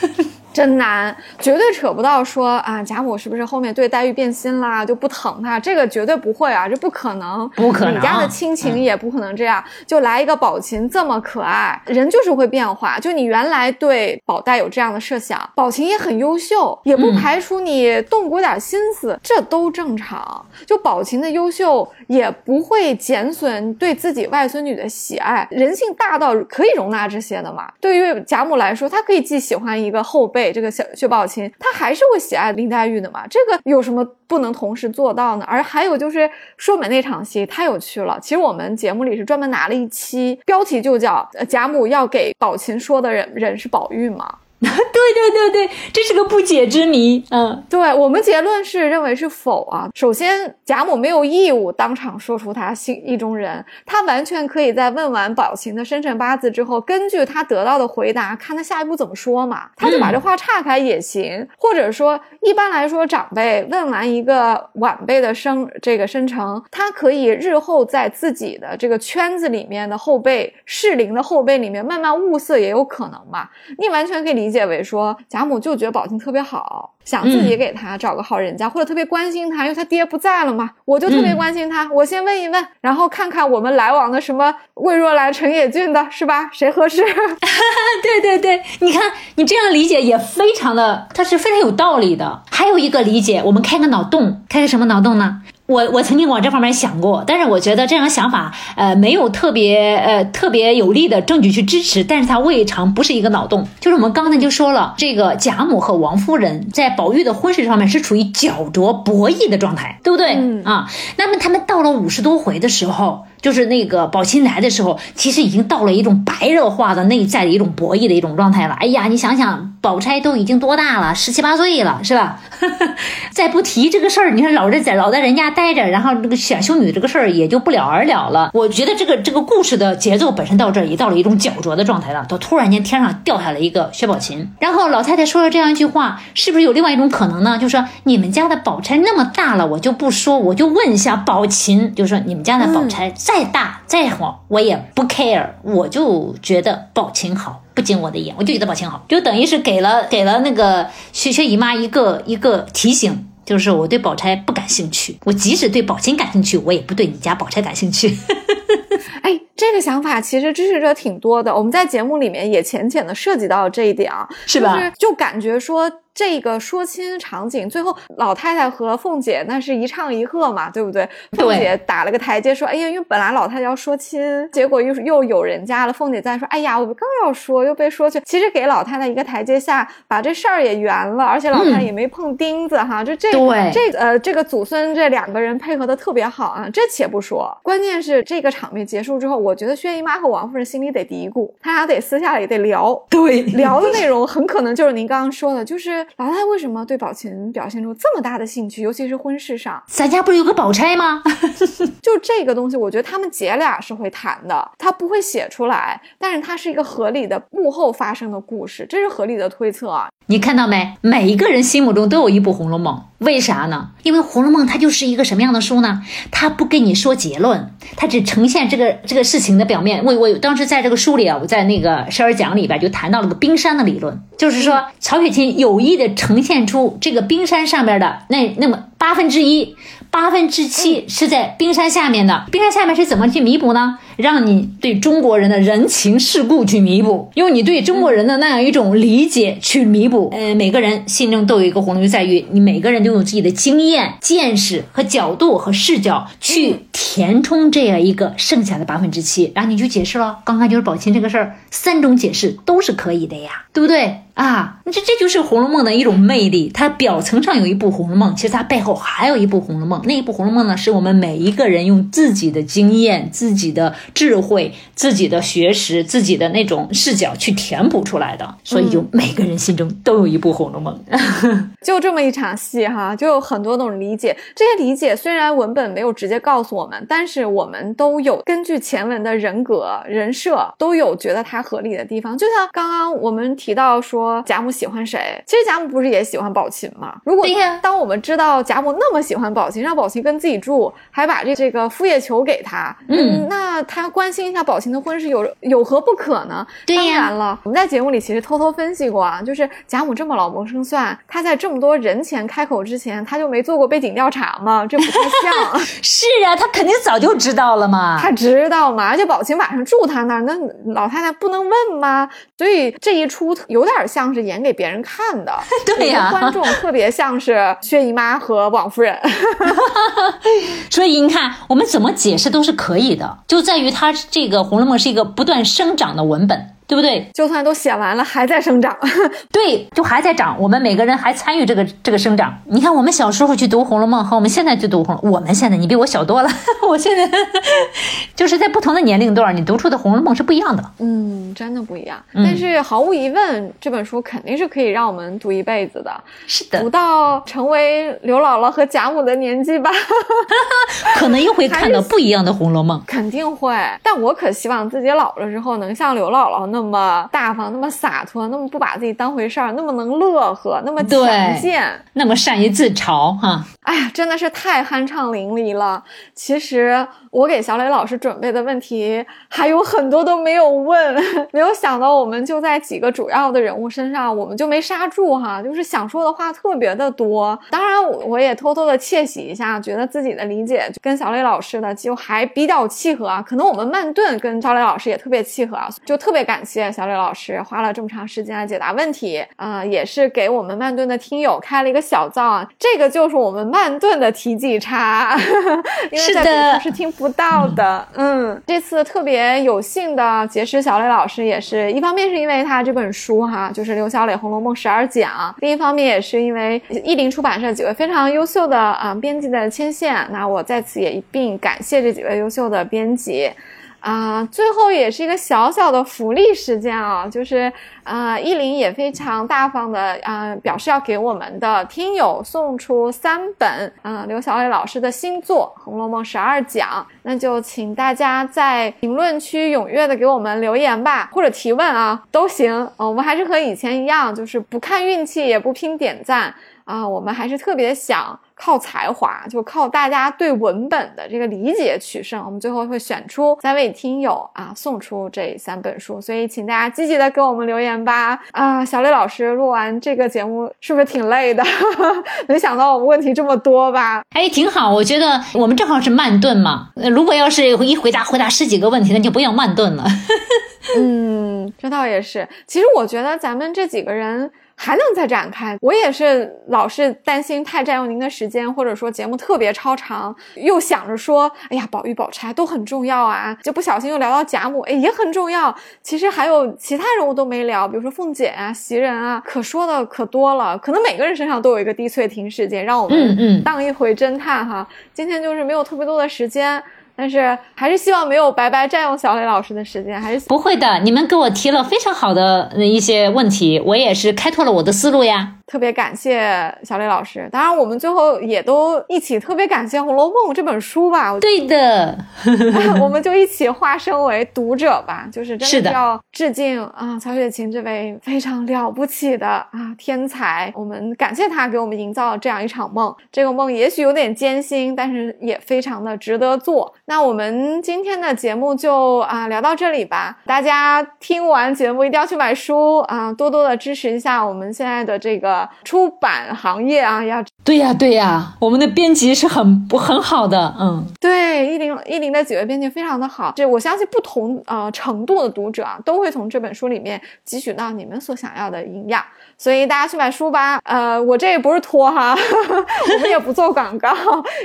*laughs* 真难，绝对扯不到说啊，贾母是不是后面对黛玉变心啦，就不疼她？这个绝对不会啊，这不可能，不可能你家的亲情也不可能这样，就来一个宝琴这么可爱，人就是会变化。就你原来对宝黛有这样的设想，宝琴也很优秀，也不嗯排除你动过点心思，这都正常。就宝琴的优秀也不会减损对自己外孙女的喜爱，人性大到可以容纳这些的嘛。对于贾母来说，她可以既喜欢一个后辈给这个小薛宝琴，她还是会喜爱林黛玉的嘛。这个有什么不能同时做到呢？而还有就是说媒那场戏太有趣了。其实我们节目里是专门拿了一期，标题就叫贾母要给宝琴说的人人是宝玉嘛。*laughs* 对对对对，这是个不解之谜。嗯，对我们结论是认为是否啊。首先，贾母没有义务当场说出她心意中人，她完全可以在问完宝琴的生辰八字之后，根据她得到的回答，看她下一步怎么说嘛。她就把这话岔开也行，或者说，一般来说，长辈问完一个晚辈的生这个生辰，他可以日后在自己的这个圈子里面的后辈、适龄的后辈里面慢慢物色，也有可能嘛。你完全可以理解为说，贾母就觉得宝琴特别好，想自己给他找个好人家，或者特别关心他，因为他爹不在了嘛，我就特别关心他，我先问一问，然后看看我们来往的什么魏若兰、陈野俊的是吧？谁合适？*laughs* 对对对，你看你这样理解也非常的，它是非常有道理的。还有一个理解，我们开个脑洞，开个什么脑洞呢？我我曾经往这方面想过，但是我觉得这样想法，呃，没有特别呃特别有力的证据去支持，但是它未尝不是一个脑洞。就是我们刚才就说了，这个贾母和王夫人在宝玉的婚事上面是处于焦灼博弈的状态，对不对？嗯啊，那么他们到了五十多回的时候，就是那个宝琴来的时候，其实已经到了一种白热化的内在的一种博弈的一种状态了。哎呀，你想想，宝钗都已经多大了，十七八岁了，是吧？*laughs* 再不提这个事儿，你看老人在老在人家待着，然后这个选修女这个事儿也就不了而了了。我觉得这个这个故事的节奏本身到这儿也到了一种焦灼的状态了，都突然间天上掉下来一个薛宝琴，然后老太太说了这样一句话，是不是有另外一种可能呢？就说你们家的宝钗那么大了，我就不说，我就问一下宝琴，就说你们家的宝钗在再大、再好，我也不 care，我就觉得宝琴好。不经我的眼，我就觉得宝琴好，就等于是给了给了那个薛薛姨妈一个一个提醒，就是我对宝钗不感兴趣，我即使对宝琴感兴趣，我也不对你家宝钗感兴趣。*laughs* 哎，这个想法其实支持者挺多的，我们在节目里面也浅浅的涉及到这一点啊，是吧就是就感觉说这个说亲场景，最后老太太和凤姐那是一唱一和嘛，对不对？凤姐打了个台阶，说：“哎呀，因为本来老太太要说亲，结果又又有人家了。”凤姐在说：“哎呀，我刚要说，又被说去。”其实给老太太一个台阶下，把这事儿也圆了，而且老太太也没碰钉子、哈。就这对这呃这个祖孙这两个人配合的特别好啊，这且不说，关键是这个场面结束之后，我觉得薛姨妈和王夫人心里得嘀咕，他俩得私下里得聊。对聊的内容很可能就是您刚刚说的，就是老太太为什么对宝琴表现出这么大的兴趣，尤其是婚事上，咱家不是有个宝钗吗？*laughs* 就这个东西，我觉得他们姐俩是会谈的，他不会写出来，但是它是一个合理的幕后发生的故事，这是合理的推测啊。你看到没？每一个人心目中都有一部《红楼梦》，为啥呢？因为《红楼梦》它就是一个什么样的书呢？它不跟你说结论，它只呈现这个这个事情的表面。我我当时在这个书里啊，我在那个十二讲里边就谈到了个冰山的理论，就是说曹雪芹有意的呈现出这个冰山上边的那那么八分之一。八分之七是在冰山下面的，冰山下面是怎么去弥补呢？让你对中国人的人情世故去弥补，用你对中国人的那样一种理解去弥补。呃，每个人心中都有一个红楼，在于你每个人都有自己的经验、见识和角度和视角去填充这样一个剩下的八分之七，然后你就解释了。刚刚就是宝琴这个事儿，三种解释都是可以的呀，对不对？啊，这这就是《红楼梦》的一种魅力。它表层上有一部《红楼梦》，其实它背后还有一部《红楼梦》。那一部《红楼梦》呢，是我们每一个人用自己的经验、自己的智慧、自己的学识、自己的那种视角去填补出来的。所以，就每个人心中都有一部《红楼梦》。*laughs* 就这么一场戏哈，就有很多种理解。这些理解虽然文本没有直接告诉我们，但是我们都有根据前文的人格人设，都有觉得它合理的地方。就像刚刚我们提到说。贾母喜欢谁？其实贾母不是也喜欢宝琴吗？*laughs* 如果当我们知道贾母那么喜欢宝琴，让宝琴跟自己住，还把这这个副业求给他，嗯，那他关心一下宝琴的婚事有有何不可呢？当然了，我们在节目里其实偷偷分析过啊，就是贾母这么老谋深算，她在这么多人前开口之前，她就没做过背景调查吗？这不太像。*laughs* 是啊，她肯定早就知道了嘛。她知道嘛？而且宝琴晚上住她那儿，那老太太不能问吗？所以这一出有点。像是演给别人看的，*laughs* 对呀，观众特别像是薛姨妈和王夫人，*laughs* 所以你看，我们怎么解释都是可以的，就在于因为它这个《红楼梦》是一个不断生长的文本。对不对？就算都写完了，还在生长。*laughs* 对，就还在长。我们每个人还参与这个这个生长。你看，我们小时候去读《红楼梦》和我们现在去读《红》，我们现在你比我小多了。*laughs* 我现在 *laughs* 就是在不同的年龄段，你读出的《红楼梦》是不一样的。嗯，真的不一样。但是毫无疑问，这本书肯定是可以让我们读一辈子的。是的，读到成为刘姥姥和贾母的年纪吧，可能又会看到不一样的《红楼梦》。肯定会。但我可希望自己老了之后能像刘姥姥。那么大方，那么洒脱，那么不把自己当回事儿，那么能乐呵，那么强健，那么善于自嘲，哈。哎呀，真的是太酣畅淋漓了。其实我给小磊老师准备的问题还有很多都没有问，*laughs* 没有想到我们就在几个主要的人物身上，我们就没刹住哈。就是想说的话特别的多。当然，我也偷偷的窃喜一下，觉得自己的理解跟小磊老师的就还比较契合啊。可能我们慢顿跟小磊老师也特别契合啊，就特别感谢小磊老师花了这么长时间来解答问题啊，也是给我们曼顿的听友开了一个小灶啊。这个就是我们。曼顿的题记差，*laughs* 因为在别处是听不到的。嗯，这次特别有幸的结识小磊老师，也是一方面是因为他这本书哈，就是刘小磊《红楼梦十二讲》，另一方面也是因为译林出版社几位非常优秀的啊编辑的牵线。那我在此也一并感谢这几位优秀的编辑。啊，最后也是一个小小的福利时间啊，就是啊，依林也非常大方的啊，表示要给我们的听友送出三本啊刘小磊老师的新作《红楼梦十二讲》，那就请大家在评论区踊跃的给我们留言吧，或者提问啊都行，我们还是和以前一样，就是不看运气，也不拼点赞啊，我们还是特别想。靠才华，就靠大家对文本的这个理解取胜。我们最后会选出三位听友啊，送出这三本书。所以，请大家积极的给我们留言吧。啊，小磊老师录完这个节目是不是挺累的？*laughs* 没想到我们问题这么多吧？哎，挺好。我觉得我们正好是慢炖嘛。如果要是一回答回答十几个问题，那就不要慢炖了。*laughs* 嗯，这倒也是。其实我觉得咱们这几个人。还能再展开，我也是老是担心太占用您的时间，或者说节目特别超长，又想着说，哎呀，宝玉宝钗都很重要啊，就不小心又聊到贾母，哎，也很重要。其实还有其他人物都没聊，比如说凤姐啊、袭人啊，可说的可多了。可能每个人身上都有一个滴翠亭事件，让我们当一回侦探哈。今天就是没有特别多的时间。但是还是希望没有白白占用小磊老师的时间，还是不会的。你们给我提了非常好的一些问题，我也是开拓了我的思路呀。特别感谢小磊老师。当然，我们最后也都一起特别感谢《红楼梦》这本书吧。对的，*laughs* 我们就一起化身为读者吧，就是真的要致敬啊，曹雪芹这位非常了不起的啊天才。我们感谢他给我们营造这样一场梦。这个梦也许有点艰辛，但是也非常的值得做。那我们今天的节目就啊聊到这里吧。大家听完节目一定要去买书啊，多多的支持一下我们现在的这个出版行业啊。要对呀对呀，我们的编辑是很不很好的，嗯，对，一零一零的几位编辑非常的好。这我相信不同呃程度的读者啊，都会从这本书里面汲取到你们所想要的营养。所以大家去买书吧。呃，我这也不是托哈，*laughs* 我们也不做广告，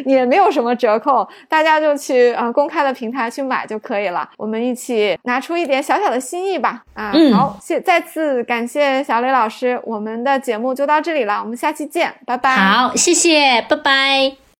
也没有什么折扣，大家就去呃公开的平台去买就可以了。我们一起拿出一点小小的心意吧。啊，好，谢再次感谢小磊老师，我们的节目就到这里了，我们下期见，拜拜。好，谢谢，拜拜。